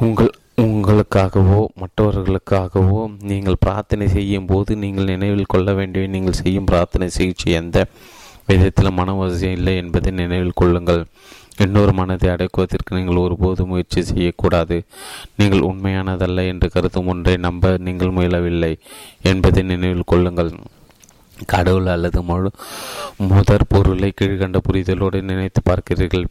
உங்கள் உங்களுக்காகவோ மற்றவர்களுக்காகவோ நீங்கள் பிரார்த்தனை செய்யும் போது நீங்கள் நினைவில் கொள்ள வேண்டிய நீங்கள் செய்யும் பிரார்த்தனை சிகிச்சை எந்த விதத்தில் மன வசதியும் இல்லை என்பதை நினைவில் கொள்ளுங்கள். இன்னொரு மனதை அடக்குவதற்கு நீங்கள் ஒருபோது முயற்சி செய்யக்கூடாது. நீங்கள் உண்மையானதல்ல என்று கருத்தும் ஒன்றை நம்ப நீங்கள் முயலவில்லை என்பதை நினைவில் கொள்ளுங்கள். கடவுள் அல்லது முழு முதற் பொருளை கீழ்கண்ட புரிதலோடு நினைத்து பார்க்கிறீர்கள்.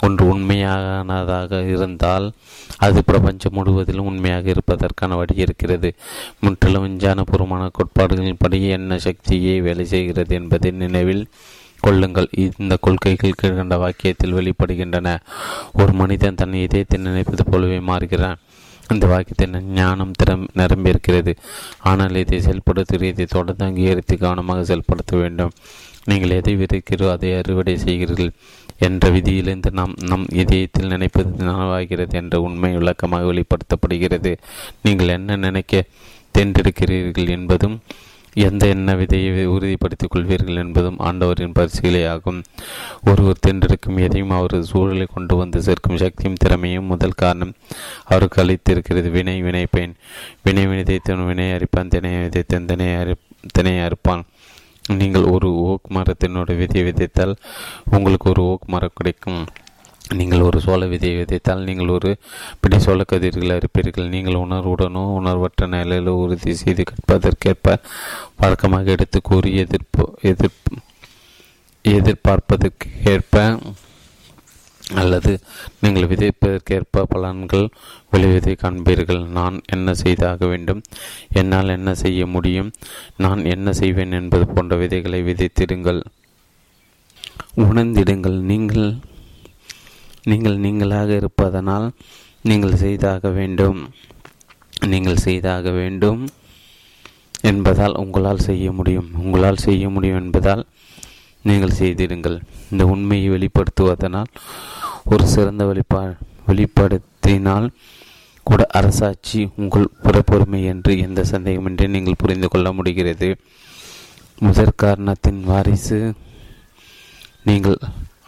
ஒன்று உண்மையானதாக இருந்தால் அது பிரபஞ்சம் முழுவதிலும் உண்மையாக இருப்பதற்கான வழி இருக்கிறது. முற்றிலும் விஞ்ஞானபூர்வமான கோட்பாடுகளின் படி என்ன சக்தியை வேலை செய்கிறது என்பதை நினைவில் கொள்ளுங்கள். இந்த கொள்கைகள் கீழ்கண்ட வாக்கியத்தில் வெளிப்படுகின்றன. ஒரு மனிதன் தன் இதயத்தை நினைப்பது போலவே மாறுகிறான். இந்த வாக்கியத்தின் ஞானம் திறம் நிரம்பியிருக்கிறது. ஆனால் இதை செயல்படுத்துகிறதை தொடர்ந்து அங்கீகரித்து கவனமாக செயல்படுத்த வேண்டும். நீங்கள் எதை விதைக்கிறோ அதை அறுவடை செய்கிறீர்கள் என்ற விதியிலிருந்து நாம் நம் இதயத்தில் நினைப்பது நனவாகிறது என்ற உண்மை விளக்கமாக வெளிப்படுத்தப்படுகிறது. நீங்கள் என்ன நினைக்க தேர்ந்தெடுக்கிறீர்கள் என்பதும் எந்த எண்ண விதையை உறுதிப்படுத்திக் கொள்வீர்கள் என்பதும் ஆண்டவரின் பரிசீலையாகும் ஒருவர் தேர்ந்தெடுக்கும் எதையும் அவரது சூழலை கொண்டு வந்து சேர்க்கும் சக்தியும் திறமையும் முதல் காரணம். அவருக்கு அளித்திருக்கிறது வினை வினை பயன். வினை விதைத்தன் வினை அரிப்பான் தினை விதைத்தன் தினை அரி தினை அறுப்பான். நீங்கள் ஒரு ஓக் மரத்தினோட விதை விதைத்தால் உங்களுக்கு ஒரு ஓக் மரம் கிடைக்கும். நீங்கள் ஒரு சோள விதையை விதைத்தால் நீங்கள் ஒரு பிடி சோள கதிர்கள் அறுப்பீர்கள். நீங்கள் உணர்வுடனோ உணர்வற்ற நிலையில் உறுதி செய்து கற்பதற்கேற்ப வழக்கமாக எடுத்து கூறி எதிர்ப்பு எதிர்ப்பு எதிர்பார்ப்பதற்கு ஏற்ப அல்லது நீங்கள் விதைப்பதற்கேற்ப பலன்கள் விளைவதை காண்பீர்கள். நான் என்ன செய்தாக வேண்டும்? என்னால் என்ன செய்ய முடியும்? நான் என்ன செய்வேன் என்பது போன்ற விதைகளை விதைத்திடுங்கள். உணர்ந்திடுங்கள். நீங்கள் நீங்கள் நீங்களாக இருப்பதனால் நீங்கள் செய்தாக வேண்டும். நீங்கள் செய்தாக வேண்டும் என்பதால் உங்களால் செய்ய முடியும். உங்களால் செய்ய முடியும் என்பதால் நீங்கள் செய்திடுங்கள். இந்த உண்மையை வெளிப்படுத்துவதனால் ஒரு சிறந்த வெளிப்பா வெளிப்படுத்தினால் கூட அரசாட்சி உங்கள் புறப்பொறுமை என்று எந்த சந்தேகமின்றி நீங்கள் புரிந்து கொள்ள முடிகிறது. முதற் காரணத்தின் வாரிசு நீங்கள்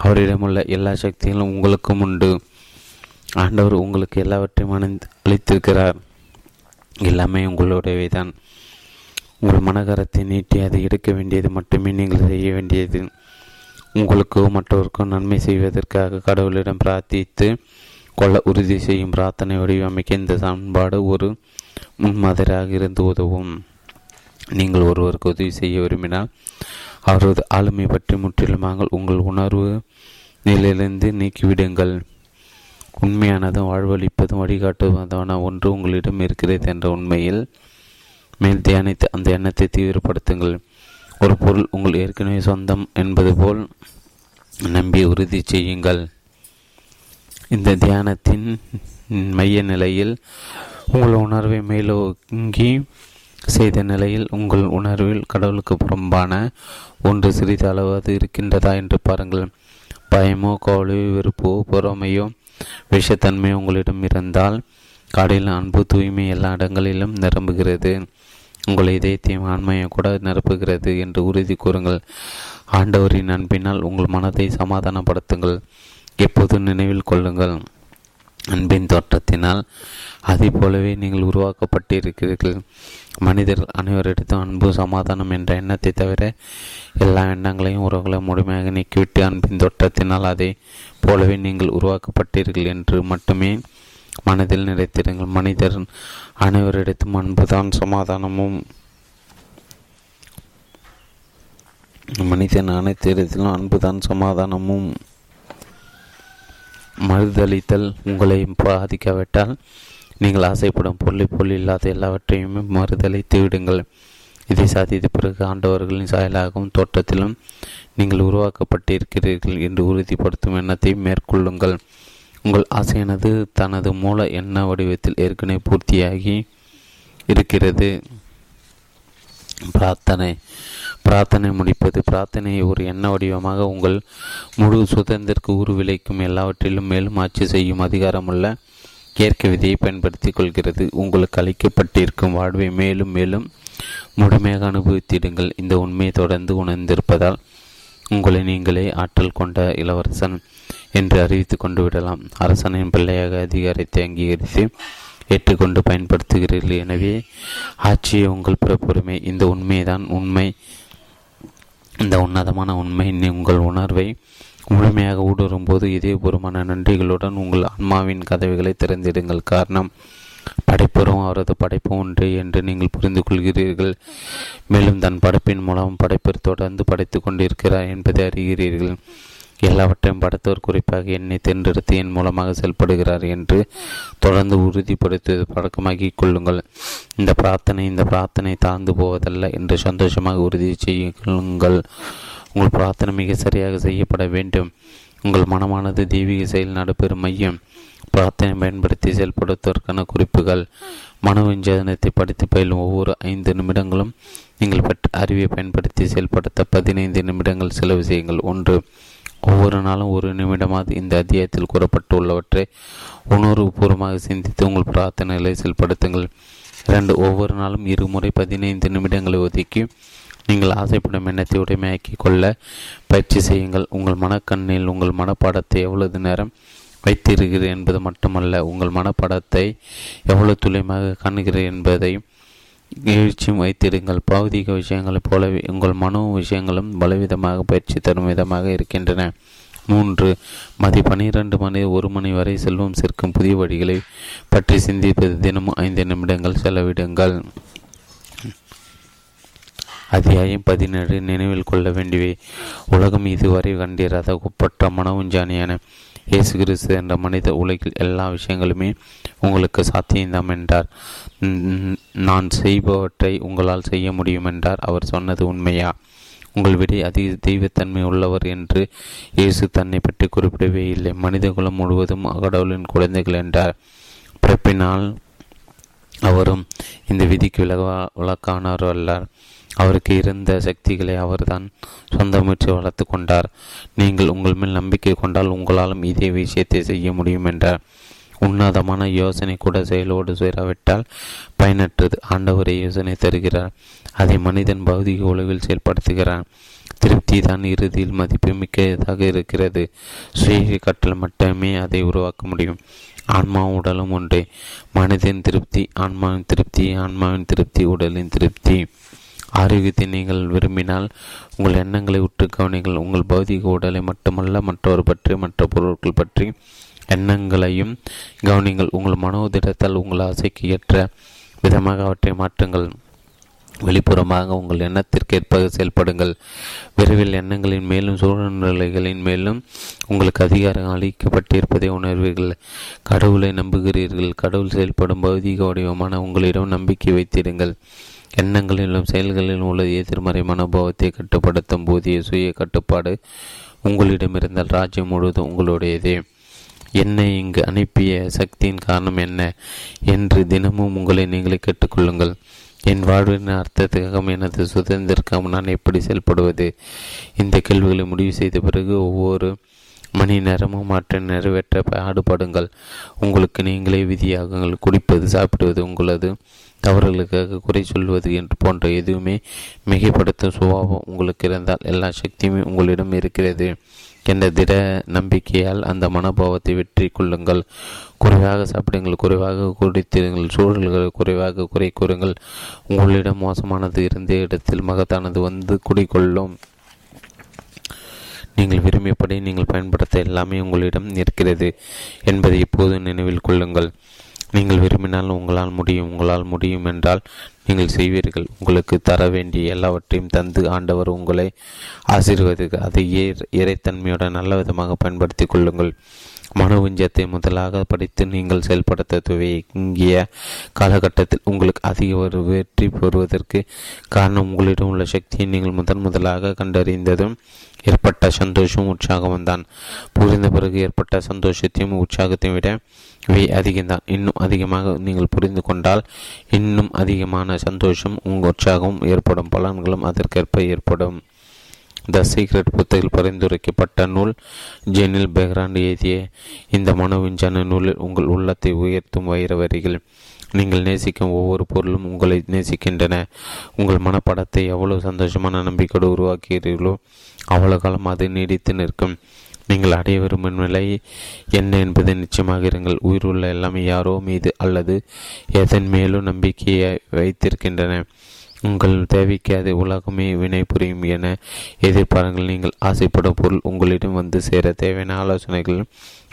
அவரிடமுள்ள எல்லா சக்திகளும் உங்களுக்கும் உண்டு. ஆண்டவர் உங்களுக்கு எல்லாவற்றையும் அணிந்து அளித்திருக்கிறார். எல்லாமே உங்களுடையவை தான் உங்கள் மனகரத்தை நீட்டி அதை எடுக்க வேண்டியது மட்டுமே நீங்கள் செய்ய வேண்டியது. உங்களுக்கோ மற்றவருக்கோ நன்மை செய்வதற்காக கடவுளிடம் பிரார்த்தித்து கொள்ள உறுதி செய்யும் பிரார்த்தனை வடிவமைக்க இந்த சமன்பாடு ஒரு முன்மாதிரியாக இருந்து உதவும். நீங்கள் ஒருவருக்கு உதவி செய்ய விரும்பினால் அவரது ஆளுமை பற்றி முற்றிலுமாக உங்கள் உணர்வு நிலையிலிருந்து நீக்கிவிடுங்கள். உண்மையானதும் வாழ்வழிப்பதும் வழிகாட்டுவதான ஒன்று உங்களிடம் இருக்கிறது என்ற உண்மையில் மேல் தியானித்து அந்த எண்ணத்தை தீவிரப்படுத்துங்கள். ஒரு பொருள் உங்கள் ஏற்கனவே சொந்தம் என்பது போல் நம்பி உறுதி செய்யுங்கள். இந்த தியானத்தின் மைய நிலையில் உங்கள் உணர்வை மேலோங்கி செய்த நிலையில் உங்கள் உணர்வில் கடவுளுக்கு புறம்பான ஒன்று சிறிது அளவு இருக்கின்றதா என்று பாருங்கள். பயமோ கவலையோ வெறுப்போ பொறாமையோ விஷத்தன்மை உங்களிடம் இருந்தால் காடில் அன்பு தூய்மை எல்லா இடங்களிலும் நிரம்புகிறது. உங்கள் இதயத்தையும் ஆண்மையை கூட நிரப்புகிறது என்று உறுதி கூறுங்கள். ஆண்டவரின் அன்பினால் உங்கள் மனதை சமாதானப்படுத்துங்கள். எப்போதும் நினைவில் கொள்ளுங்கள். அன்பின் தோற்றத்தினால் அதை போலவே நீங்கள் உருவாக்கப்பட்டிருக்கிறீர்கள். மனிதர்கள் அனைவரிடத்தும் அன்பு சமாதானம் என்ற எண்ணத்தை தவிர எல்லா எண்ணங்களையும் உறவுகளை முழுமையாக நீக்கிவிட்டு அன்பின் தோற்றத்தினால் அதை போலவே நீங்கள் உருவாக்கப்பட்டீர்கள் என்று மட்டுமே மனதில் நினைத்திருங்கள். மனிதர் அனைவரிடத்தும் அன்புதான் சமாதானமும். மனிதன் அனைத்து இடத்திலும் அன்புதான் சமாதானமும். மறுதளித்தல் உங்களை பாதிக்காவிட்டால் நீங்கள் ஆசைப்படும் பொருளை பொருள் இல்லாத எல்லாவற்றையுமே மறுதளித்து விடுங்கள். இதை சாதித்த பிறகு ஆண்டவர்களின் சாயலாகவும் தோட்டத்திலும் நீங்கள் உருவாக்கப்பட்டிருக்கிறீர்கள் என்று உறுதிப்படுத்தும் எண்ணத்தை மேற்கொள்ளுங்கள். உங்கள் ஆசையானது தனது மூல எண்ண வடிவத்தில் ஏற்கனவே பூர்த்தியாகி இருக்கிறது. பிரார்த்தனை. பிரார்த்தனை முடிப்பது பிரார்த்தனையை ஒரு எண்ண வடிவமாக உங்கள் முழு சுதந்திரக்கு ஊறு விளைக்கும் எல்லாவற்றிலும் மேலும் ஆட்சி செய்யும் அதிகாரமுள்ள இயற்கை விதியை பயன்படுத்திக் கொள்கிறது. உங்களுக்கு அளிக்கப்பட்டிருக்கும் வாழ்வை மேலும் மேலும் முழுமையாக அனுபவித்திடுங்கள். இந்த உண்மையை தொடர்ந்து உணர்ந்திருப்பதால் உங்களை நீங்களே ஆற்றல் கொண்ட இளவரசன் என்று அறிவித்து கொண்டு விடலாம். அரசனின் பிள்ளையாக அதிகாரத்தை அங்கீகரித்து ஏற்றுக்கொண்டு பயன்படுத்துகிறீர்கள். எனவே ஆட்சியை உங்கள் பிறப்புரிமை. இந்த உண்மைதான் உண்மை. இந்த உன்னதமான உண்மை உங்கள் உணர்வை முழுமையாக ஊடுருவும் போது இதயபூர்வமான நன்றிகளுடன் உங்கள் ஆன்மாவின் கதவுகளை திறந்திடுங்கள். காரணம் படைப்பரும் அவரது படைப்பு ஒன்று என்று நீங்கள் புரிந்து கொள்கிறீர்கள். மேலும் தன் படைப்பின் மூலம் படைப்பை தொடர்ந்து படைத்து கொண்டிருக்கிறார் என்பதை அறிகிறீர்கள். எல்லாவற்றையும் படைத்தவர் குறிப்பாக என்னை தேர்ந்தெடுத்து என் மூலமாக செயல்படுகிறார் என்று தொடர்ந்து உறுதிப்படுத்துவது பழக்கமாகி கொள்ளுங்கள். இந்த பிரார்த்தனை இந்த பிரார்த்தனை தாழ்ந்து போவதல்ல என்று சந்தோஷமாக உறுதி செய்யுங்கள் உங்கள் பிரார்த்தனை மிக சரியாக செய்யப்பட வேண்டும். உங்கள் மனமானது தெய்வீக செயல் நடைபெறும் மையம். பிரார்த்தனை பயன்படுத்தி செயல்படுத்துவதற்கான குறிப்புகள். மனோவிஞ்சனத்தை படித்து பயிலும் ஒவ்வொரு ஐந்து நிமிடங்களும் நீங்கள் பெற்ற அறிவை பயன்படுத்தி செயல்படுத்த பதினைந்து நிமிடங்கள் செலவு செய்யுங்கள். ஒன்று ஒவ்வொரு நாளும் ஒரு நிமிடமாவது இந்த அத்தியாயத்தில் கூறப்பட்டுள்ளவற்றை உணர்வுபூர்வமாக சிந்தித்து உங்கள் பிரார்த்தனைகளை செயல்படுத்துங்கள். இரண்டு ஒவ்வொரு நாளும் இருமுறை பதினைந்து நிமிடங்களை ஒதுக்கி நீங்கள் ஆசைப்படும் எண்ணத்தை உடைமையாக்கி கொள்ள பயிற்சி செய்யுங்கள். உங்கள் மனக்கண்ணில் உங்கள் மனப்பாடத்தை எவ்வளவு நேரம் வைத்திருக்கிறீர்கள் என்பது மட்டுமல்ல உங்கள் மனப்படத்தை எவ்வளவு துல்லியமாக காணுகிறீர்கள் என்பதை எழுச்சியும் வைத்திடுங்கள் பௌதிக விஷயங்களைப் போலவே உங்கள் மனோ விஷயங்களும் பலவிதமாக பயிற்சி தரும் விதமாக இருக்கின்றன. மூன்று மதி பனிரெண்டு மணி ஒரு மணி வரை செல்வம் சேர்க்கும் புதிய வழிகளை பற்றி சிந்திப்பது. தினமும் ஐந்து நிமிடங்கள் செலவிடுங்கள். அத்தியாயம் பதினேழு நினைவில் கொள்ள வேண்டியவை. உலகம் இதுவரை கண்டிராத ஒப்பற்ற மனவுஞ்சானியான இயேசு கிறிஸ்து என்ற மனித உலகில் எல்லா விஷயங்களுமே உங்களுக்கு சாத்தியம்தான் என்றார். நான் செய்பவற்றை உங்களால் செய்ய முடியும் என்றார். அவர் சொன்னது உண்மையா? உங்கள் விட அதிக தெய்வத்தன்மை உள்ளவர் என்று இயேசு தன்னை பற்றி குறிப்பிடவே இல்லை. மனிதகுலம் முழுவதும் கடவுளின் குழந்தைகள் என்றார். பிறப்பினால் அவரும் இந்த விதிக்கு விலகா விளக்கானவர் அல்லார். அவருக்கு இருந்த சக்திகளை அவர்தான் சொந்த முயற்சி வளர்த்து கொண்டார். நீங்கள் உங்கள் மேல் நம்பிக்கை கொண்டால் உங்களாலும் இதே விஷயத்தை செய்ய முடியும் என்றார். உன்னதமான யோசனை கூட செயலோடு சேராவிட்டால் பயனற்றது. ஆண்டவரை யோசனை தருகிறார். அதை மனிதன் பௌதிக உலகில் செயல்படுத்துகிறான். திருப்தி தான் இறுதியில் மதிப்பு மிக்கதாக இருக்கிறது. சுய கற்றல் மட்டுமே அதை உருவாக்க முடியும். ஆன்மாவும் உடலும் ஒன்றே. மனிதன் திருப்தி ஆன்மாவின் திருப்தி ஆன்மாவின் திருப்தி உடலின் திருப்தி. ஆரோக்கியத்தை நீங்கள் விரும்பினால் உங்கள் எண்ணங்களை உற்று கவனிங்கள். உங்கள் பௌதிக உடலை மட்டுமல்ல மற்றவர் பற்றி மற்ற பொருட்கள் பற்றி எண்ணங்களையும் கவனிங்கள். உங்கள் மனோதிடத்தால் உங்கள் ஆசைக்கு ஏற்ற விதமாக அவற்றை மாற்றுங்கள். வெளிப்புறமாக உங்கள் எண்ணத்திற்கு ஏற்ப செயல்படுங்கள். விரைவில் எண்ணங்களின் மேலும் சூழ்நிலைகளின் மேலும் உங்களுக்கு அதிகாரம் அளிக்கப்பட்டிருப்பதை உணர்வீர்கள். கடவுளை நம்புகிறீர்கள். கடவுள் செயல்படும் பௌதிக வடிவமான உங்களிடம் நம்பிக்கை வைத்திருங்கள். எண்ணங்களிலும் செயல்களிலும் உள்ள எதிர்மறை மனோபாவத்தை கட்டுப்படுத்தும் போதிய சுய கட்டுப்பாடு உங்களிடம் இருந்தால் ராஜ்யம் முழுவதும் உங்களுடையதே. என்னை இங்கு அனுப்பிய சக்தியின் காரணம் என்ன என்று தினமும் உங்களை நீங்களே கேட்டுக்கொள்ளுங்கள். என் வாழ்வின் அர்த்தத்துக்காக எனது சுதந்திரக்காக நான் எப்படி செயல்படுவது? இந்த கேள்விகளை முடிவு செய்த பிறகு ஒவ்வொரு மணி நேரமும் மாற்ற நிறைவேற்ற பாடுபடுங்கள். உங்களுக்கு நீங்களே விதியாகுங்கள் குடிப்பது சாப்பிடுவது உங்களது தவறுகளுக்காக குறை சொல்வது என்று போன்ற எதுவுமே மிகைப்படுத்தும் சுபாவம் உங்களுக்கு இருந்தால் எல்லா சக்தியுமே உங்களிடம் இருக்கிறது. என்ற திட நம்பிக்கையால் அந்த மனோபாவத்தை வெற்றி கொள்ளுங்கள். குறைவாக சாப்பிடுங்கள் குறைவாக குடித்திருங்கள் சூழல்களை குறைவாக குறை கூறுங்கள். உங்களிடம் மோசமானது இருந்த இடத்தில் மகத்தானது வந்து குடிக்கொள்ளும் நீங்கள் விரும்பியபடி நீங்கள் பயன்படுத்த எல்லாமே உங்களிடம் இருக்கிறது என்பதை இப்போது நினைவில் கொள்ளுங்கள். நீங்கள் விரும்பினால் உங்களால் முடியும் உங்களால் முடியும் என்றால் நீங்கள் செய்வீர்கள். உங்களுக்கு தர வேண்டிய எல்லாவற்றையும் தந்து ஆண்டவர் உங்களை ஆசீர்வதிக்க. அதை இறைத்தன்மையுடன் நல்ல விதமாக பயன்படுத்திக் கொள்ளுங்கள். மனோவிஞ்சத்தை முதலாக படித்து நீங்கள் செயல்படுத்த துவங்கிய காலகட்டத்தில் உங்களுக்கு அதிக ஒரு வெற்றி பெறுவதற்கு காரணம் உங்களிடம் உள்ள சக்தியை நீங்கள் முதன் முதலாக கண்டறிந்ததும் ஏற்பட்ட சந்தோஷம் உற்சாகமும் தான். புரிந்த பிறகு ஏற்பட்ட சந்தோஷத்தையும் உற்சாகத்தையும் விட இவை அதிகம்தான் இன்னும் அதிகமாக நீங்கள் புரிந்து கொண்டால் இன்னும் அதிகமான சந்தோஷம் உங்கள் உற்சாகம் ஏற்படும். பலன்களும் அதற்கேற்ப ஏற்படும். த சீக்ரெட் புத்தகில் பரிந்துரைக்கப்பட்ட நூல் ஜெனில் பெஹ்ராண்ட் எழுதிய இந்த மனோவிஞ்சான நூலில் உங்கள் உள்ளத்தை உயர்த்தும் வைர வரிகள் நீங்கள் நேசிக்கும் ஒவ்வொரு பொருளும் உங்களை நேசிக்கின்றன. உங்கள் மனப்படத்தை எவ்வளவு சந்தோஷமான நம்பிக்கையோடு உருவாக்குகிறீர்களோ அவ்வளவு காலம் அது நீடித்து நிற்கும். நீங்கள் அடைய விரும்பும் நிலை என்ன என்பதை நிச்சயமாக இருங்கள். உயிருள்ள எல்லாமே யாரோ மீது அல்லது எதன் மேலும் நம்பிக்கையை வைத்திருக்கின்றன. உங்கள் தேவைக்கு அது உலகமே வினை புரியும் என எதிர்பாருங்கள். நீங்கள் ஆசைப்படும் பொருள் உங்களிடம் வந்து சேர தேவையான ஆலோசனைகள்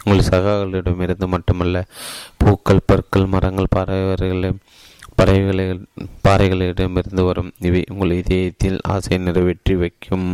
உங்கள் சகாக்களிடமிருந்து மட்டுமல்ல பூக்கள் பற்கள் மரங்கள் பறவைகளை பறவைகளை பாறைகளிடமிருந்து வரும். இவை உங்கள் இதயத்தில் ஆசை நிறைவேற்றி வைக்கும்.